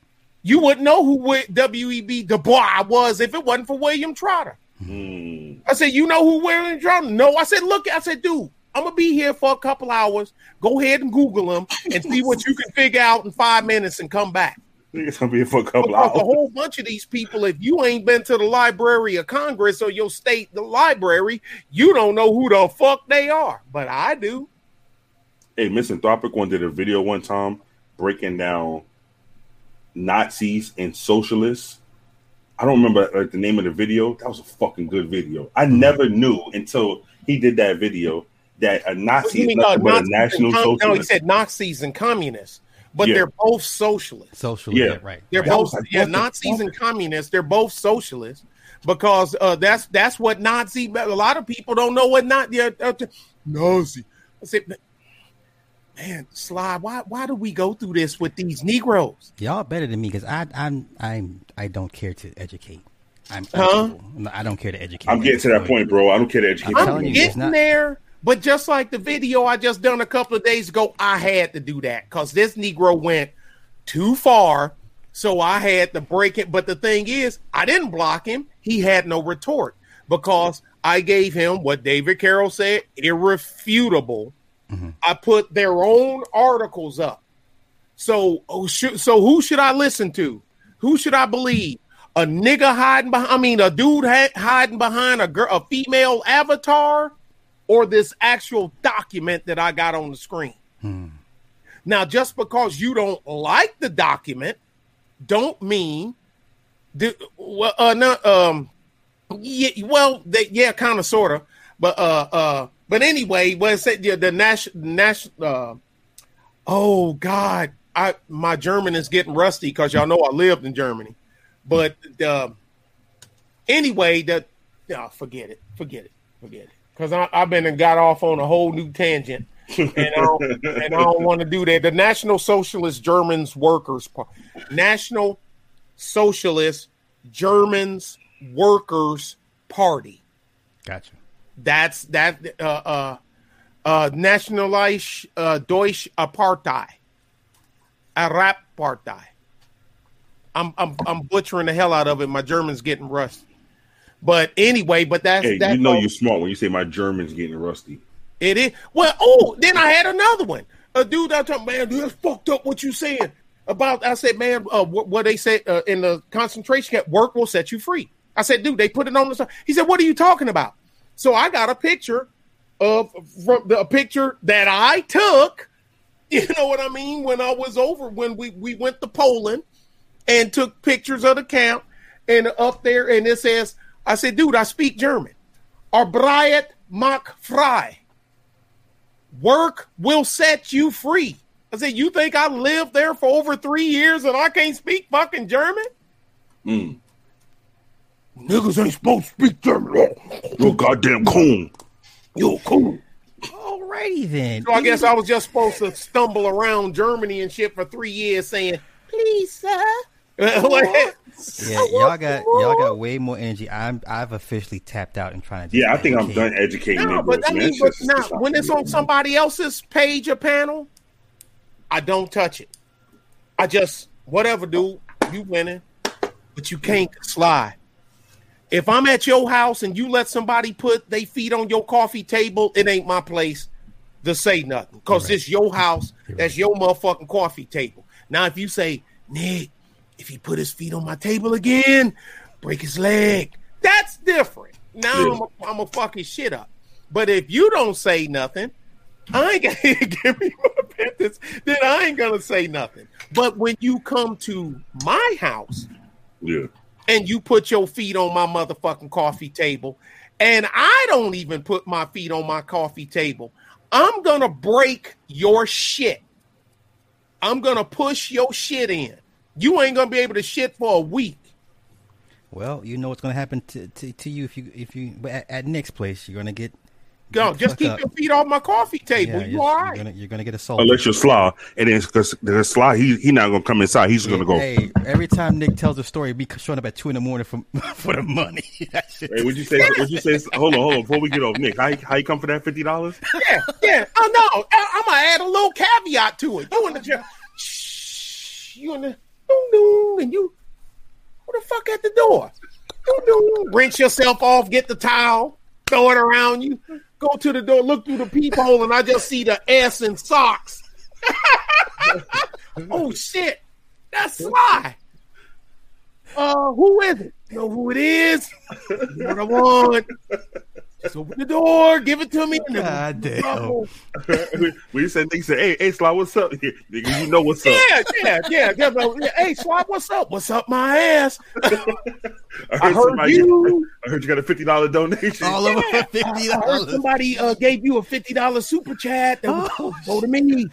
You wouldn't know who W.E.B. Du Bois was if it wasn't for William Trotter. Hmm. I said, you know who William Trotter? No, I said, look, I said, dude, I'm gonna be here for a couple hours. Go ahead and Google him and see what you can figure out in five minutes and come back. It's gonna be for a couple Because a whole bunch of these people, if you ain't been to the Library of Congress or your state, the library, you don't know who the fuck they are. But I do. Hey, Misanthropic one did a video one time breaking down Nazis and socialists. I don't remember like, the name of the video. That was a fucking good video. I Mm-hmm. never knew until he did that video that a Nazi you is nothing uh, but a Nazis and national com- no, he said Nazis and communists, but Yeah. they're both socialists. social, Yeah. yeah, right. They're right. Both like, yeah, Nazis and communists. They're both socialists because uh, that's that's what Nazi. A lot of people don't know what not yeah, uh, Nazi. I said, man, Sly, why why do we go through this with these Negroes? Y'all better than me because I I'm I'm I don't care to educate. I'm, Huh? I'm don't care to educate. I'm getting to that point, bro. I don't care to educate I'm I'm telling you, people. it's getting not- there, but just like the video I just done a couple of days ago, I had to do that because this Negro went too far. So I had to break it. But the thing is, I didn't block him. He had no retort because I gave him what David Carroll said irrefutable. I put their own articles up. So, oh, should, so who should I listen to? Who should I believe? A nigga hiding behind? I mean, a dude ha- hiding behind a girl, a female avatar, or this actual document that I got on the screen? Now, just because you don't like the document, don't mean the well, uh, not um, yeah, well, they, yeah, kind of, sort of, but uh, uh, but anyway, when said yeah, the national national, uh, oh God, I my German is getting rusty because y'all know I lived in Germany, but uh, anyway, that no, forget it, forget it, forget it, because I've been and got off on a whole new tangent and I don't, and I don't want to do that. The National Socialist Germans Workers Party, National Socialist Germans Workers Party. Gotcha. That's that. Uh, uh, uh, Nationalize uh, Deutsche Partei, Arab Partei. I'm, I'm I'm butchering the hell out of it. My German's getting rusty. But anyway, but that's Hey, that's you know all- you're smart when you say my German's getting rusty. it is. Well, oh, then I had another one. A dude I told man, dude, that's fucked up what you saying about. I said, man, uh, what, what they said uh, in the concentration camp, work will set you free. I said, dude, they put it on the. Side. He said, what are you talking about? So I got a picture of from the picture that I took. You know what I mean? When I was over, when we we went to Poland and took pictures of the camp, and up there, and it says, I said, dude, I speak German. Arbeit macht frei. Work will set you free. I said, you think I lived there for over three years and I can't speak fucking German? Mm. Niggas ain't supposed to speak German. Oh, you goddamn coon. Yo, cool. Alrighty then. So I guess I was just supposed to stumble around Germany and shit for three years saying, please, sir. Like, Yeah, y'all got y'all got way more energy. I'm I've officially tapped out and trying to. Yeah, I think I'm done educating No, niggas, but I man. mean, but now it's not when it's on somebody else's page or panel, I don't touch it. I just whatever, dude. You winning, but you can't slide. If I'm at your house and you let somebody put their feet on your coffee table, it ain't my place to say nothing because Right. it's your house. That's your motherfucking coffee table. Now, if you say, Nick, if he put his feet on my table again, break his leg, that's different. Now Yeah. I'm going to fuck his shit up. But if you don't say nothing, I ain't gonna give me my business. Then I ain't gonna say nothing. But when you come to my house Yeah. And you put your feet on my motherfucking coffee table, and I don't even put my feet on my coffee table, I'm gonna break your shit. I'm gonna push your shit in. You ain't gonna be able to shit for a week. Well, you know what's gonna happen to, to, to you if you if you at, at place you're gonna get. Go, get just keep up. your feet off my coffee table. Yeah, you you're, all you're gonna you're gonna get assaulted. Unless you're Sly, and then because the Sly, he he not gonna come inside. He's gonna go. Hey, Hey, every time Nick tells a story, be showing up at two in the morning for for the money. that shit. would you say? Would you say? Hold on, hold on. Before we get off, Nick, how how you come for that fifty dollars? Yeah, yeah. Oh no, I, I'm gonna add a little caveat to it. You in the chair, shh, you in the doom doom, and you who the fuck at the door? Doom doom. Rinse yourself off, get the towel, throw it around you, go to the door, look through the peephole, and I just see the ass and socks. oh shit, that's Sly. Uh, who is it? You know who it is? What I want. Just open the door, give it to me. and then- God damn. Oh, when you said Nick said, "Hey, hey, Sly, what's up?" Nigga, you know what's up. Yeah, yeah, yeah. yeah, yeah. Hey, Swab, what's up? What's up, my ass? I I heard, heard somebody. you. I heard you got a fifty dollar donation. All over Yeah, fifty dollars. somebody uh, gave you a fifty dollars super chat. That was Oh, go to me.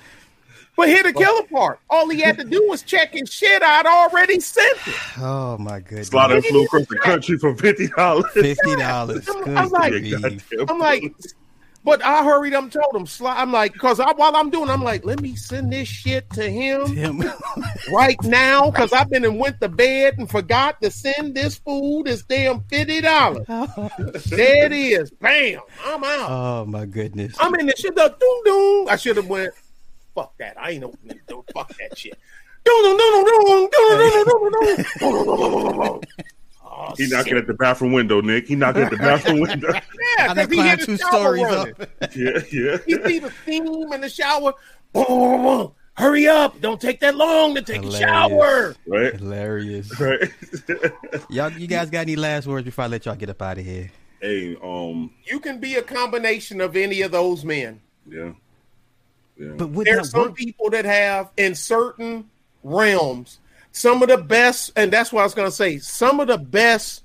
But here the killer part. All he had to do was check his shit. I'd already sent it. Oh my goodness. Sly done flew across the country for fifty dollars. Fifty dollars. I'm- like- I'm like, but I hurried up and told him, I'm like, because I, while I'm doing, I'm like, let me send this shit to him Him. right now because I've been and went to bed and forgot to send this fool this damn fifty dollars. there it is. Bam. I'm out. oh my goodness. I'm in the shit. The doom doom. I should have went. Fuck that. I ain't opening the door. Fuck that shit. Oh, he knocking at the bathroom window, Nick. He knocking at the bathroom window. yeah, because he had two stories up. yeah, yeah. He see the steam in the shower. Boom. Hurry up! Don't take that long to take Hilarious. a shower. Right? Hilarious. Right? y'all, you guys got any last words before I let y'all get up out of here? Hey, um, you can be a combination of any of those men. Yeah. Yeah. But would There's that some work? people that have in certain realms some of the best, and that's what I was going to say. Some of the best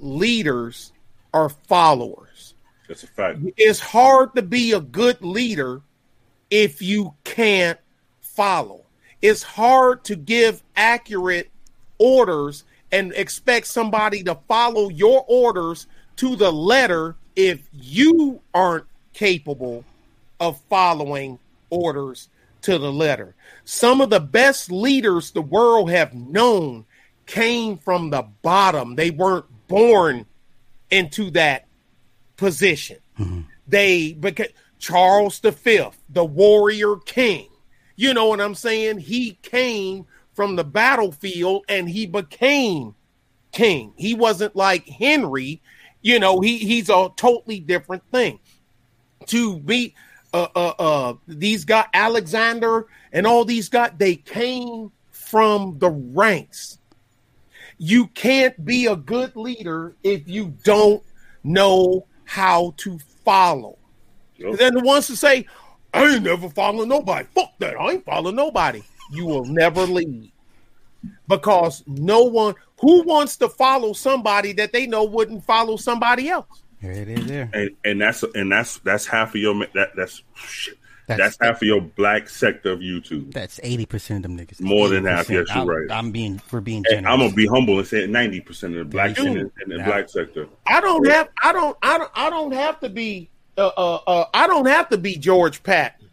leaders are followers. That's a fact. It's hard to be a good leader if you can't follow. It's hard to give accurate orders and expect somebody to follow your orders to the letter if you aren't capable of following orders to the letter. Some of the best leaders the world have known came from the bottom. They weren't born into that position. Mm-hmm. They because Charles V, the warrior king. You know what I'm saying? He came from the battlefield and he became king. He wasn't like Henry, you know, he he's a totally different thing. To be uh uh uh these got Alexander and all these got they came from the ranks. You can't be a good leader if you don't know how to follow. Yup. Then the ones to say, I ain't never following nobody. Fuck that. I ain't following nobody. You will never lead. Because no one who wants to follow somebody that they know wouldn't follow somebody else. Here it is. There. and and that's and that's that's half of your that that's shit. That's, That's- half of your black sector of YouTube. That's eighty percent of them niggas. More than half, 80%. yes, you're I'm, right. I'm being for being And. I'm gonna be humble and say ninety percent of the black Dude, in the, in the nah. black sector. I don't have I don't I don't I don't have to be uh, uh uh I don't have to be George Patton.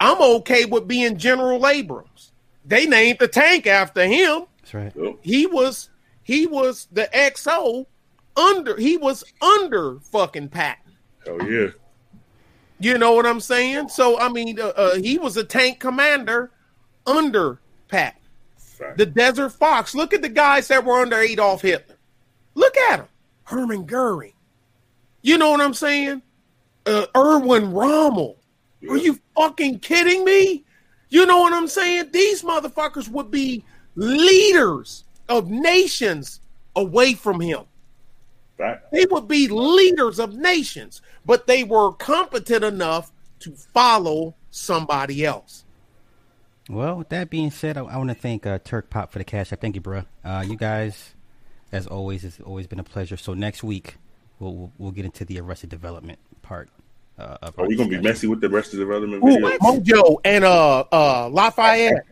I'm okay with being General Abrams. They named the tank after him. That's right. Yup. He was he was the XO under he was under fucking Patton. Hell yeah. You know what I'm saying? So I mean, uh, uh, he was a tank commander under Patton. Fact. The Desert Fox. Look at the guys that were under Adolf Hitler. Look at him. Herman Goering. You know what I'm saying? Uh, Erwin Rommel. Are you fucking kidding me? You know what I'm saying? These motherfuckers would be leaders of nations away from him. Fact. They would be leaders of nations, but they were competent enough to follow somebody else. Well, with that being said, I, I want to thank uh, Turk Pop for the cash. I thank you, bro. Uh, you guys, as always, it's always been a pleasure. So next week, we'll we'll, we'll get into the Arrested Development part. Uh, of Are our we gonna be messy with the rest of the development Ooh, video? Mojo and uh uh Lafayette,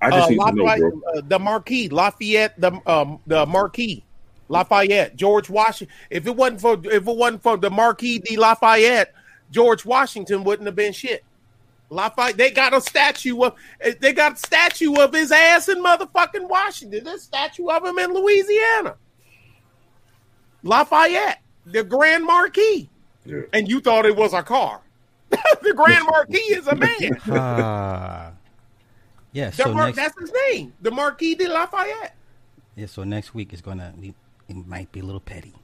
I uh, just need to know, bro. uh, the Marquis, Lafayette, the um the Marquis, Lafayette, George Washington. If it wasn't for if it wasn't for the Marquis de Lafayette, George Washington wouldn't have been shit. Lafayette, they got a statue of they got a statue of his ass in motherfucking Washington. There's a statue of him in Louisiana. Lafayette, the Grand Marquis. Yeah. And you thought it was a car. the Grand Marquis is a man. Ah. yeah. So Mar- next, that's his name, the Marquis de Lafayette. yeah. So next week is gonna be, it might be a little petty.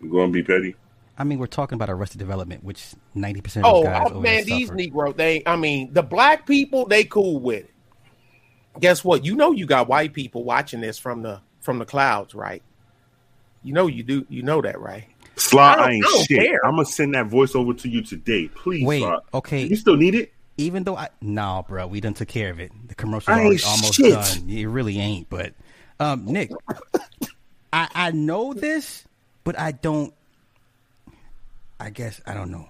You gonna be petty? I mean, we're talking about Arrested Development, which ninety percent Oh, of those guys oh, man, these suffer. Negro, they, I mean, the black people, they cool with it. Guess what? You know, you got white people watching this from the from the clouds, right? You know, you do. You know that, right? Sly, I don't- I, ain't I don't shit. care. I'm gonna send that voice over to you today, please. Wait, Sly. okay. You still need it? even though I no, bro, we done took care of it. The commercial I already ain't almost shit. done. It really ain't, but um, Nick, I I know this, but I don't. I guess I don't know.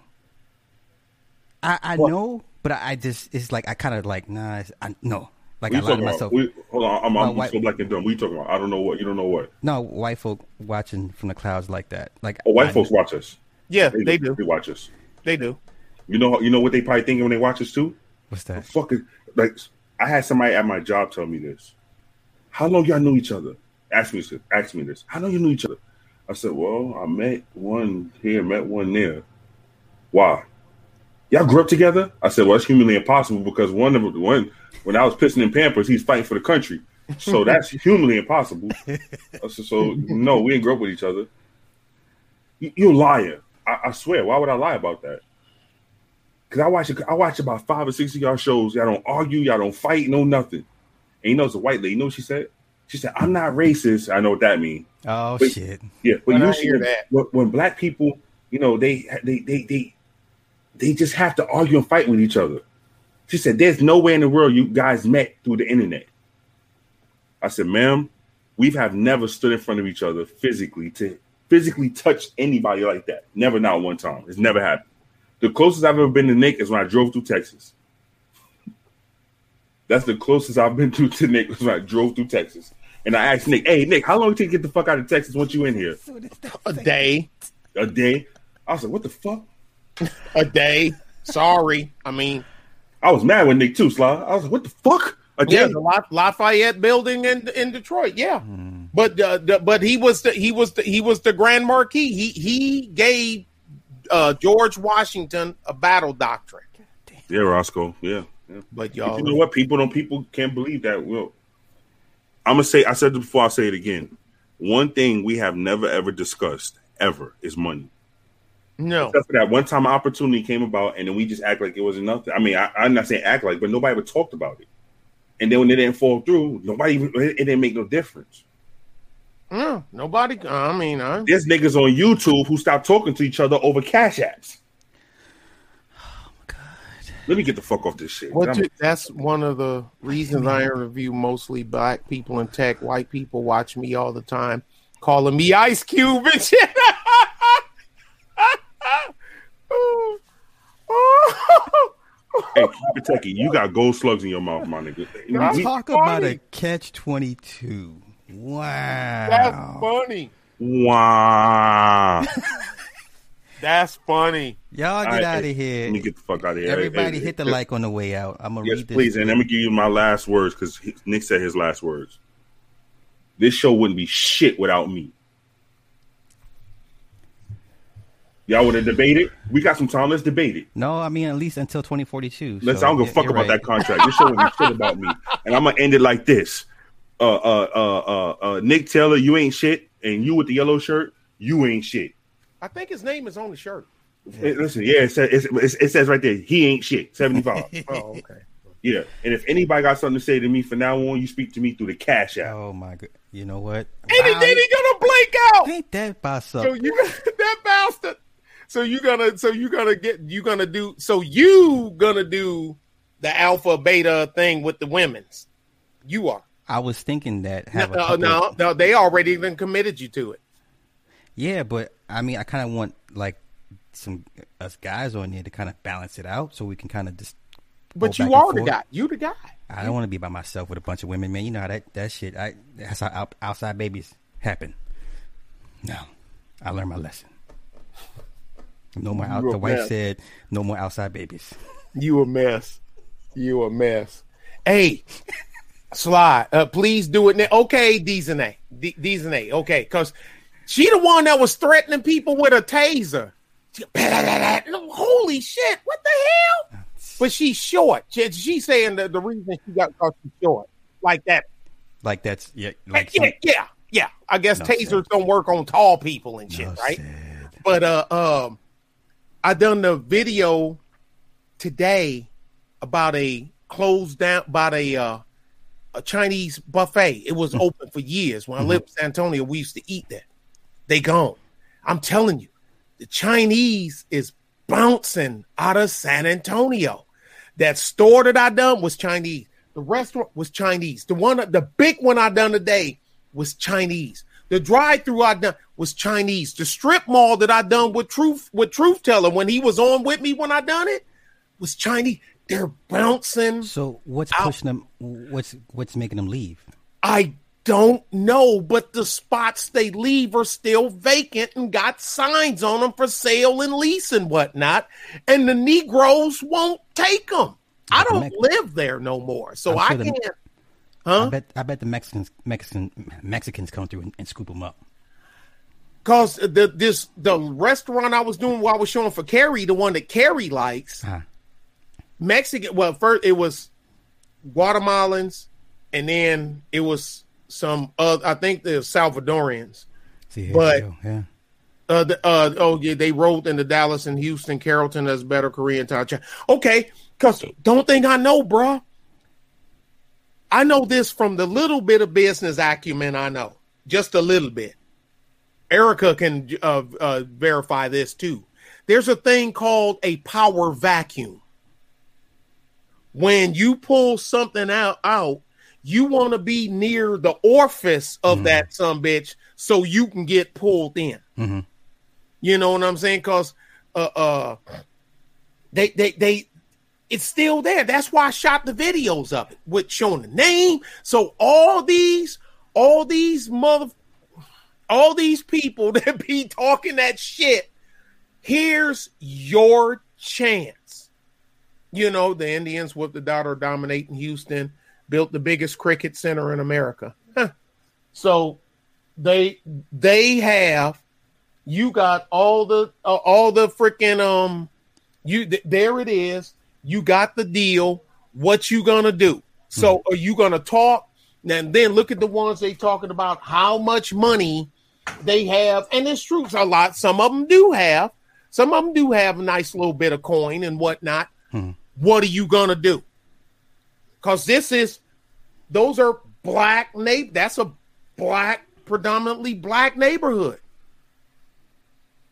I I know, but I, I just it's like I kind of like nah. It's, I no, like What I lied to myself. We, hold on, I'm, I'm wife- so black and dumb. What you talking about? I don't know what. You don't know what. no, white folk watching from the clouds like that. Like Oh, white I- folks watch us. Yeah, they do. They watch us. They do. You know. You know what they probably thinking when they watch us too. What's that? Fucking like, I had somebody at my job tell me this. How long y'all knew each other? Ask me this. Ask me this. How long you knew each other? I said, well, I met one here, met one there. Why? Y'all grew up together? I said, well, it's humanly impossible because one of the one when I was pissing in Pampers, he's fighting for the country. So that's humanly impossible. I said, so no, we didn't grow up with each other. You, you're liar. I, I swear. Why would I lie about that? Cause I watch I watch about five or six of y'all shows. Y'all don't argue, y'all don't fight, no nothing. And you know it's a white lady. You know what she said? She said, "I'm not racist." I know what that means. Oh Wait. shit! Yeah, but When usually hear when, that. when, when black people, you know, they they they they they just have to argue and fight with each other. She said, There's no way in the world you guys met through the internet. I said, Ma'am, we have never stood in front of each other physically to physically touch anybody like that. Never, not one time. It's never happened. The closest I've ever been to Nick is when I drove through Texas. That's the closest I've been to to Nick was when I drove through Texas. And I asked Nick, "Hey Nick, how long did it take to get the fuck out of Texas once you in here? A day. A day?" I was like, "What the fuck?" A day. Sorry. I mean, I was mad with Nick too, Sly. I was like, "What the fuck?" A day? yeah, the La- Lafayette building in in Detroit. Yeah, but uh, the, but he was the he was the he was the Grand Marquis. He he gave uh, George Washington a battle doctrine. Yeah, Roscoe. Yeah. yeah. But But y'all, you know what? People don't. People can't believe that. Well, I'm gonna say. I said it before. I'll say it again. One thing we have never ever discussed ever is money. no, Except for that one time opportunity came about, and then we just act like it wasn't nothing. I mean, I, I'm not saying act like, but nobody ever talked about it. And then when it didn't fall through, nobody even it didn't make no difference. no, nobody. I mean, I, There's niggas on YouTube who stopped talking to each other over cash apps. My god! Let me get the fuck off this shit. What you- that's one of the reasons I interview mostly black people in tech. White people watch me all the time, calling me Ice Cube and shit. hey, Kentucky, you got gold slugs in your mouth, my nigga. That's We- Talk about funny. a catch twenty two. Wow. That's funny. wow. That's funny. Y'all get All right, out of here. Let me get the fuck out of here. Everybody Hey, hit the hey, like on the way out. I'm gonna Yes, read this. please. And let me give you my last words because Nick said his last words. This show wouldn't be shit without me. Y'all would have debated. We got some time. Let's debate it. No, I mean at least until 2042. Let's. so I don't give a fuck about right. that contract. This show wouldn't be shit about me. And I'm gonna end it like this. Uh, uh, uh, uh, uh, Nick Taylor, you ain't shit, and you with the yellow shirt, you ain't shit. I think his name is on the shirt. Hey, listen, yeah, it says, it's, it says right there, he ain't shit. Seventy five. Oh, okay. yeah, and if anybody got something to say to me from now on, you speak to me through the cash app. Oh my god! You know what? And Wow, then he gonna blink out. ain't that by So you that bastard. So you gonna so you gonna get you gonna do so you gonna do the alpha beta thing with the women's. You are. I was thinking that No, have no, couple no, no, they already even committed you to it. Yeah, but I mean, I kind of want like some us guys on there to kind of balance it out, so we can kind of just. But you are the guy. You the guy. I don't want to be by myself with a bunch of women, man. You know how that that shit. I that's how out, outside babies happen. No, I learned my lesson. No more. Out, the wife mess. said, "No more outside babies." You a mess. You a mess. Hey, Sly, uh, please do it now. Okay, D's and A. D's and A. Okay, because she the one that was threatening people with a taser. Holy shit! What the hell? But she's short. She, she's saying that the reason she got caught she's short, like that. Like that's yeah, like yeah, some, yeah, yeah. I guess No tasers sense. don't work on tall people and shit, no right? But uh um I done the video today about a closed down about a uh a Chinese buffet. It was open for years. When I lived in San Antonio, we used to eat there. They gone. I'm telling you, the Chinese is bouncing out of San Antonio. That store that I done was Chinese. The restaurant was Chinese. The one, the big one I done today was Chinese. The drive-through I done was Chinese. The strip mall that I done with Truth with Truth Teller when he was on with me when I done it was Chinese. They're bouncing. So what's Ow. pushing them? What's what's making them leave? I don't know, but the spots they leave are still vacant and got signs on them for sale and lease and whatnot. And the Negroes won't take them. I don't Mex- live there no more, so I'm I sure can't. I Huh? bet I bet the Mexicans Mexican Mexicans come through and, and scoop them up. Because the this the restaurant I was doing while I was showing for Carrie, the one that Carrie likes, Ah, Mexican. Well, first it was Guatemalans, and then it was some. Uh, I think the Salvadorians. see But- yeah. Uh, the, uh, oh yeah, they rolled into Dallas and Houston, Carrollton as better Korean Thai. Okay, cause don't think I know, bruh. I know this from the little bit of business acumen I know, just a little bit. Erica can uh, uh, verify this too. There's a thing called a power vacuum. when you pull something out out, you want to be near the orifice of that some bitch so you can get pulled in. Mhm. You know what I'm saying? Because uh uh they they they it's still there. That's why I shot the videos of it with showing the name. So all these, all these mother, all these people that be talking that shit. Here's your chance. You know, the Indians with the daughter dominating Houston, built the biggest cricket center in America. Huh. So they they have you got all the uh, all the freaking um you th- there it is. You got the deal. What you gonna do? So are you gonna talk? And then look at the ones they talking about how much money they have. And it's true a lot. Some of them do have. Some of them do have a nice little bit of coin and whatnot. Hmm. what are you gonna do because this is those are black na- that's a black predominantly black neighborhood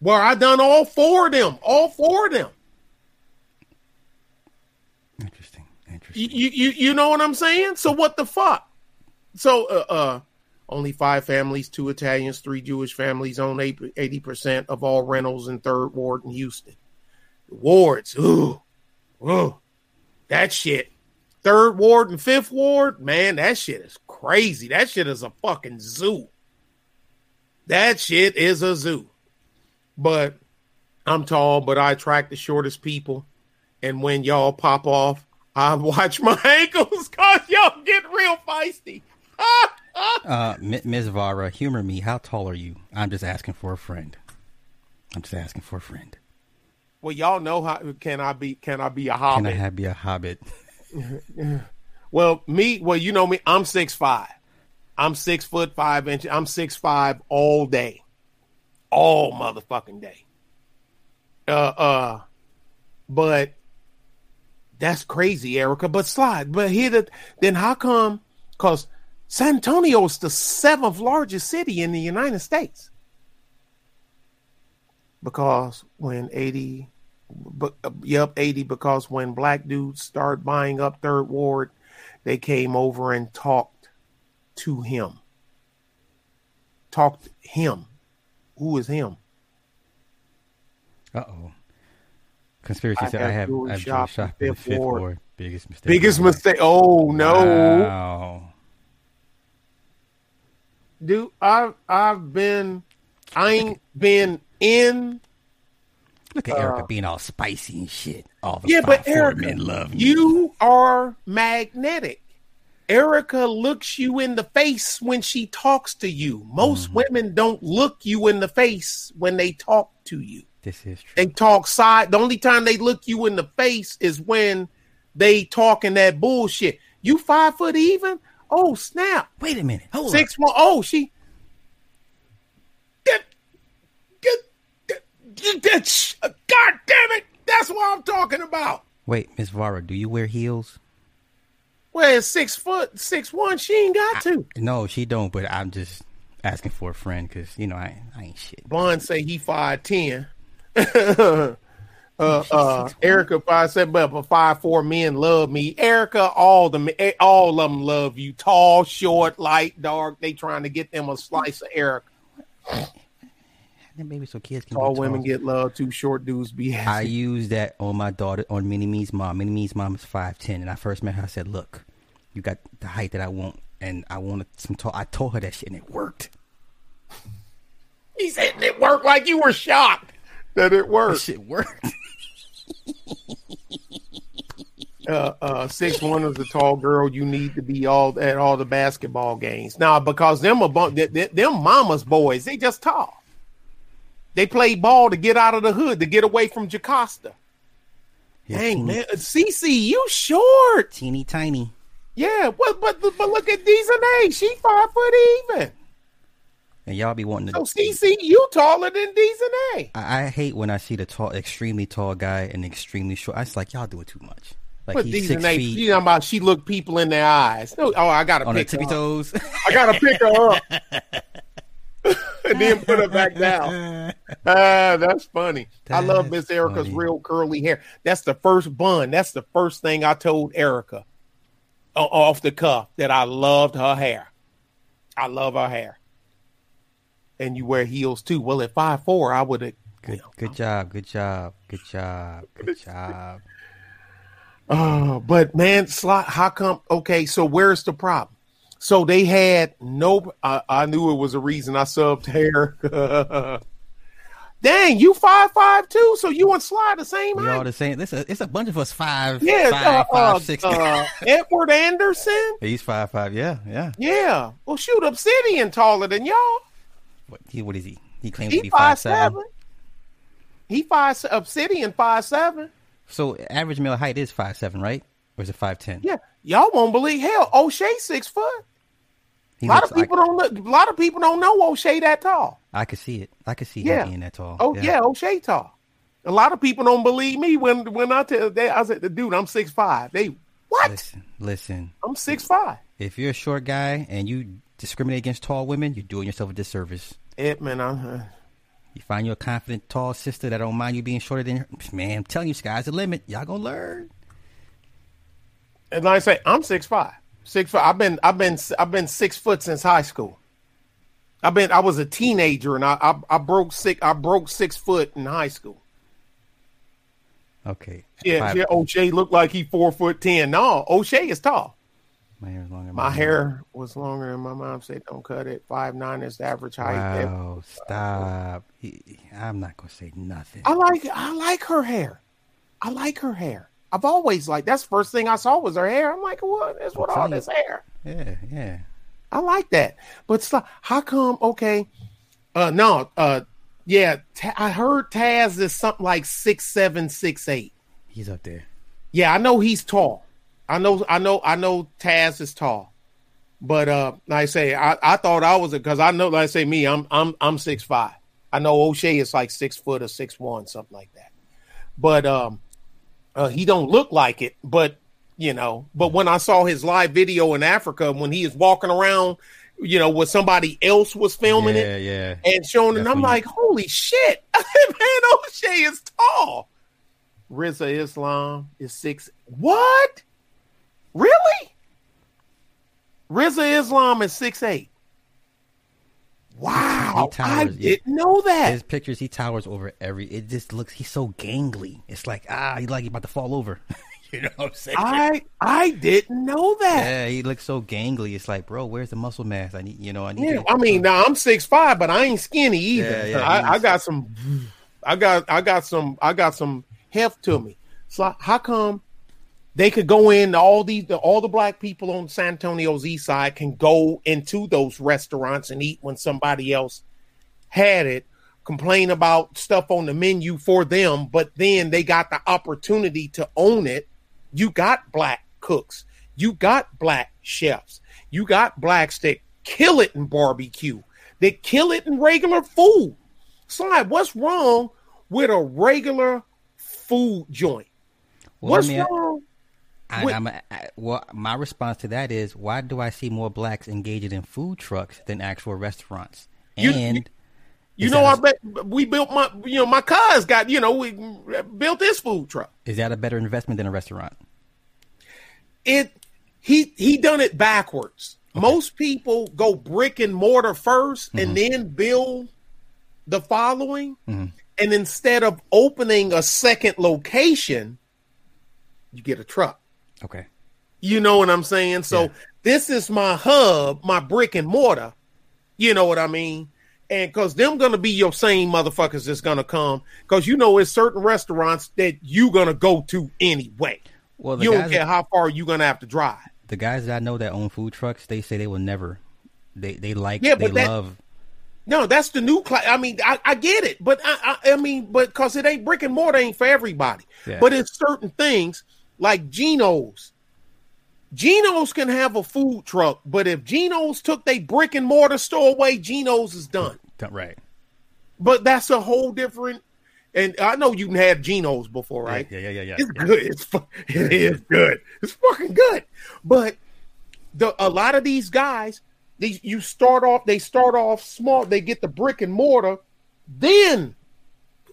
where I done all four of them, all four of them. Interesting. Interesting. You, you, you, know what I'm saying? So what the fuck? So, uh, uh only five families, two Italians, three Jewish families own eighty percent of all rentals in Third Ward in Houston. The Wards, ooh, ooh, that shit. Third Ward and Fifth Ward, man, that shit is crazy. That shit is a fucking zoo. That shit is a zoo. But I'm tall, but I attract the shortest people. And when y'all pop off, I watch my ankles cause y'all get real feisty. Uh, Ms. Vara, humor me. How tall are you? I'm just asking for a friend. I'm just asking for a friend. well, y'all know how can I be can I be a hobbit? Can? I have be a hobbit? Well, me, well, you know me, I'm six five. I'm six foot five inches. I'm six five all day. All motherfucking day. Uh uh but that's crazy, Erica. But slide. But here the then how come because San Antonio is the seventh largest city in the United States. Because when 80 but uh, yep, 80 because when black dudes started buying up third ward, they came over and talked to him. Talked him. Who is him? Uh oh. Conspiracy I said I have I have shop shop in in the Fifth fifth Ward. ward. Biggest mistake. Biggest mistake. Oh no. Wow. Dude, I've I've been I ain't been in Look at Erica Uh, being all spicy and shit. All the Yeah, but Erica, men love me. you are magnetic. Erica looks you in the face when she talks to you. Most Mm-hmm. women don't look you in the face when they talk to you. This is true. They talk side. The only time they look you in the face is when they talking that bullshit. You five foot even? Oh snap! Wait a minute. Hold Six one. Oh, she. Get, get, get, get, God damn it! That's what I'm talking about. Wait, Miss Vara, do you wear heels? Well, six foot, six one. She ain't got to. No, she don't. But I'm just asking for a friend because you know I, I ain't shit. Bond say he five ten. uh, uh, Erica five seven, but five four men love me. Erica, all the all of them love you. Tall, short, light, dark. They trying to get them a slice of Erica. Then maybe so kids can. Tall be women get love. Too short dudes be. I use that on my daughter, on Mini Me's mom. Mini Me's mom is five ten, and I first met her. I said, "Look, you got the height that I want, and I wanted some tall." I told her that shit, and it worked. He said it worked like you were shocked that it worked. It worked. uh, uh, six one is a tall girl. You need to be all at all the basketball games now because them a bu- th- th- them mama's boys. They just tall. They play ball to get out of the hood to get away from Jacosta. Yeah, Dang teeny, man, CC, you short. teeny tiny. Yeah, but but but look at Deezenay. She five foot even. And y'all be wanting to. So. CC, you taller than Deezenay. I, I hate when I see the tall, extremely tall guy and extremely short. I just like y'all do it too much. Like But he's six Deezenay, feet she talking about she look people in their eyes. No, oh, I gotta on her pick her tippy toes. I gotta pick her up. and then put her back down. Ah, ah, that's funny. I love Miss Erica's funny. real curly hair. That's the first bun. That's the first thing I told Erica o- off the cuff that I loved her hair. I love her hair. And you wear heels too. Well, at five four, I would have. Good, good job, good job, good job, good job. Oh, but man, slot. how come? Okay, so where's the problem? So they had no. I, I knew it was a reason I subbed hair. Dang, you five five too. So you and Sly the same We height? all the same. This it's a bunch of us five, Yeah, five, uh, five, uh, six. uh, Edward Anderson. He's five five. Yeah, yeah. Yeah. Well, shoot, Obsidian taller than y'all. What he? What is he? He claims He to be five seven. He five Obsidian five seven. So average male height is five seven, right? Or is it five ten? Yeah, y'all won't believe. Hell, O'Shea six foot. He A lot looks of people don't. Look, a lot of people don't know O'Shea that tall. I could see it. I could see Yeah. him being that tall. Oh yeah, O'Shea tall. A lot of people don't believe me when when I tell they I said, dude, I'm six five. They what? Listen, listen. I'm six five. If you're a short guy and you discriminate against tall women, you're doing yourself a disservice. Edmund, I'm, uh, You find you a confident, tall sister that don't mind you being shorter than her. Man, I'm telling you, sky's the limit. Y'all gonna learn. And like I say, I'm six five. Six five. I've been I've been I've been six foot since high school. I've been I was a teenager and I I, I broke six I broke six foot in high school. Okay. Yeah, Five- yeah. O'Shea looked like he four foot ten. No, O'Shea is tall. My hair is longer. than My hair. hair was longer and my mom said. Don't cut it. Five nine is the average height. Wow, stop. He- I'm not gonna say nothing. I like I like her hair. I like her hair. I've always like That's first thing I saw was her hair. I'm like, what is with all this hair? Yeah, yeah. I like that. But how come? Okay, uh, no, uh, yeah. Ta- I heard Taz is something like six seven, six eight. He's up there. Yeah, I know he's tall. I know, I know, I know Taz is tall. But uh, like I say, I, I thought I was because I know, like I say, me, I'm I'm I'm six five. I know O'Shea is like six foot or six one, something like that. But um, uh, he don't look like it. But you know, but when I saw his live video in Africa when he is walking around, you know, where somebody else was filming it yeah, yeah. and showing it, and I'm like, holy shit, man, O'Shea is tall. Rizza Islam is six. What? Really? Rizza Islam is six eight. Wow, He I towers, yeah. didn't know that. His pictures, he towers over every. It just looks. He's so gangly. It's like ah, he like he about to fall over. you know what I'm saying? I I didn't know that. yeah, he looks so gangly. It's like, bro, where's the muscle mass? I need, you know, I need. Yeah, to- I mean, now I'm six five, but I ain't skinny either. Yeah, yeah, I, I got some, I got, I got some, I got some heft to me. So how come they could go in? All these, all the black people on San Antonio's east side can go into those restaurants and eat when somebody else had it. Complain about stuff on the menu for them, but then they got the opportunity to own it. You got black cooks, you got black chefs, you got blacks that kill it in barbecue, they kill it in regular food. Slide, what's wrong with a regular food joint? Well, what's wrong? I, I'm, I, well, my response to that is, why do I see more blacks engaging in food trucks than actual restaurants? And you- You know, I bet we built my, you know, my cuz got, you know, we built this food truck. is that a better investment than a restaurant? it he he done it backwards. Most people go brick and mortar 1st Mm-hmm. and then build the following. And instead of opening a second location, you get a truck. Okay. You know what I'm saying? So Yeah. this is my hub, my brick and mortar. You know what I mean? And because them gonna be your same motherfuckers that's gonna come. Because you know it's certain restaurants that you gonna go to anyway. Well, You don't care how far you gonna have to drive. the guys that I know that own food trucks, they say they will never. They they like Yeah, they but that- love. No, that's the new class. I mean, I, I get it, but I, I, I mean, but because it ain't brick and mortar ain't for everybody. Yeah. But it's certain things like Geno's. Geno's can have a food truck, but if Geno's took they brick and mortar store away, Geno's is done. Right. But that's a whole different. And I know you can have Geno's before, right? Yeah, yeah, yeah, yeah. It's good. It's it is good. It's fucking good. But the a lot of these guys They, you start off, they start off small. They get the brick and mortar, then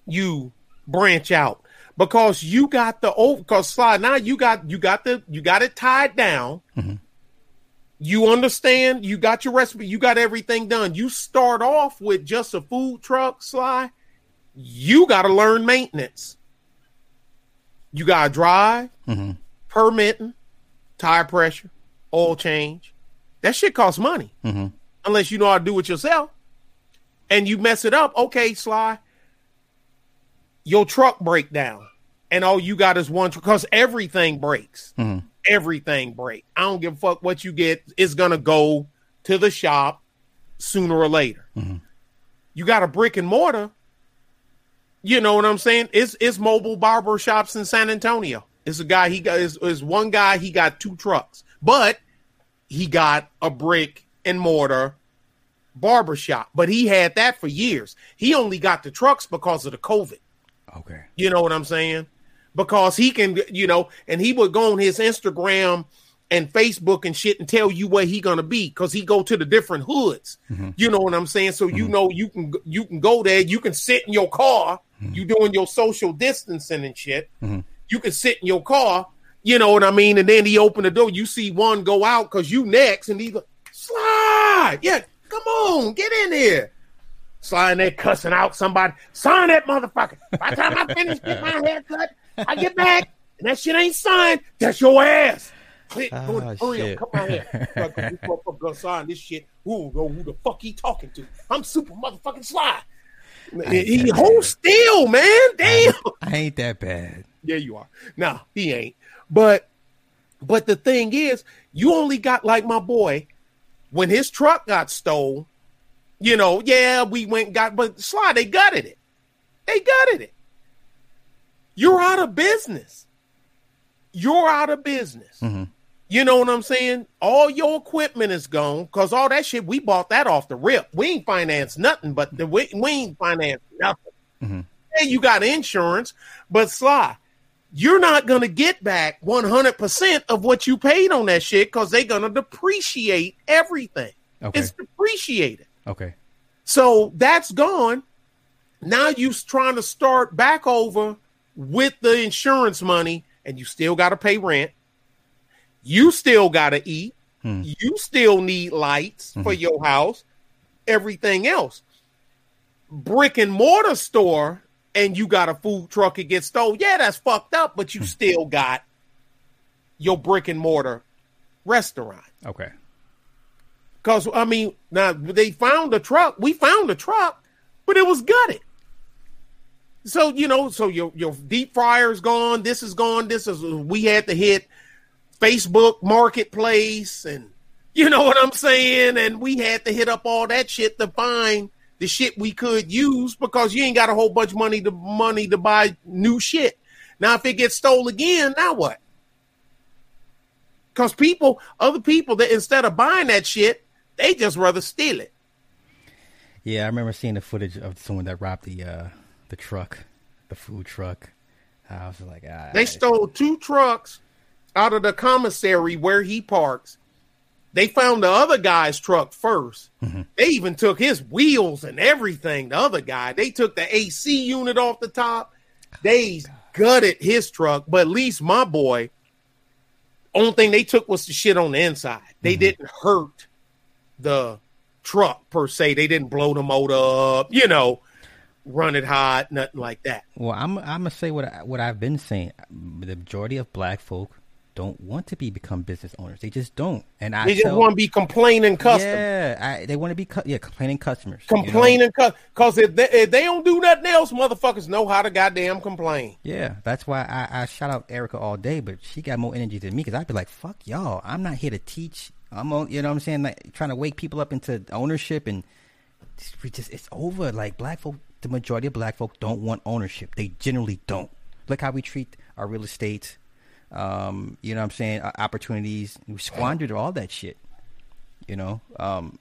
you branch out because you got the old because slide now you got you got the you got it tied down. Mm-hmm. You understand? You got your recipe. You got everything done. You start off with just a food truck, Sly. You got to learn maintenance. You got to drive, mm-hmm. permitting, tire pressure, oil change. That shit costs money mm-hmm. unless you know how to do it yourself. And you mess it up, okay, Sly. Your truck break down, and all you got is one because everything breaks. Mm-hmm. Everything break. I don't give a fuck what you get. It's gonna go to the shop sooner or later. Mm-hmm. You got a brick and mortar. You know what I'm saying? It's it's mobile barber shops in San Antonio. It's a guy. He got is is one guy. He got two trucks, but he got a brick and mortar barber shop. But he had that for years. He only got the trucks because of the COVID. Okay. You know what I'm saying? Because he can, you know, and he would go on his Instagram and Facebook and shit and tell you where he gonna be because he go to the different hoods. Mm-hmm. You know what I'm saying? So you mm-hmm. know you can you can go there. You can sit in your car. Mm-hmm. You doing your social distancing and shit. You can sit in your car. You know what I mean? And then he open the door. You see one go out because you next, and he go slide. Yeah, come on, get in here. Sliding there, cussing out somebody. Sign that motherfucker. By the time I finish getting my haircut, I get back and that shit ain't signed. That's your ass. Click, ah, go Oh, shit. come out here. This motherfucker gonna sign this shit. Who know who the fuck he talking to? I'm super motherfucking sly. He hold still, man. Damn. I ain't that bad. Yeah, you are. No, he ain't. But but the thing is, you only got like my boy when his truck got stole. You know, yeah, we went got, but Sly, they gutted it. They gutted it. You're out of business. You're out of business. Mm-hmm. You know what I'm saying? All your equipment is gone because all that shit we bought that off the rip. We ain't financed nothing, but the, we, we ain't financed nothing. Mm-hmm. Yeah, you got insurance, but Sly, you're not gonna get back 100 percent of what you paid on that shit because they're gonna depreciate everything. Okay. It's depreciated. Okay. So that's gone. Now you're trying to start back over with the insurance money, and you still got to pay rent. You still got to eat. Hmm. You still need lights for mm-hmm. your house. Everything else, brick and mortar store, and you got a food truck it gets stolen. Yeah, that's fucked up, but you hmm. still got your brick and mortar restaurant. Okay. Because I mean, now they found the truck. We found the truck, but it was gutted. So you know, so your your deep fryer is gone. This is gone. This is we had to hit Facebook Marketplace, and you know what I'm saying. And we had to hit up all that shit to find the shit we could use because you ain't got a whole bunch of money to money to buy new shit. Now, if it gets stole again, now what? Because people, other people that instead of buying that shit, they just rather steal it. Yeah, I remember seeing the footage of someone that robbed the uh the truck, the food truck. I was like, ah, They stole two trucks out of the commissary where he parks. They found the other guy's truck 1st They even took his wheels and everything. The other guy, they took the AC unit off the top. They gutted his truck, but at least my boy, only thing they took was the shit on the inside. They didn't hurt the truck per se. They didn't blow the motor up, you know, run it hot, nothing like that. Well, I'm I'm gonna say what I, what I've been saying. The majority of black folk don't want to be become business owners. They just don't. And I They just tell- want to be complaining customers. Yeah, I, they want to be cu- yeah complaining customers. you know? complaining because if they, if they don't do nothing else, motherfuckers know how to goddamn complain. Yeah, that's why I, I shout out Erica all day, but she got more energy than me because I'd be like, "Fuck y'all! I'm not here to teach. I'm you know what I'm saying, like trying to wake people up into ownership and we just it's over. Like black folk, the majority of black folk don't want ownership. They generally don't. Look how we treat our real estate. Um, you know what I'm saying? Our opportunities. We squandered all that shit. You know, um,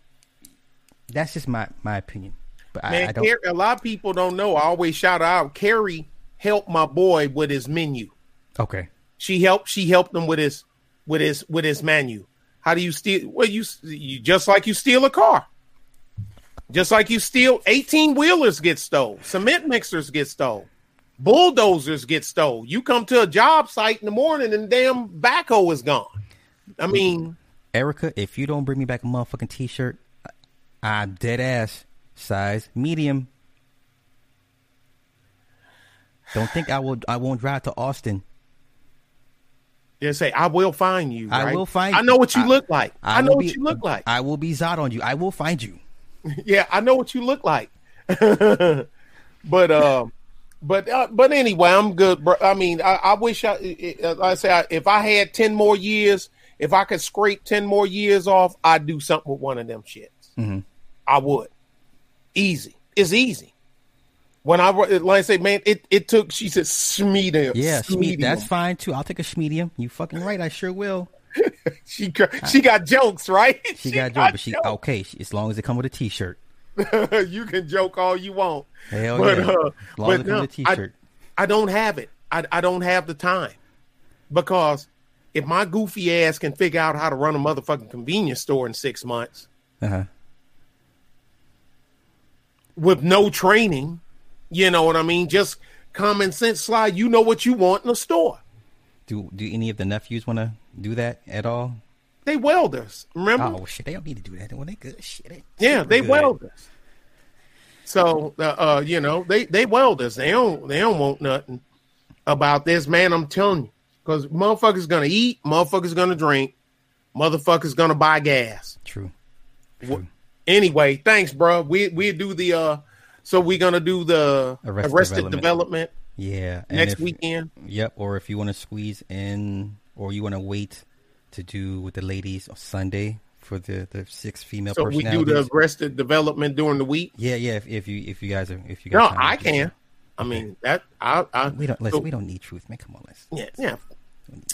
that's just my my opinion. But I, Man, I don't. Car- a lot of people don't know. I always shout out. Carrie helped my boy with his menu. Okay. She helped. She helped him with his with his with his menu. How do you steal? Well, you you just like you steal a car. Just like you steal 18 wheelers get stole, cement mixers get stole, bulldozers get stole. You come to a job site in the morning and damn backhoe is gone. I mean, Erica, if you don't bring me back a motherfucking t-shirt, I'm dead ass size medium. Don't think I will. I won't drive to Austin. They say, "I will find you." I right? will find I know what you I- look like. I, know what be- you look like. I will be Zod on you. I will find you. yeah, I know what you look like. but um, but uh, but anyway, I'm good. Bro. I mean, I, I wish I, I, I I say I, if I had ten more years, if I could scrape ten more years off, I'd do something with one of them shits. Mhm. I would. Easy. It's easy. When I like I say, man, it, it took. She said, "Schmedium." Yeah, Schme- Schmedium." that's fine too. I'll take a schmedium. You fucking right. I sure will. She she got jokes, right? She, got jokes, but she okay. She, as long as it come with a t-shirt. you can joke all you want. Hell But, yeah. uh, as long as but no, with a t-shirt. I don't have it. I, I don't have the time because if my goofy ass can figure out how to run a motherfucking convenience store in six months uh-huh. with no training, you know what I mean? Just common sense slide. You know what you want in a store. Do do any of the nephews want to do that at all? They welders. Remember? Oh shit, they don't need to do that. When they good shit. Yeah, they good. welders. So uh, uh, you know they they welders. They don't they don't want nothing about this man. I'm telling you, because motherfuckers gonna eat, motherfuckers gonna drink, motherfuckers gonna buy gas. True. Wh- Anyway, thanks, bro. We we do the uh, so we're gonna do the Arrested arrested, Development. development, Yeah. next if- weekend. Yep. Or if you want to squeeze in, or you want to wait to do with the ladies on Sunday for the the six female So we do the arrested development during the week. yeah, yeah. If, if you if you guys are if you guys No, I can. I mean that I I We don't listen. so- we don't need truth, man. Come on, let's yeah yeah.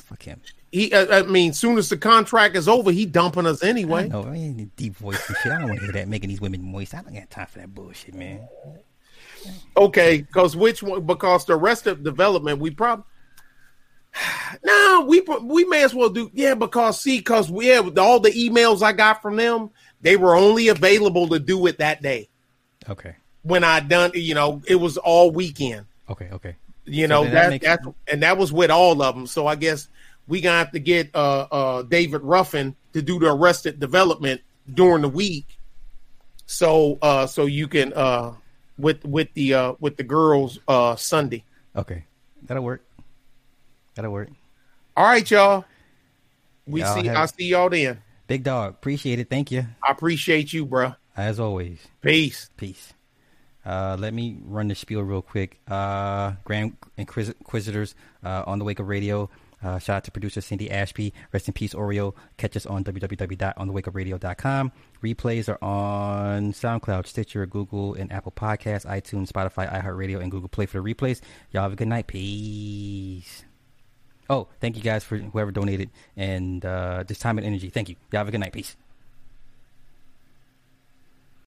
Fuck him. He I, I mean, soon as the contract is over, he dumping us anyway. No, I mean, deep voice and shit. I don't want to hear that making these women moist. I don't got time for that bullshit, man. Okay, because which one? Because the Arrested Development, we probably. No, we we may as well do yeah because see because we have all the emails I got from them they were only available to do it that day Okay. when I done you know it was all weekend Okay. Okay. You So know that that, that's and that was with all of them so I guess we gonna have to get uh uh David Ruffin to do the arrested development during the week so uh so you can uh with with the uh with the girls uh Sunday. Okay. That'll work. That'll work. All right, y'all. We Y'all see. have- I'll see y'all then. Big dog. Appreciate it. Thank you. I appreciate you, bro. As always. Peace. Peace. Uh, let me run the spiel real quick. Uh, Grand Inquis- Inquisitors uh, on the Wake Up Radio. Uh, shout out to producer Cindy Ashby. Rest in peace, Oreo. Catch us on www.onthewakeupradio.com. Replays are on SoundCloud, Stitcher, Google, and Apple Podcasts, iTunes, Spotify, iHeartRadio, and Google Play for the replays. Y'all have a good night. Peace. Oh, thank you guys for whoever donated and uh, this time and energy. Thank you. Y'all have a good night. Peace.